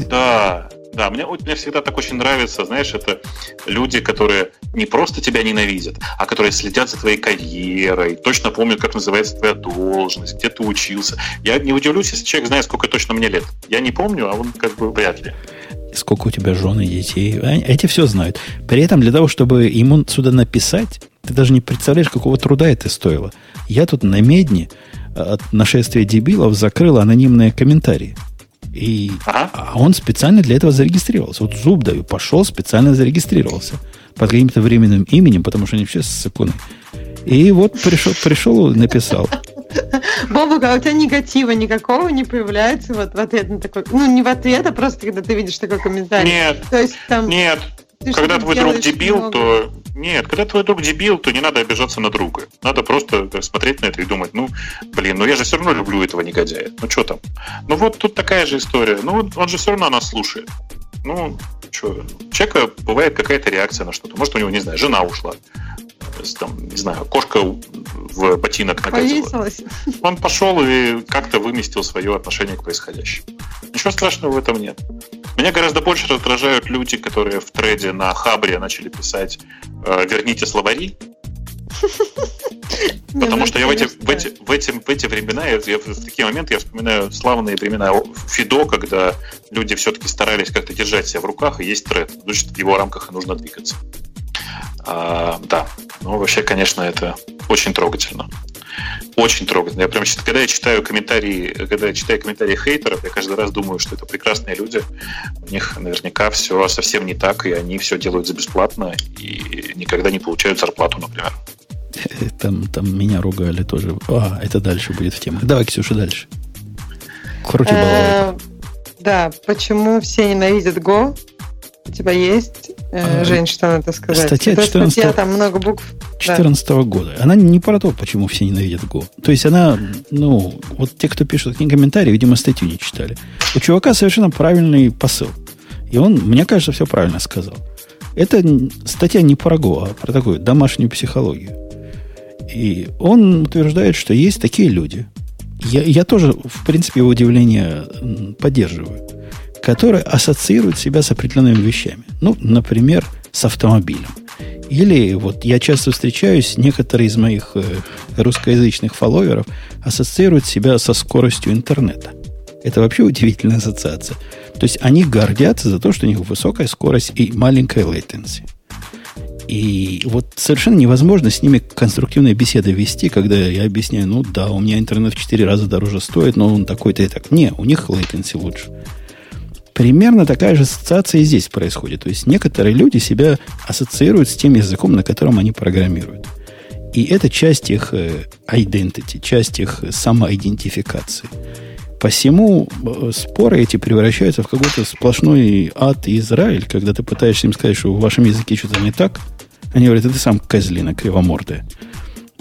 Да, Да, мне, мне всегда так очень нравится, знаешь, это люди, которые не просто тебя ненавидят, а которые следят за твоей карьерой, точно помнят, как называется твоя должность, где ты учился. Я не удивлюсь, если человек знает, сколько точно мне лет. Я не помню, а он как бы вряд ли. Сколько у тебя жены, детей. Эти все знают. При этом для того, чтобы ему сюда написать, ты даже не представляешь, какого труда это стоило. Я тут на медне от нашествия дебилов закрыл анонимные комментарии. И ага. а он специально для этого зарегистрировался. Вот зуб даю, пошел, специально зарегистрировался под каким-то временным именем, потому что они все ссыкуны. И вот пришел, пришел написал. Бобук, а у тебя негатива никакого не появляется вот в ответ на такой... Ну, не в ответ, а просто когда ты видишь такой комментарий. Нет, То есть, там, нет. Когда твой друг дебил, много. то нет, когда твой друг дебил, то не надо обижаться на друга. Надо просто смотреть на это и думать, ну, блин, ну я же все равно люблю этого негодяя. Ну что там? Ну вот тут такая же история. Ну он же все равно нас слушает. Ну, что, у человека бывает какая-то реакция на что-то. Может, у него, не знаю, жена ушла. Там, не знаю, кошка в ботинок накатила. Он пошел и как-то выместил свое отношение к происходящему. Ничего страшного в этом нет. Меня гораздо больше раздражают люди, которые в треде на Хабре начали писать э, «верните словари», Потому что я в эти, в, эти, в, эти, в эти времена, я, я, в такие моменты я вспоминаю славные времена Фидо, когда люди все-таки старались как-то держать себя в руках, и есть тред. Значит, в его рамках и нужно двигаться. А, да, ну вообще, конечно, это очень трогательно. Очень трогательно. Я прям, когда я читаю комментарии, когда я читаю комментарии хейтеров, я каждый раз думаю, что это прекрасные люди. У них наверняка все совсем не так, и они все делают за бесплатно и никогда не получают зарплату, например. Там, там меня ругали тоже. А, это дальше будет в темах. Давай, Ксюша, дальше. Крути балалайку. Э, да, почему все ненавидят Go? У тебя есть, э, Жень, что надо сказать? Статья 14 статья, там много букв. 2014 да. года. Она не про то, почему все ненавидят Go. То есть она, ну, вот те, кто пишут такие комментарии, видимо, статью не читали. У чувака совершенно правильный посыл. И он, мне кажется, все правильно сказал. Это статья не про Go, а про такую домашнюю психологию. И он утверждает, что есть такие люди. Я, я тоже, в принципе, его удивление поддерживаю которые ассоциируют себя с определенными вещами. Ну, например, с автомобилем. Или вот я часто встречаюсь, некоторые из моих э, русскоязычных фолловеров ассоциируют себя со скоростью интернета. Это вообще удивительная ассоциация. То есть они гордятся за то, что у них высокая скорость и маленькая latency. И вот совершенно невозможно с ними конструктивные беседы вести, когда я объясняю, ну да, у меня интернет в 4 раза дороже стоит, но он такой-то и так. Не, у них latency лучше. Примерно такая же ассоциация и здесь происходит. То есть некоторые люди себя ассоциируют с тем языком, на котором они программируют. И это часть их э, identity, часть их самоидентификации. Посему э, споры эти превращаются в какой-то сплошной ад и Израиль, когда ты пытаешься им сказать, что в вашем языке что-то не так. Они говорят, это ты сам козлина кривомордая.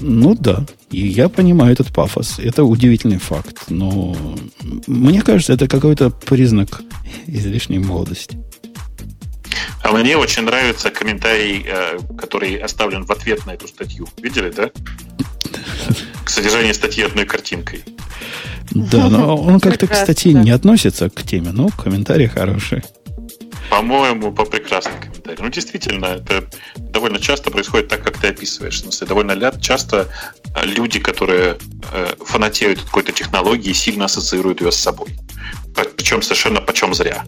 Ну да, и я понимаю этот пафос. Это удивительный факт. Но мне кажется, это какой-то признак излишней молодости. А мне очень нравится комментарий, э, который оставлен в ответ на эту статью. Видели, да? К содержанию статьи одной картинкой. Да, но он как-то к статье не относится к теме, но комментарий хороший. По-моему, по прекрасным комментариям. Ну, действительно, это довольно часто происходит так, как ты описываешь. В смысле, довольно часто э, люди, которые э, фанатеют от какой-то технологии, сильно ассоциируют ее с собой. Причем совершенно почем зря.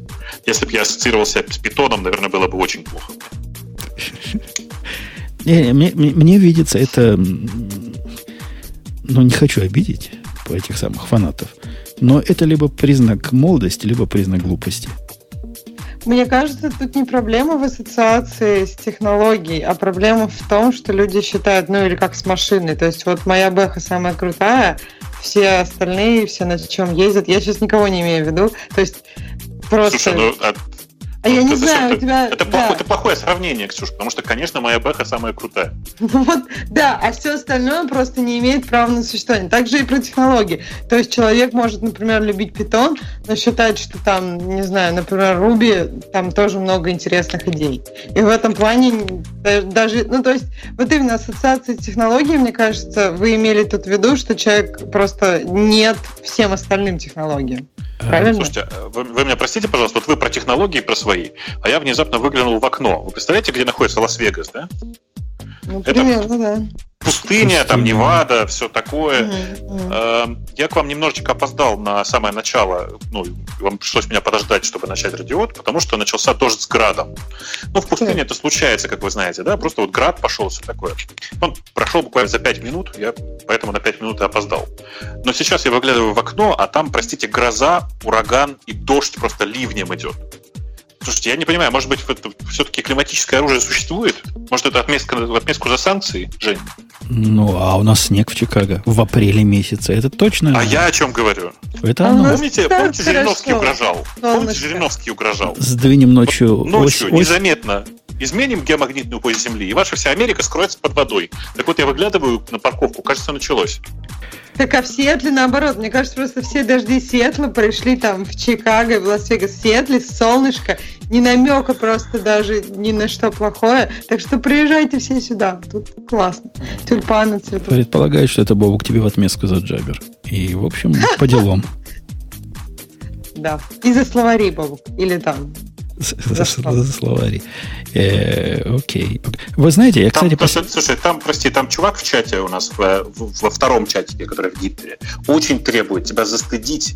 Если бы я ассоциировался с питоном, наверное, было бы очень плохо. Не, мне, мне видится это... Ну, не хочу обидеть этих самых фанатов. Но это либо признак молодости, либо признак глупости. Мне кажется, тут не проблема в ассоциации с технологией, а проблема в том, что люди считают, ну или как с машиной. То есть вот моя бэха самая крутая, все остальные, все на чем ездят. Я сейчас никого не имею в виду. То есть просто... Слушай, ну, а а я не знаю, у тебя... Это, да. плохое, это плохое сравнение, Ксюша, потому что, конечно, моя бэха самая крутая. Вот, да, а все остальное просто не имеет права на существование. Также и про технологии. То есть человек может, например, любить питон, но считать, что там, не знаю, например, Руби, там тоже много интересных идей. И в этом плане даже, ну, то есть, вот именно ассоциация технологий, мне кажется, вы имели тут в виду, что человек просто нет всем остальным технологиям. Правильно? Слушайте, вы, вы меня простите, пожалуйста, вот вы про технологии, про свои, а я внезапно выглянул в окно. Вы представляете, где находится Лас-Вегас, да? Ну, это- примерно, да. Пустыня, там. Невада, все такое. Э, Я к вам немножечко опоздал на самое начало. Ну, вам пришлось меня подождать, чтобы начать радиот, потому что начался дождь с градом. Ну, в пустыне это случается, как вы знаете, да? Просто вот град пошел, все такое. Он прошел буквально за 5 минут, я поэтому на 5 минут и опоздал. Но сейчас я выглядываю в окно, а там, простите, гроза, ураган и дождь просто ливнем идет. Слушайте, я не понимаю, может быть, все-таки климатическое оружие существует? Может, это отметка, в отместку за санкции, Жень? Ну, а у нас снег в Чикаго в апреле месяце. Это точно? А я о чем говорю? Это А оно. Помните, так помните Жириновский угрожал? Помните. Жириновский угрожал? Сдвинем ночью, Вот ночью, ось- ось- незаметно изменим геомагнитную пояс Земли, и ваша вся Америка скроется под водой. Так вот, я выглядываю на парковку, кажется, началось. Так а в Сиэтле наоборот. Мне кажется, просто все дожди Сиэтла пришли там в Чикаго, в Лас-Вегас. В Сиэтле солнышко, ни намека просто даже ни на что плохое. Так что приезжайте все сюда. Тут классно. Тюльпаны цветут. Предполагаю, что это Бобук тебе в отместку за джабер. И, в общем, по делам. Да. И за словари, Бобук. Или там. Словари. Э, Окей. Вы знаете, я, кстати, слушай, там, прости, там чувак в чате у нас, в- во втором чатике, который в Гиттере, очень требует тебя застыдить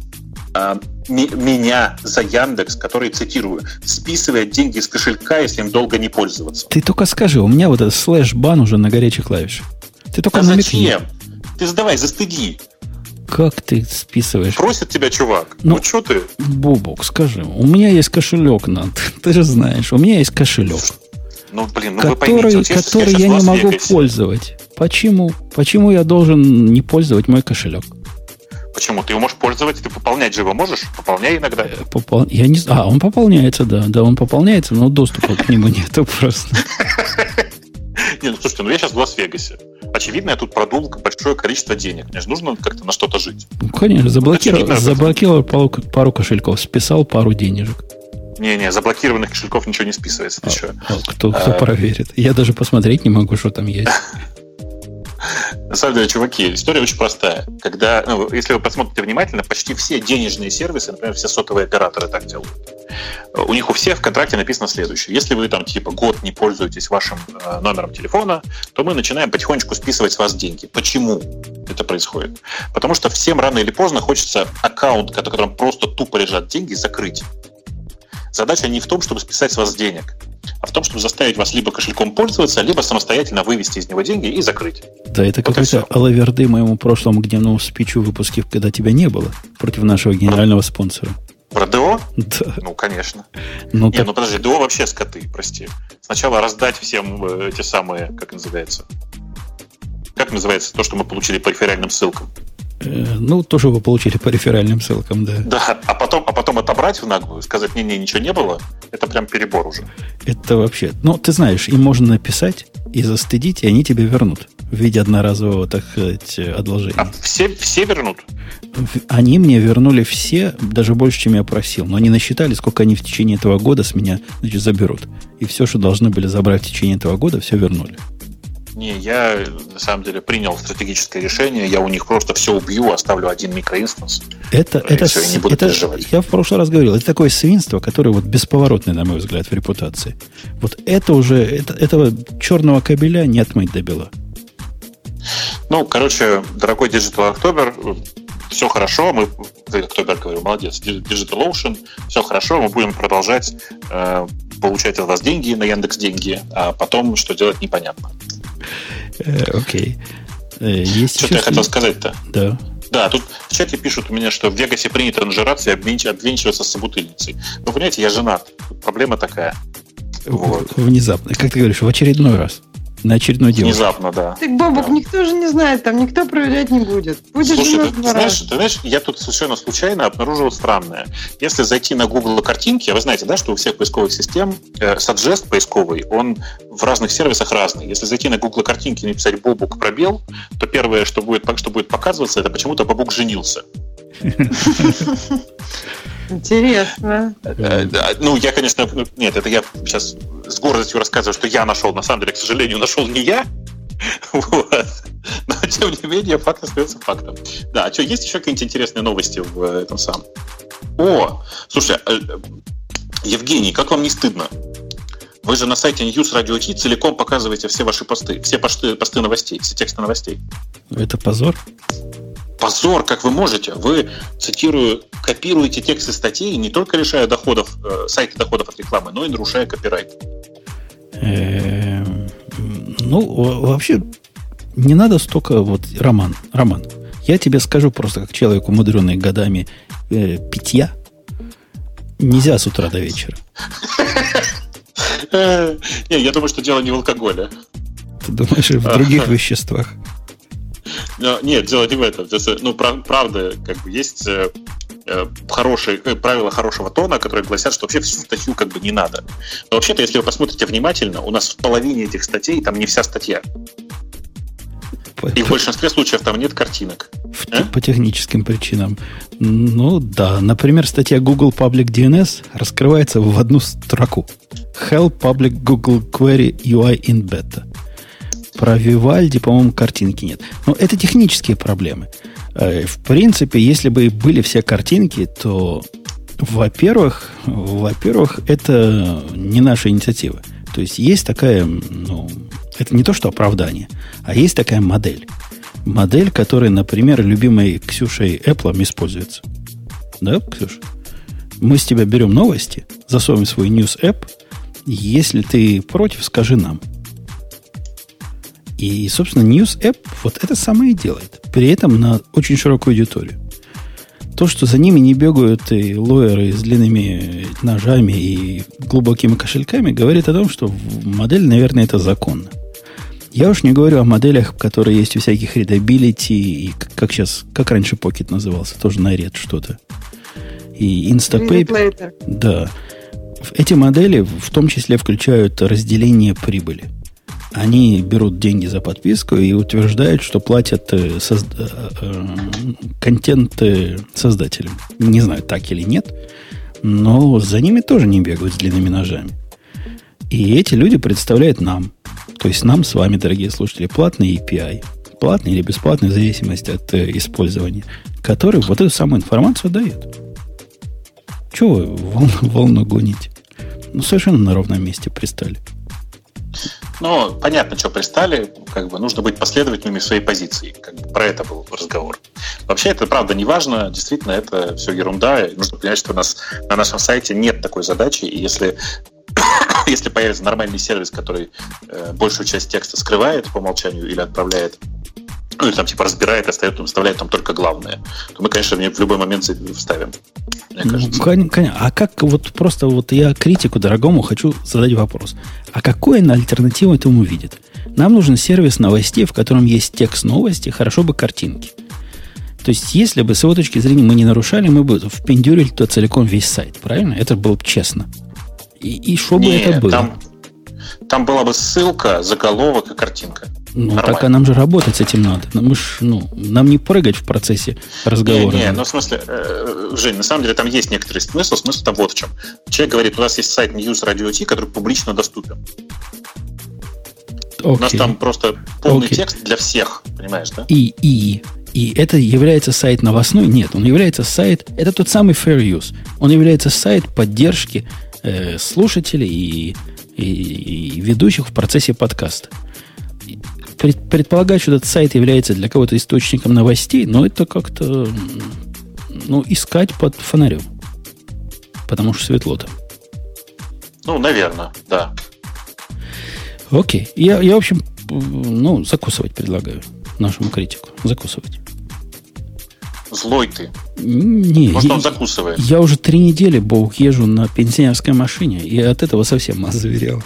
а, меня за Яндекс, который, цитирую, списывает деньги с кошелька, если им долго не пользоваться. ты только скажи, у меня вот этот слэш-бан уже на горячих клавишах. Ты только А намекни. зачем? Ты задавай, застыди. Как ты списываешь? Просит тебя чувак. Ну, Ну, что ты? Бобок, скажи, у меня есть кошелек, Над, ты же знаешь, у меня есть кошелек, Ну, блин, ну вы который, поймите. Вот который я я, не могу Лас-Вегасе. пользовать. Почему? Почему я должен не пользовать мой кошелек? Почему? Ты его можешь пользоваться, ты пополнять же его можешь? Пополняй иногда. Э, попол- Я не знаю. А, он пополняется, да. Да, он пополняется, но доступа к нему нету просто. Не, ну слушайте, ну я сейчас в Лас-Вегасе. Очевидно, я тут продул большое количество денег. Мне же нужно как-то на что-то жить. Ну, конечно, заблокировал, Очевидно, заблокировал пару, пару кошельков, списал пару денежек. Не-не, заблокированных кошельков ничего не списывается. Ты что? А, кто, кто А. проверит? Я даже посмотреть не могу, что там есть. На самом деле, чуваки, история очень простая. Когда, ну, если вы посмотрите внимательно, почти все денежные сервисы, например, все сотовые операторы так делают. У них у всех в контракте написано следующее. Если вы там типа год не пользуетесь вашим э, номером телефона, то мы начинаем потихонечку списывать с вас деньги. Почему это происходит? Потому что всем рано или поздно хочется аккаунт, на котором просто тупо лежат деньги, закрыть. Задача не в том, чтобы списать с вас денег, а в том, чтобы заставить вас либо кошельком пользоваться, либо самостоятельно вывести из него деньги и закрыть. Да, это Вот какой-то алаверды моему прошлому гневному спичу выпуске, когда тебя не было, против нашего генерального спонсора. Про ДО? Да. Ну, конечно. Ну, Не, так, ну подожди, ДО вообще скоты, прости. Сначала раздать всем э, эти самые, как называется? Как называется то, что мы получили по реферальным ссылкам? э, ну, тоже вы получили по реферальным ссылкам, да. Да, а потом, потом отобрать в наглую, сказать, не-не, ничего не было, это прям перебор уже. Это вообще... Ну, ты знаешь, им можно написать и застыдить, и они тебе вернут в виде одноразового, так сказать, одолжения. А все, все вернут? Они мне вернули все, даже больше, чем я просил. Но они насчитали, сколько они в течение этого года с меня значит, заберут. И все, что должны были забрать в течение этого года, все вернули. Не, я на самом деле принял стратегическое решение, я у них просто все убью, оставлю один микроинстанс. Это, И это, всё, я не буду это- переживать. я в прошлый раз говорил, это такое свинство, которое вот бесповоротное, на мой взгляд, в репутации. Вот это уже, это, этого черного кабеля не отмыть до бела. Ну, короче, дорогой Digital October, все хорошо, мы, October, говорю, молодец, Digital Ocean, все хорошо, мы будем продолжать э, получать от вас деньги на Яндекс деньги, а потом что делать непонятно. Э, окей. Э, Что-то я хотел сказать-то. Да. Да, тут в чате пишут у меня, что в Вегасе принято нажираться и обвенч- обвенчиваться с собутыльницей. Вы понимаете, я женат. Проблема такая. Вот. Внезапно. Как ты говоришь, в очередной раз. На очередной девушке. Внезапно, да. Так, Бобок, Да. никто же не знает, там никто проверять не будет. Будешь Слушай, женат ты, два знаешь, ты знаешь, я тут совершенно случайно обнаружил странное. Если зайти на Google картинки, а вы знаете, да, что у всех поисковых систем э, Suggest поисковый, он в разных сервисах разный. Если зайти на Google картинки и написать Бобук пробел, то первое, что будет, что будет показываться, это почему-то Бобук женился. Интересно. Э, Ну, я, конечно, ну, нет, это я сейчас с гордостью рассказываю, что я нашел. На самом деле, к сожалению, нашел не я. Вот. Но, тем не менее, факт остается фактом. Да, а что, есть еще какие-нибудь интересные новости в э, этом самом? О, слушай, э, Евгений, как вам не стыдно? Вы же на сайте News Radio T целиком показываете все ваши посты, все посты, посты новостей, все тексты новостей. Это позор? Позор, как вы можете. Вы, цитирую, копируете тексты статей, не только лишая доходов, э, сайта доходов от рекламы, но и нарушая копирайт. Эм, ну, вообще, не надо столько вот Роман, Роман. Я тебе скажу просто как человек, умудренный годами э, питья, нельзя с утра до вечера. Не, я думаю, что дело не в алкоголе. Ты думаешь, в других веществах? Нет, дело не в этом. Ну, правда, как бы есть э, э, хорошие э, правила хорошего тона, которые гласят, что вообще всю статью как бы не надо. Но вообще-то, если вы посмотрите внимательно, у нас в половине этих статей там не вся статья. И в большинстве случаев там нет картинок. А? По техническим причинам. Ну да, например, статья Google Public DNS раскрывается в одну строку. Help Public Google Query UI in Beta. Про Vivaldi, по-моему, картинки нет. Но это технические проблемы. Э, в принципе, если бы были все картинки, то, во-первых, во-первых, это не наша инициатива. То есть есть такая, ну, это не то, что оправдание, а есть такая модель. Модель, которая, например, любимой Ксюшей Apple используется. Да, Ксюша? Мы с тебя берем новости, засовываем свой News App. Если ты против, скажи нам. И, собственно, News App вот это самое и делает. При этом на очень широкую аудиторию. То, что за ними не бегают и лоеры с длинными ножами и глубокими кошельками, говорит о том, что модель, наверное, это законно. Я уж не говорю о моделях, которые есть у всяких readability, и как сейчас, как раньше Pocket назывался, тоже на ред что-то. И Instapaper. Да. Эти модели в том числе включают разделение прибыли. Они берут деньги за подписку и утверждают, что платят э, созда- э, э, контент создателям. Не знаю, так или нет, но за ними тоже не бегают с длинными ножами. И эти люди представляют нам, то есть нам с вами, дорогие слушатели, платный API, платный или бесплатный, в зависимости от использования, который вот эту самую информацию дает. Чего вы волну, волну гоните? Ну, совершенно на ровном месте пристали. Ну, понятно, что пристали. Как бы нужно быть последовательными в своей позиции. Как бы про это был разговор. Вообще, это правда не важно. Действительно, это все ерунда. И нужно понять, что у нас на нашем сайте нет такой задачи. И если если появится нормальный сервис, который э, большую часть текста скрывает по умолчанию или отправляет ну, или там типа разбирает, остается, вставляет там только главное, то мы, конечно, в любой момент вставим. Мне ну, кажется. конечно. А как вот просто вот я критику дорогому хочу задать вопрос. А какую альтернативу этому видит? Нам нужен сервис новостей, в котором есть текст новости, хорошо бы картинки. То есть, если бы с его точки зрения мы не нарушали, мы бы впендюрили туда целиком весь сайт, правильно? Это было бы честно. И, и что бы это было? Там, там была бы ссылка, заголовок и картинка. Ну, Нормально. так а нам же работать с этим надо. Мы ж, ну, нам не прыгать в процессе разговора. Не, не, ну, в смысле, э, Жень, на самом деле там есть некоторый смысл. Смысл там вот в чем. Человек говорит, у нас есть сайт News Radio T, который публично доступен. Okay. У нас там просто полный okay. текст для всех, понимаешь, да? И, и, и это является сайт новостной? Нет, он является сайт, это тот самый Fair Use. Он является сайт поддержки э, слушателей и, и, и ведущих в процессе подкаста. Пред, предполагаю, что этот сайт является для кого-то источником новостей, но это как-то ну, искать под фонарем. Потому что светло там. Ну, наверное, да. Окей. Я, я, в общем, ну, закусывать предлагаю нашему критику. Закусывать. Злой ты. Не, Может, он закусывает. Я уже три недели, Бог, езжу на пенсионерской машине, и от этого совсем озверел.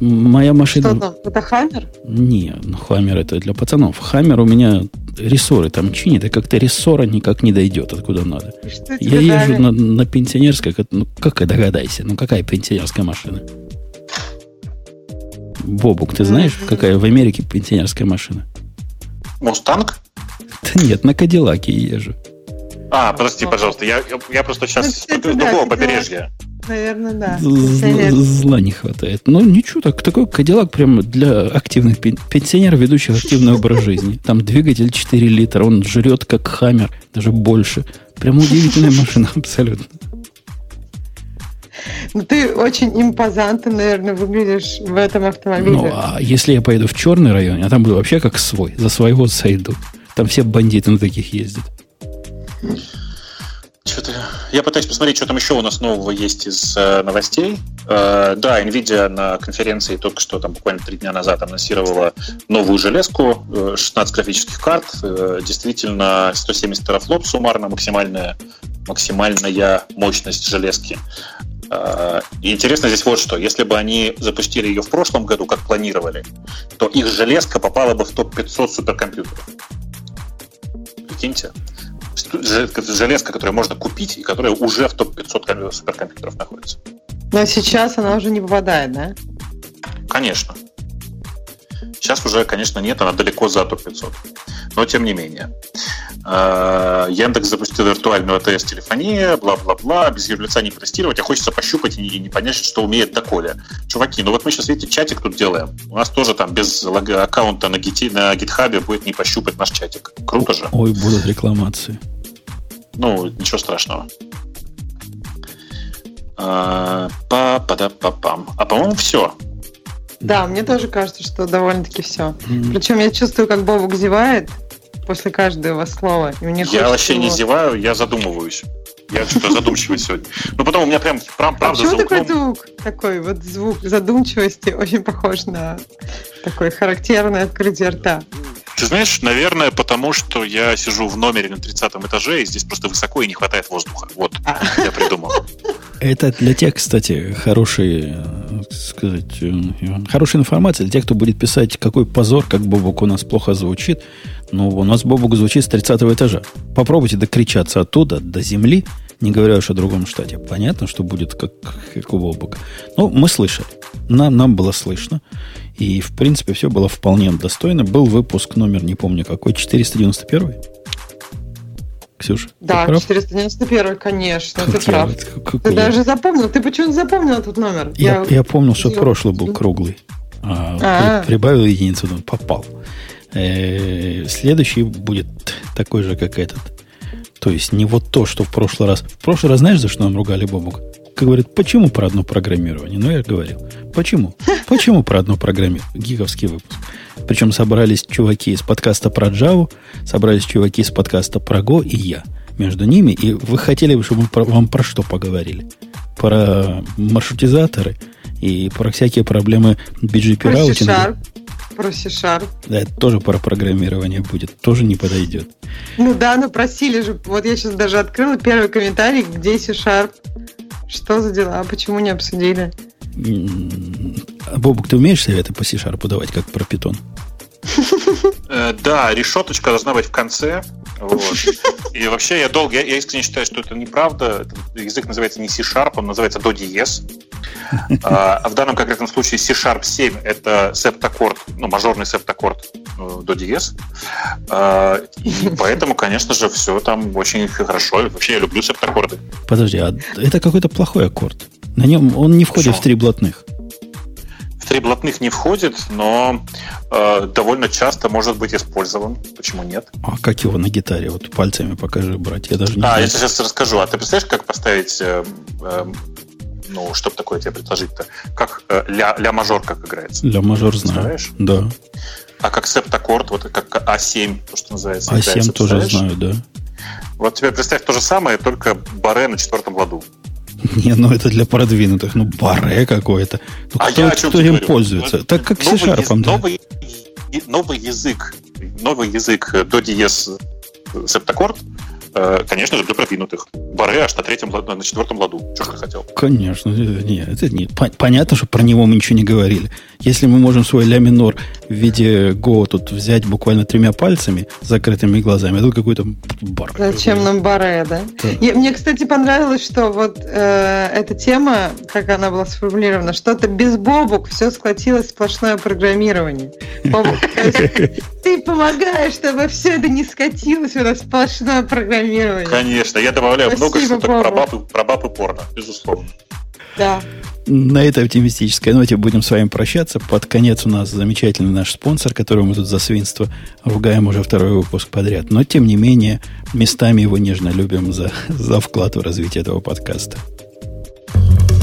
Моя машина... Что там? Это Хаммер? Не, ну Хаммер это для пацанов. Хаммер у меня рессоры там чинит, и как-то рессора никак не дойдет, откуда надо. Я езжу на, на пенсионерской, ну как догадайся, ну какая пенсионерская машина? Бобук, ты знаешь, какая в Америке пенсионерская машина? Мустанг? Да нет, на Кадиллаке езжу. А, подожди, пожалуйста, я, я просто сейчас ну, с другого побережья. Наверное, да. Зла не хватает. Ну, ничего, так, такой Кадиллак прям для активных пенсионеров, ведущих активный образ жизни. Там двигатель 4 литра, он жрет как хаммер, даже больше. Прям удивительная машина, абсолютно. Ну, ты очень импозантно, наверное, выглядишь в этом автомобиле. Ну, а если я поеду в черный район, я там буду вообще как свой, за своего сойду. Там все бандиты на таких ездят. Что-то... Я пытаюсь посмотреть, что там еще у нас нового есть из э, новостей. Э, да, NVIDIA на конференции только что, там буквально три дня назад, анонсировала новую железку, э, 16 графических карт, э, действительно 170 терафлоп суммарно, максимальная, максимальная мощность железки. Э, и интересно здесь вот что. Если бы они запустили ее в прошлом году, как планировали, то их железка попала бы в топ-500 суперкомпьютеров. Прикиньте железка, которую можно купить и которая уже в топ-500 суперкомпьютеров находится. Но сейчас она уже не попадает, да? Конечно. Сейчас уже, конечно, нет, она далеко за топ-500. Но тем не менее. Э, Яндекс запустил виртуальную АТС телефония, бла-бла-бла, без ее лица не протестировать, а хочется пощупать и не понять, что умеет доколе. Чуваки, ну вот мы сейчас, видите, чатик тут делаем. У нас тоже там без аккаунта на, гите, на гитхабе будет не пощупать наш чатик. Круто же. Ой, будут рекламации. Ну, ничего страшного. А, па па да па пам А по-моему, все. Да, мне тоже кажется, что довольно-таки все. Mm-hmm. Причем я чувствую, как Бобук зевает после каждого слова. И мне я вообще его... не зеваю, я задумываюсь. Я что-то задумчивый сегодня. Ну, потом у меня прям, прям а правда, а звук... такой звук? Такой вот звук задумчивости очень похож на такой характерное открытие рта. Ты знаешь, наверное, потому что я сижу в номере на 30 этаже, и здесь просто высоко и не хватает воздуха. Вот, а. я придумал. Это для тех, кстати, хорошие, сказать, э, хорошая информация для тех, кто будет писать, какой позор, как Бобук у нас плохо звучит. Ну, у нас Бобук звучит с 30 этажа. Попробуйте докричаться оттуда, до земли, не говоря уж о другом штате. Понятно, что будет как, как у Бобука. Ну, мы слышали. Нам, нам было слышно. И, в принципе, все было вполне достойно. Был выпуск номер, не помню какой, 491 Ксюша? Да, 491, конечно, как ты прав. Как, ты я... даже запомнил, ты почему запомнил этот номер? Я, я, я помнил, что прошлый был круглый. А, а прибавил единицу, попал. Э, следующий будет такой же, как этот. То есть не вот то, что в прошлый раз. В прошлый раз знаешь, за что нам ругали Бобук? Как говорит, почему про одно программирование? Ну, я говорил. Почему? Почему про одно программирование? Гиговский выпуск. Причем собрались чуваки из подкаста про Java, собрались чуваки из подкаста про Go и я между ними. И вы хотели бы, чтобы мы вам про что поговорили? Про маршрутизаторы и про всякие проблемы BGP раутинга про C-Sharp. Да, это тоже про программирование будет. Тоже не подойдет. Ну да, но просили же. Вот я сейчас даже открыла первый комментарий, где C-Sharp. Что за дела? Почему не обсудили? Бобук, ты умеешь советы по C-Sharp давать, как про питон? Э, да, решеточка должна быть в конце. Вот. И вообще я долго, я, я искренне считаю, что это неправда. Этот язык называется не C-Sharp, он называется DoDES. А, а в данном конкретном случае C-Sharp 7 это септаккорд, ну, мажорный септаккорд э, до диез. А, и поэтому, конечно же, все там очень хорошо. Вообще я люблю септаккорды. Подожди, а это какой-то плохой аккорд? На нем он не входит Почему? в три блатных. Три блатных не входит, но э, довольно часто может быть использован. Почему нет? А как его на гитаре? Вот пальцами покажи, брать. Я даже не А, знаю. я сейчас расскажу. А ты представляешь, как поставить э, э, ну, что такое тебе предложить-то? Как э, ля, ля мажор как играется? Ля мажор знаю. Знаешь? Да. А как септаккорд, вот как А7, то, что называется. А7 играется, тоже знаю, да. Вот тебе представь то же самое, только баре на четвертом ладу. Не, ну это для продвинутых. Ну, баре какое-то. Ну, а кто, я кто им говорю? пользуется? Так как новый, C-Sharp, да. Новый, новый язык, новый язык до септаккорд Э, конечно же, для продвинутых. Баре аж на третьем, на четвертом ладу. Что ты хотел? Конечно. Нет, это не, понятно, что про него мы ничего не говорили. Если мы можем свой ля минор в виде Go тут взять буквально тремя пальцами, закрытыми глазами, а тут какой-то бар. Зачем нам баре, да? да. Я, мне, кстати, понравилось, что вот э, эта тема, как она была сформулирована, что-то без бобук, все схватилось в сплошное программирование. Ты помогаешь, чтобы все это не скатилось в это сплошное программирование. Конечно, я добавляю много шуток про бабы, про бабы порно, безусловно. Да. На этой оптимистической ноте будем с вами прощаться. Под конец у нас замечательный наш спонсор, которого мы тут за свинство ругаем уже второй выпуск подряд. Но, тем не менее, местами его нежно любим за, за вклад в развитие этого подкаста.